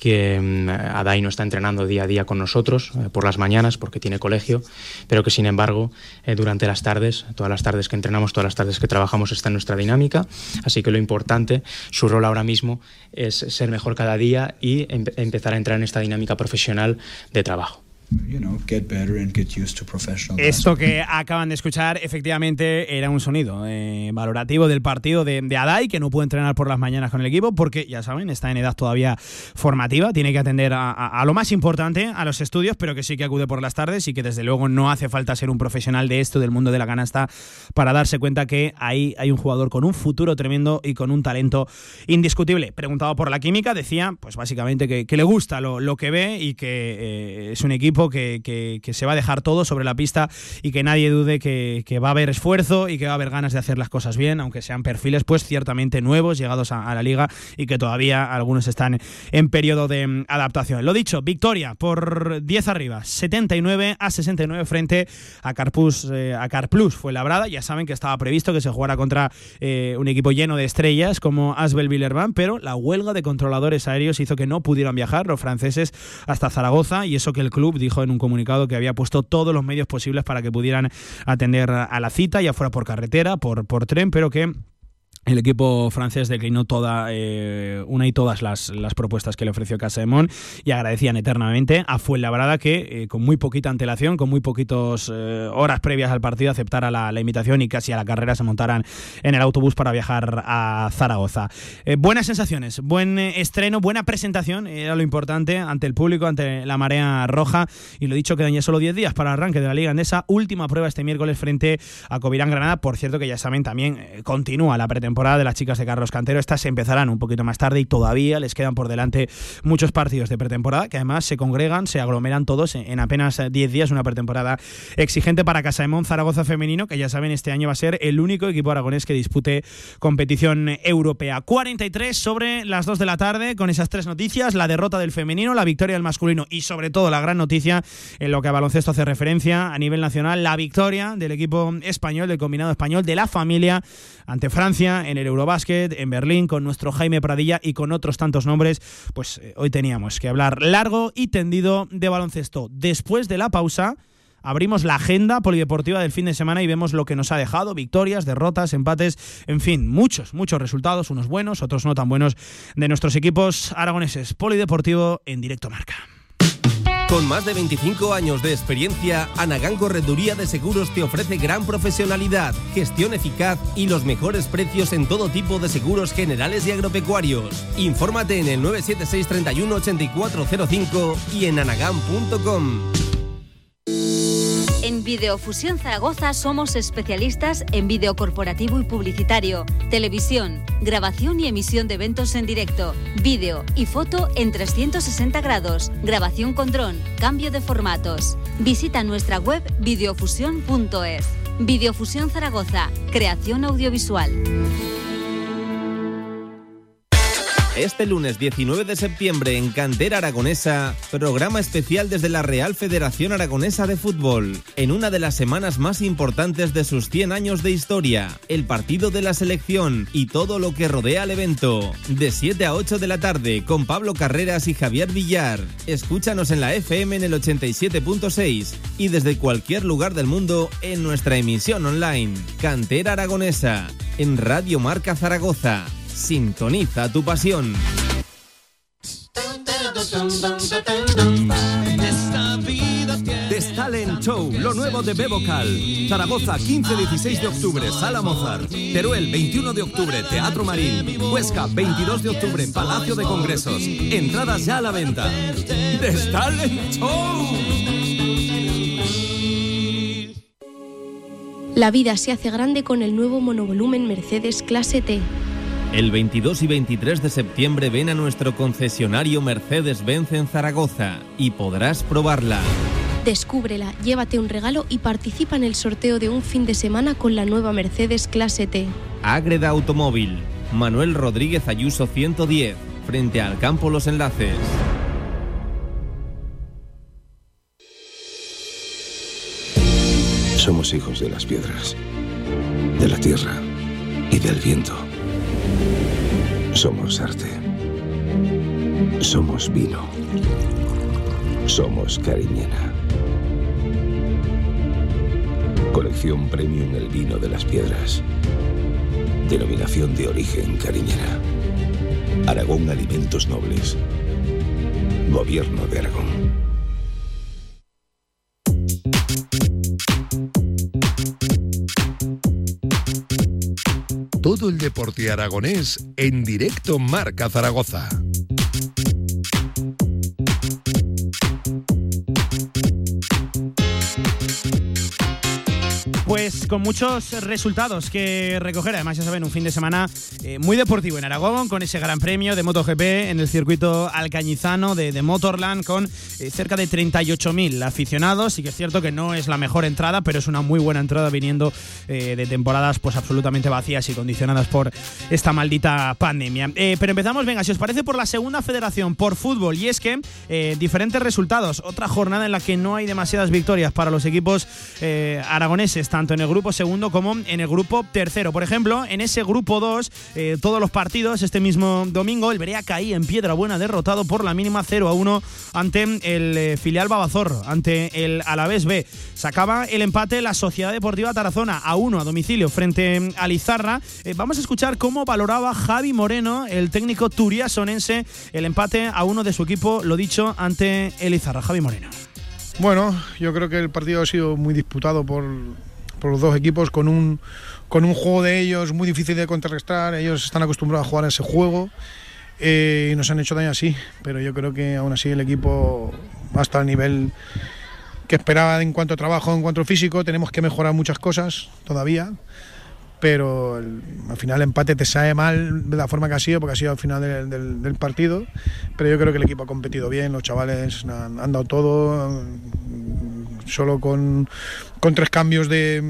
que mm, Adai no está entrenando día a día con nosotros eh, por las mañanas porque tiene colegio, pero que sin embargo eh, durante las tardes, todas las tardes que entrenamos, todas las tardes que trabajamos está en nuestra dinámica, así que lo importante, su rol ahora mismo es ser mejor cada día y empezar a entrar en esta dinámica profesional de trabajo. Esto que acaban de escuchar efectivamente era un sonido eh, valorativo del partido de, Adai, que no puede entrenar por las mañanas con el equipo porque, ya saben, está en edad todavía formativa, tiene que atender a, lo más importante, a los estudios, pero que sí que acude por las tardes y que desde luego no hace falta ser un profesional de esto, del mundo de la canasta, para darse cuenta que ahí hay un jugador con un futuro tremendo y con un talento indiscutible. Preguntado por la química, decía, pues básicamente que, le gusta lo, que ve y que eh, es un equipo que, se va a dejar todo sobre la pista y que nadie dude que, que, va a haber esfuerzo y que va a haber ganas de hacer las cosas bien, aunque sean perfiles pues ciertamente nuevos, llegados a, la liga y que todavía algunos están en periodo de mm, adaptación. Lo dicho, victoria por 10 arriba, 79 a 69 frente a Carpus, eh, a Carplus fue labrada. Ya saben que estaba previsto que se jugara contra eh, un equipo lleno de estrellas como Asbel Villerban, pero la huelga de controladores aéreos hizo que no pudieran viajar los franceses hasta Zaragoza y eso que el club dijo en un comunicado que había puesto todos los medios posibles para que pudieran atender a la cita, ya fuera por carretera, por, por tren, pero que el equipo francés declinó toda, eh, una y todas las, propuestas que le ofreció Mon y agradecían eternamente a Fuenlabrada que, eh, con muy poquita antelación, con muy poquitas eh, horas previas al partido, aceptara la, invitación y casi a la carrera se montaran en el autobús para viajar a Zaragoza. buenas sensaciones, buen estreno, buena presentación, era lo importante ante el público, ante la marea roja. Y lo dicho, quedan ya solo 10 días para el arranque de la Liga esa Última prueba este miércoles frente a Covirán Granada. Por cierto, que ya saben, también continúa la pretemporada temporada de las chicas de Carlos Cantero. Estas empezarán un poquito más tarde y todavía les quedan por delante muchos partidos de pretemporada que además se congregan, se aglomeran todos en apenas 10 días. Una pretemporada exigente para Casa de Zaragoza Femenino, que ya saben, este año va a ser el único equipo aragonés que dispute competición europea. 43 sobre las 2 de la tarde con esas tres noticias: la derrota del femenino, la victoria del masculino y sobre todo la gran noticia en lo que a baloncesto hace referencia a nivel nacional, la victoria del equipo español, del combinado español, de la familia ante Francia en el Eurobásquet, en Berlín, con nuestro Jaime Pradilla y con otros tantos nombres, pues eh, hoy teníamos que hablar largo y tendido de baloncesto. Después de la pausa, abrimos la agenda polideportiva del fin de semana y vemos lo que nos ha dejado, victorias, derrotas, empates, en fin, muchos, muchos resultados, unos buenos, otros no tan buenos, de nuestros equipos aragoneses. Polideportivo en directo marca. Con más de 25 años de experiencia, Anagán Correduría de Seguros te ofrece gran profesionalidad, gestión eficaz y los mejores precios en todo tipo de seguros generales y agropecuarios. Infórmate en el 976 31 8405 y en anagán.com. En Videofusión Zaragoza somos especialistas en video corporativo y publicitario, televisión, grabación y emisión de eventos en directo, vídeo y foto en 360 grados, grabación con dron, cambio de formatos. Visita nuestra web videofusión.es. Videofusión Zaragoza, creación audiovisual. Este lunes 19 de septiembre en Cantera Aragonesa, programa especial desde la Real Federación Aragonesa de Fútbol, en una de las semanas más importantes de sus 100 años de historia, el partido de la selección y todo lo que rodea al evento. De 7 a 8 de la tarde con Pablo Carreras y Javier Villar. Escúchanos en la FM en el 87.6 y desde cualquier lugar del mundo en nuestra emisión online. Cantera Aragonesa, en Radio Marca Zaragoza Sintoniza tu pasión. The Stalin Show, lo nuevo de Bebocal. Zaragoza, 15-16 de octubre, Sala Mozart. Teruel, 21 de octubre, Teatro Marín. Huesca, 22 de octubre, Palacio de Congresos. Entradas ya a la venta. The Stalin Show. La vida se hace grande con el nuevo monovolumen Mercedes Clase T el 22 y 23 de septiembre ven a nuestro concesionario Mercedes-Benz en Zaragoza y podrás probarla. Descúbrela, llévate un regalo y participa en el sorteo de un fin de semana con la nueva Mercedes Clase T. Ágreda Automóvil, Manuel Rodríguez Ayuso 110, frente al campo Los Enlaces. Somos hijos de las piedras, de la tierra y del viento. Somos arte. Somos vino. Somos Cariñena. Colección Premium El Vino de las Piedras. Denominación de origen Cariñena. Aragón Alimentos Nobles. Gobierno de Aragón. Todo el deporte aragonés en directo Marca Zaragoza. Pues con muchos resultados que recoger. Además, ya saben, un fin de semana eh, muy deportivo en Aragón, con ese gran premio de MotoGP en el circuito alcañizano de, de Motorland, con eh, cerca de 38.000 aficionados. Y que es cierto que no es la mejor entrada, pero es una muy buena entrada viniendo eh, de temporadas pues absolutamente vacías y condicionadas por esta maldita pandemia. pero empezamos, venga, si os parece, por la segunda federación, por fútbol. Y es que diferentes resultados. Otra jornada en la que no hay demasiadas victorias para los equipos aragoneses, tanto en el grupo segundo como en el grupo tercero. Por ejemplo, en ese grupo 2, eh, todos los partidos, este mismo domingo, el Berea caía en piedra buena, derrotado por la mínima 0 a 1 ante el eh, filial Babazor, ante el Alavés B. Sacaba el empate la Sociedad Deportiva Tarazona a 1 a domicilio frente a Lizarra. Eh, vamos a escuchar cómo valoraba Javi Moreno, el técnico turiasonense, el empate a uno de su equipo, lo dicho, ante el Lizarra. Javi Moreno. Bueno, yo creo que el partido ha sido muy disputado por, por los dos equipos con un, con un juego de ellos muy difícil de contrarrestar. Ellos están acostumbrados a jugar ese juego eh, y nos han hecho daño así. Pero yo creo que aún así el equipo hasta el nivel que esperaba en cuanto a trabajo, en cuanto a físico. Tenemos que mejorar muchas cosas todavía. Pero al final el empate te sale mal de la forma que ha sido, porque ha sido al final del, partido. Pero yo creo que el equipo ha competido bien, los chavales han, dado todo, solo con, con tres cambios de,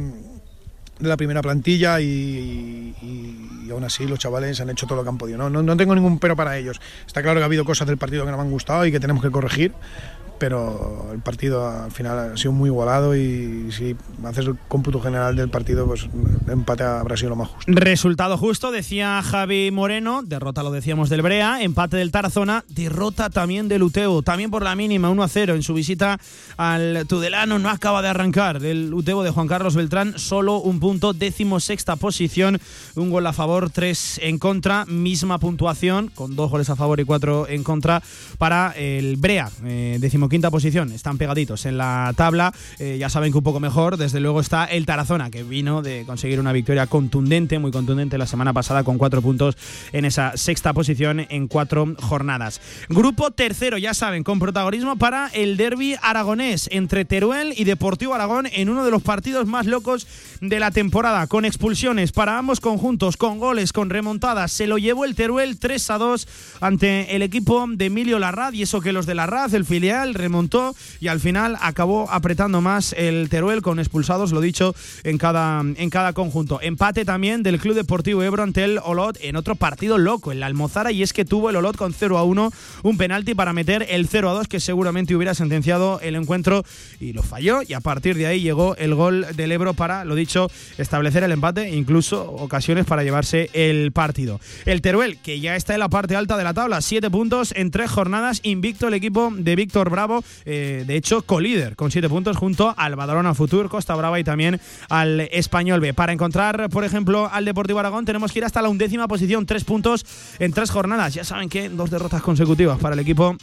de la primera plantilla y, y, aún así los chavales han hecho todo lo que han podido. No, no, no tengo ningún pero para ellos. Está claro que ha habido cosas del partido que no me han gustado y que tenemos que corregir, pero el partido al final ha sido muy igualado y si haces el cómputo general del partido, pues el empate habrá sido lo más justo. Resultado justo, decía Javi Moreno, derrota lo decíamos del Brea, empate del Tarazona, derrota también del Utebo, también por la mínima, 1 a 0 en su visita al Tudelano, no acaba de arrancar el Utebo de Juan Carlos Beltrán, solo un punto, décimo sexta posición, un gol a favor, tres en contra, misma puntuación, con dos goles a favor y cuatro en contra para el Brea, eh, décimo quinta posición, están pegaditos en la tabla. Eh, ya saben que un poco mejor, desde luego, está el Tarazona, que vino de conseguir una victoria contundente, muy contundente la semana pasada, con cuatro puntos en esa sexta posición en cuatro jornadas. Grupo tercero, ya saben, con protagonismo para el derby aragonés entre Teruel y Deportivo Aragón en uno de los partidos más locos de la temporada, con expulsiones para ambos conjuntos, con goles, con remontadas. Se lo llevó el Teruel 3 a 2 ante el equipo de Emilio Larraz, y eso que los de Larraz, el filial, remontó y al final acabó apretando más el Teruel con expulsados, lo dicho, en cada, en cada conjunto. Empate también del Club Deportivo Ebro ante el Olot en otro partido loco, en la Almozara, y es que tuvo el Olot con 0 a 1 un penalti para meter el 0 a 2 que seguramente hubiera sentenciado el encuentro y lo falló y a partir de ahí llegó el gol del Ebro para, lo dicho, establecer el empate, incluso ocasiones para llevarse el partido. El Teruel, que ya está en la parte alta de la tabla, 7 puntos en tres jornadas, invicto el equipo de Víctor Bravo eh, de hecho, colíder con siete puntos junto al Badalona Futur, Costa Brava y también al Español B. Para encontrar, por ejemplo, al Deportivo Aragón, tenemos que ir hasta la undécima posición, tres puntos en tres jornadas. Ya saben que dos derrotas consecutivas para el equipo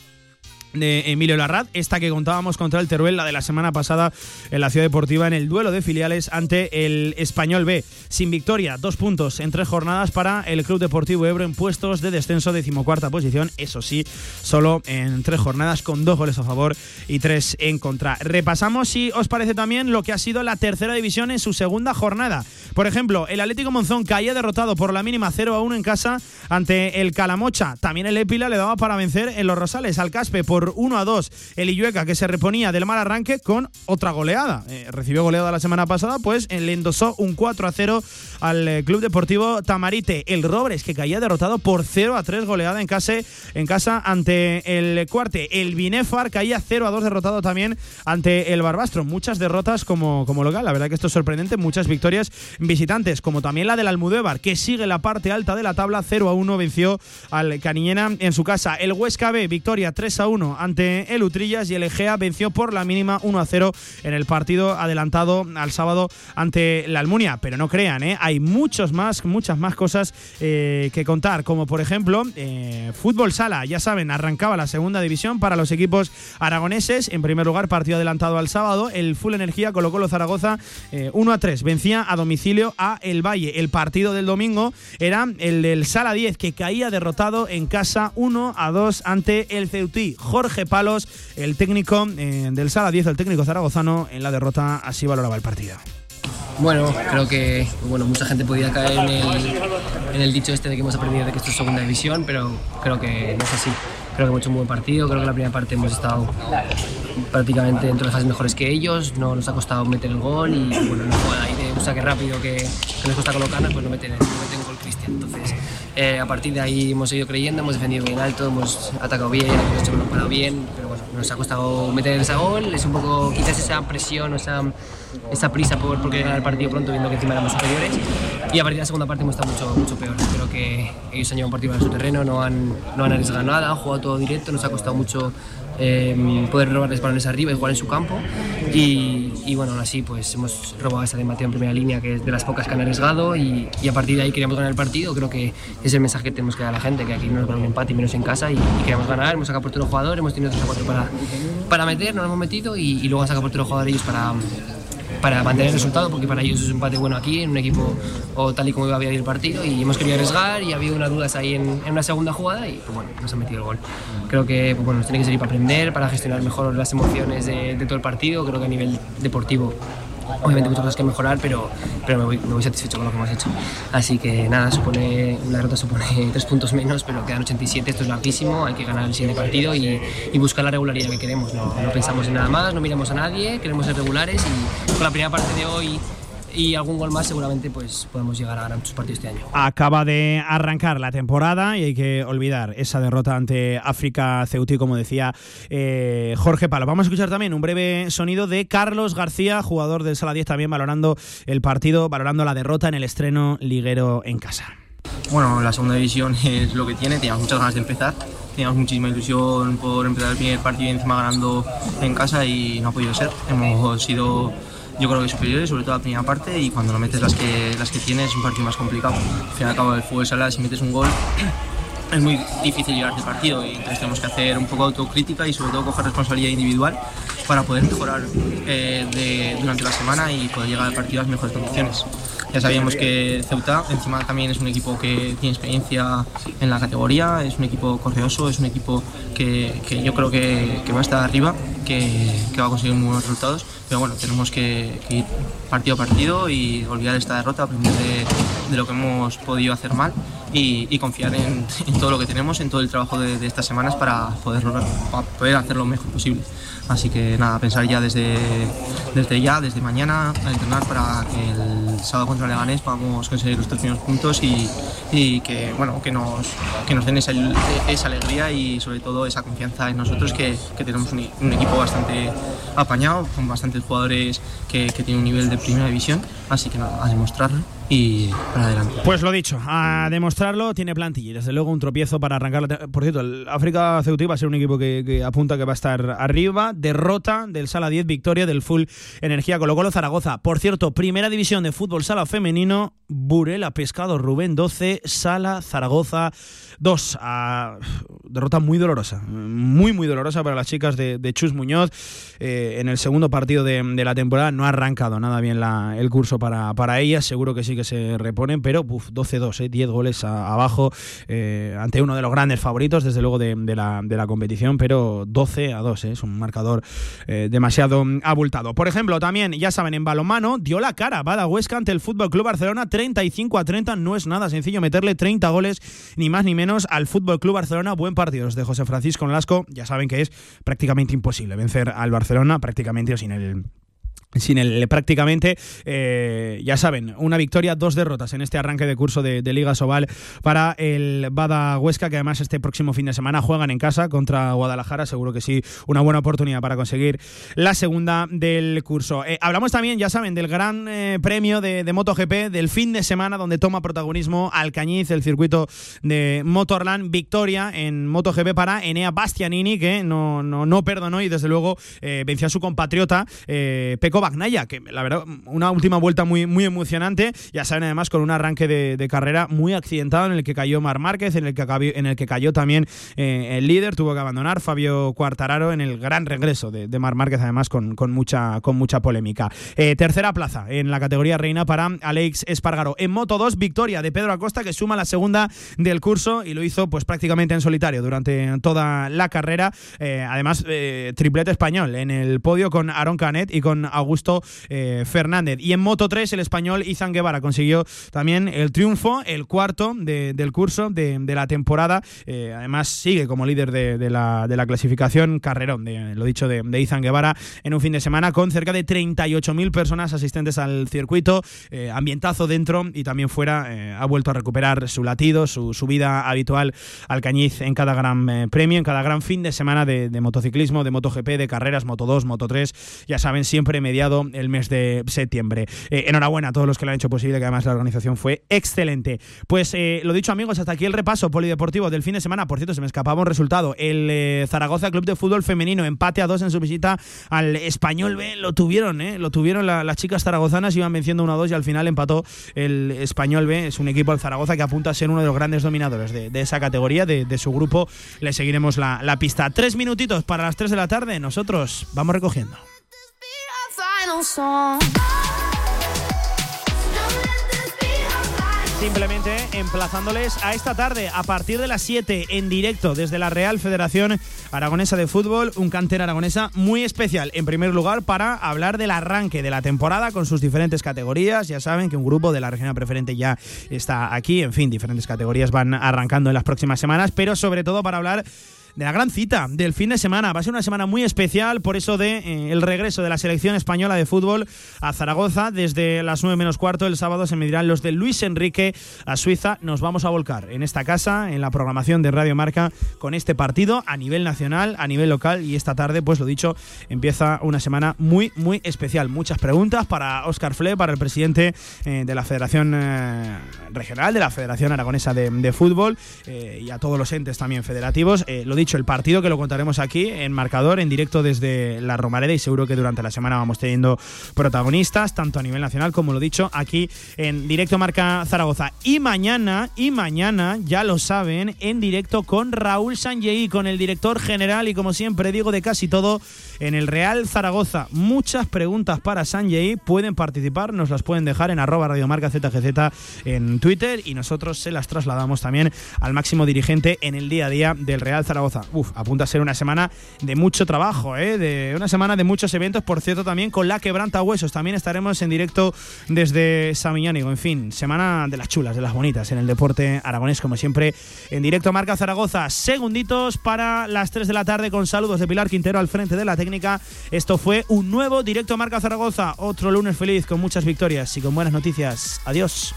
de Emilio Larraz, esta que contábamos contra el Teruel, la de la semana pasada en la Ciudad Deportiva en el duelo de filiales ante el Español B. Sin victoria, dos puntos en tres jornadas para el Club Deportivo Ebro en puestos de descenso, decimocuarta posición, eso sí, solo en tres jornadas con dos goles a favor y tres en contra. Repasamos si os parece también lo que ha sido la tercera división en su segunda jornada. Por ejemplo, el Atlético Monzón caía derrotado por la mínima 0 a 1 en casa ante el Calamocha. También el Épila le daba para vencer en los Rosales al Caspe por 1 a 2. El Illueca que se reponía del mal arranque con otra goleada. Eh, recibió goleada la semana pasada, pues le endosó un 4 a 0 al eh, Club Deportivo Tamarite. El Robres que caía derrotado por 0 a 3 goleada en casa, en casa ante el Cuarte. El Binefar caía 0 a 2 derrotado también ante el Barbastro. Muchas derrotas como, como local. La verdad que esto es sorprendente. Muchas victorias visitantes, como también la del Almudévar, que sigue la parte alta de la tabla. 0 a 1 venció al Caniñena en su casa. El Huesca B, victoria 3 a 1 ante el Utrillas y el Egea venció por la mínima 1 a 0 en el partido adelantado al sábado ante la Almunia. Pero no crean, ¿eh? hay muchos más, muchas más cosas eh, que contar, como por ejemplo eh, Fútbol Sala, ya saben, arrancaba la segunda división para los equipos aragoneses. En primer lugar, partido adelantado al sábado, el Full Energía colocó los Zaragoza 1 a 3, vencía a domicilio a El Valle. El partido del domingo era el del Sala 10, que caía derrotado en casa 1 a 2 ante el Ceutí. Jorge Palos, el técnico eh, del Sala 10, el técnico zaragozano, en la derrota así valoraba el partido. Bueno, creo que bueno, mucha gente podía caer en el, en el dicho este de que hemos aprendido de que esto es segunda división, pero creo que no es así. Creo que hemos hecho un buen partido, creo que la primera parte hemos estado prácticamente dentro de fases mejores que ellos, no nos ha costado meter el gol y bueno, una jugada ahí de un saque rápido que, que nos cuesta colocarnos, pues no meten, no meten gol Cristian. Entonces, eh, a partir de ahí hemos seguido creyendo, hemos defendido bien alto, hemos atacado bien, hemos hecho parado bien, pero bueno, nos ha costado meter ese gol, es un poco quizás esa presión o esa, esa prisa por, por ganar el partido pronto viendo que encima éramos superiores y a partir de la segunda parte hemos estado mucho, mucho peor. Creo que ellos han llevado un partido en su terreno, no han, no han arriesgado nada, han jugado todo directo, nos ha costado mucho eh, poder robarles balones arriba y jugar en su campo. Y, y, bueno, aún así pues hemos robado esa de Mateo en primera línea, que es de las pocas que han arriesgado y, y, a partir de ahí queríamos ganar el partido. Creo que es el mensaje que tenemos que dar a la gente, que aquí no nos van un empate menos en casa y, y queremos ganar. Hemos sacado por todo el jugador, hemos tenido 3 a 4 para, para meter, nos hemos metido y, luego han sacado por todo el jugador ellos para para mantener el resultado, porque para ellos es un empate bueno aquí, en un equipo o tal y como iba a ir el partido, y hemos querido arriesgar y ha habido unas dudas ahí en, una segunda jugada y pues bueno, nos han metido el gol. Creo que pues bueno, nos tiene que servir para aprender, para gestionar mejor las emociones de, de todo el partido, creo que a nivel deportivo obviamente muchas cosas que mejorar, pero, pero me, voy, me voy satisfecho con lo que hemos hecho. Así que nada, supone, una derrota supone tres puntos menos, pero quedan 87, esto es larguísimo, hay que ganar el siguiente partido y, y buscar la regularidad que queremos. No, no, pensamos en nada más, no miramos a nadie, queremos ser regulares y con la primera parte de hoy y algún gol más seguramente pues podemos llegar a ganar muchos partidos este año. Acaba de arrancar la temporada y hay que olvidar esa derrota ante África Ceuti, como decía eh, Jorge Palo. Vamos a escuchar también un breve sonido de Carlos García, jugador del Sala 10, también valorando el partido, valorando la derrota en el estreno liguero en casa. Bueno, la segunda división es lo que tiene, teníamos muchas ganas de empezar, teníamos muchísima ilusión por empezar el primer partido y encima ganando en casa y no ha podido ser. Hemos sido yo creo que superiores, sobre todo la primera parte, y cuando no metes las que, las que tienes es un partido más complicado. Al fin y al cabo, el fútbol sala, si metes un gol, es muy difícil llegar al partido y entonces tenemos que hacer un poco de autocrítica y sobre todo coger responsabilidad individual para poder mejorar eh, de, durante la semana y poder llegar al partido a las mejores condiciones. Ya sabíamos que Ceuta encima también es un equipo que tiene experiencia en la categoría, es un equipo correoso, es un equipo que, yo creo que, que, va a estar arriba, que, que, va a conseguir muy buenos resultados, pero bueno, tenemos que, ir partido a partido y olvidar esta derrota, aprender de, de lo que hemos podido hacer mal y, y confiar en, en, todo lo que tenemos, en todo el trabajo de, de estas semanas para poder, para poder hacer lo mejor posible. Así que nada, pensar ya desde, desde ya, desde mañana, a entrenar para que el sábado contra Leganés podamos conseguir los tres primeros puntos y, y que, bueno, que, nos, que nos den esa, esa, alegría y sobre todo esa confianza en nosotros que, que tenemos un, un, equipo bastante apañado, con bastantes jugadores que, que tienen un nivel de primera división. Así que nada, a demostrarlo y para adelante. Pues lo dicho, a demostrarlo, tiene plantilla y desde luego un tropiezo para arrancar. Por cierto, el África Ceutí va a ser un equipo que, que, apunta que va a estar arriba. Derrota del Sala 10, victoria del Full Energía Colo Colo Zaragoza. Por cierto, primera división de fútbol Sala Femenino, Burela Pescado Rubén 12, Sala Zaragoza 2. Ah, derrota muy dolorosa, muy, muy dolorosa para las chicas de, Chus Muñoz. Eh, en el segundo partido de, la temporada no ha arrancado nada bien la, el curso para, para ellas. Seguro que sí que se reponen, pero 12-2, eh, 10 goles a, abajo eh, ante uno de los grandes favoritos, desde luego, de, de, la, competición, pero 12 a 2, eh, es un marcador demasiado abultado. Por ejemplo, también, ya saben, en balonmano dio la cara Bada Huesca ante el Fútbol Club Barcelona 35 a 30. No es nada sencillo meterle 30 goles, ni más ni menos, al Fútbol Club Barcelona. Buen partido de José Francisco Lasco. Ya saben que es prácticamente imposible vencer al Barcelona, prácticamente sin el sin el prácticamente, eh, ya saben, una victoria, dos derrotas en este arranque de curso de, Liga Sobal para el Bada Huesca, que además este próximo fin de semana juegan en casa contra Guadalajara, seguro que sí, una buena oportunidad para conseguir la segunda del curso. Eh, hablamos también, ya saben, del gran eh, premio de, MotoGP del fin de semana, donde toma protagonismo Alcañiz, el circuito de Motorland, victoria en MotoGP para Enea Bastianini, que no, no, no perdonó y desde luego eh, venció a su compatriota Peco Bagnaya, que la verdad, una última vuelta muy, muy emocionante. Ya saben, además, con un arranque de, carrera muy accidentado en el que cayó Mar Márquez, en el que, en el que cayó también eh, el líder, tuvo que abandonar Fabio Cuartararo en el gran regreso de, Mar Márquez, además, con, con, mucha, con mucha polémica. Eh, tercera plaza en la categoría reina para Alex Espargaro. En Moto 2, victoria de Pedro Acosta, que suma la segunda del curso y lo hizo pues prácticamente en solitario durante toda la carrera. Eh, además, triplete español en el podio con Aaron Canet y con Augusto Augusto eh, Fernández. Y en Moto 3 el español Izan Guevara consiguió también el triunfo, el cuarto del curso de, la temporada. Eh, además sigue como líder de, la, clasificación carrerón, de, lo dicho, de, Izan Guevara en un fin de semana con cerca de 38.000 personas asistentes al circuito, eh, ambientazo dentro y también fuera. ha vuelto a recuperar su latido, su, vida habitual al Cañiz en cada gran premio, en cada gran fin de semana de, motociclismo, de MotoGP, de carreras, Moto 2, Moto 3, ya saben, siempre el mes de septiembre. Eh, enhorabuena a todos los que lo han hecho posible, que además la organización fue excelente. Pues eh, lo dicho amigos, hasta aquí el repaso polideportivo del fin de semana. Por cierto, se me escapaba un resultado. El eh, Zaragoza Club de Fútbol Femenino empate a dos en su visita al Español B. Lo tuvieron, ¿eh? Lo tuvieron las chicas zaragozanas, iban venciendo 1-2 y al final empató el Español B. Es un equipo del Zaragoza que apunta a ser uno de los grandes dominadores de, esa categoría, de, su grupo. Le seguiremos la, pista. Tres minutitos para las 3 de la tarde. Nosotros vamos recogiendo. Simplemente emplazándoles a esta tarde, a partir de las 7, en directo desde la Real Federación Aragonesa de Fútbol, un cantera aragonesa muy especial. En primer lugar, para hablar del arranque de la temporada con sus diferentes categorías. Ya saben que un grupo de la región preferente ya está aquí. En fin, diferentes categorías van arrancando en las próximas semanas, pero sobre todo para hablar de la gran cita del fin de semana. Va a ser una semana muy especial por eso de eh, el regreso de la selección española de fútbol a Zaragoza. Desde las 9 menos cuarto el sábado se medirán los de Luis Enrique a Suiza. Nos vamos a volcar en esta casa, en la programación de Radio Marca, con este partido a nivel nacional, a nivel local y esta tarde, pues lo dicho, empieza una semana muy, muy especial. Muchas preguntas para Óscar Fle, para el presidente eh, de la Federación eh, Regional, de la Federación Aragonesa de, Fútbol y a todos los entes también federativos. lo dicho, el partido que lo contaremos aquí en marcador, en directo desde la Romareda y seguro que durante la semana vamos teniendo protagonistas, tanto a nivel nacional como lo dicho, aquí en directo Marca Zaragoza. Y mañana, y mañana, ya lo saben, en directo con Raúl Sanjei, con el director general y como siempre digo de casi todo en el Real Zaragoza. Muchas preguntas para Sanjei, pueden participar, nos las pueden dejar en arroba radiomarca ZGZ en Twitter y nosotros se las trasladamos también al máximo dirigente en el día a día del Real Uf, apunta a ser una semana de mucho trabajo, ¿eh? de una semana de muchos eventos, por cierto, también con la quebranta huesos. También estaremos en directo desde Samiñánigo. En fin, semana de las chulas, de las bonitas en el deporte aragonés, como siempre, en directo Marca Zaragoza. Segunditos para las 3 de la tarde con saludos de Pilar Quintero al frente de la técnica. Esto fue un nuevo directo Marca Zaragoza. Otro lunes feliz con muchas victorias y con buenas noticias. Adiós.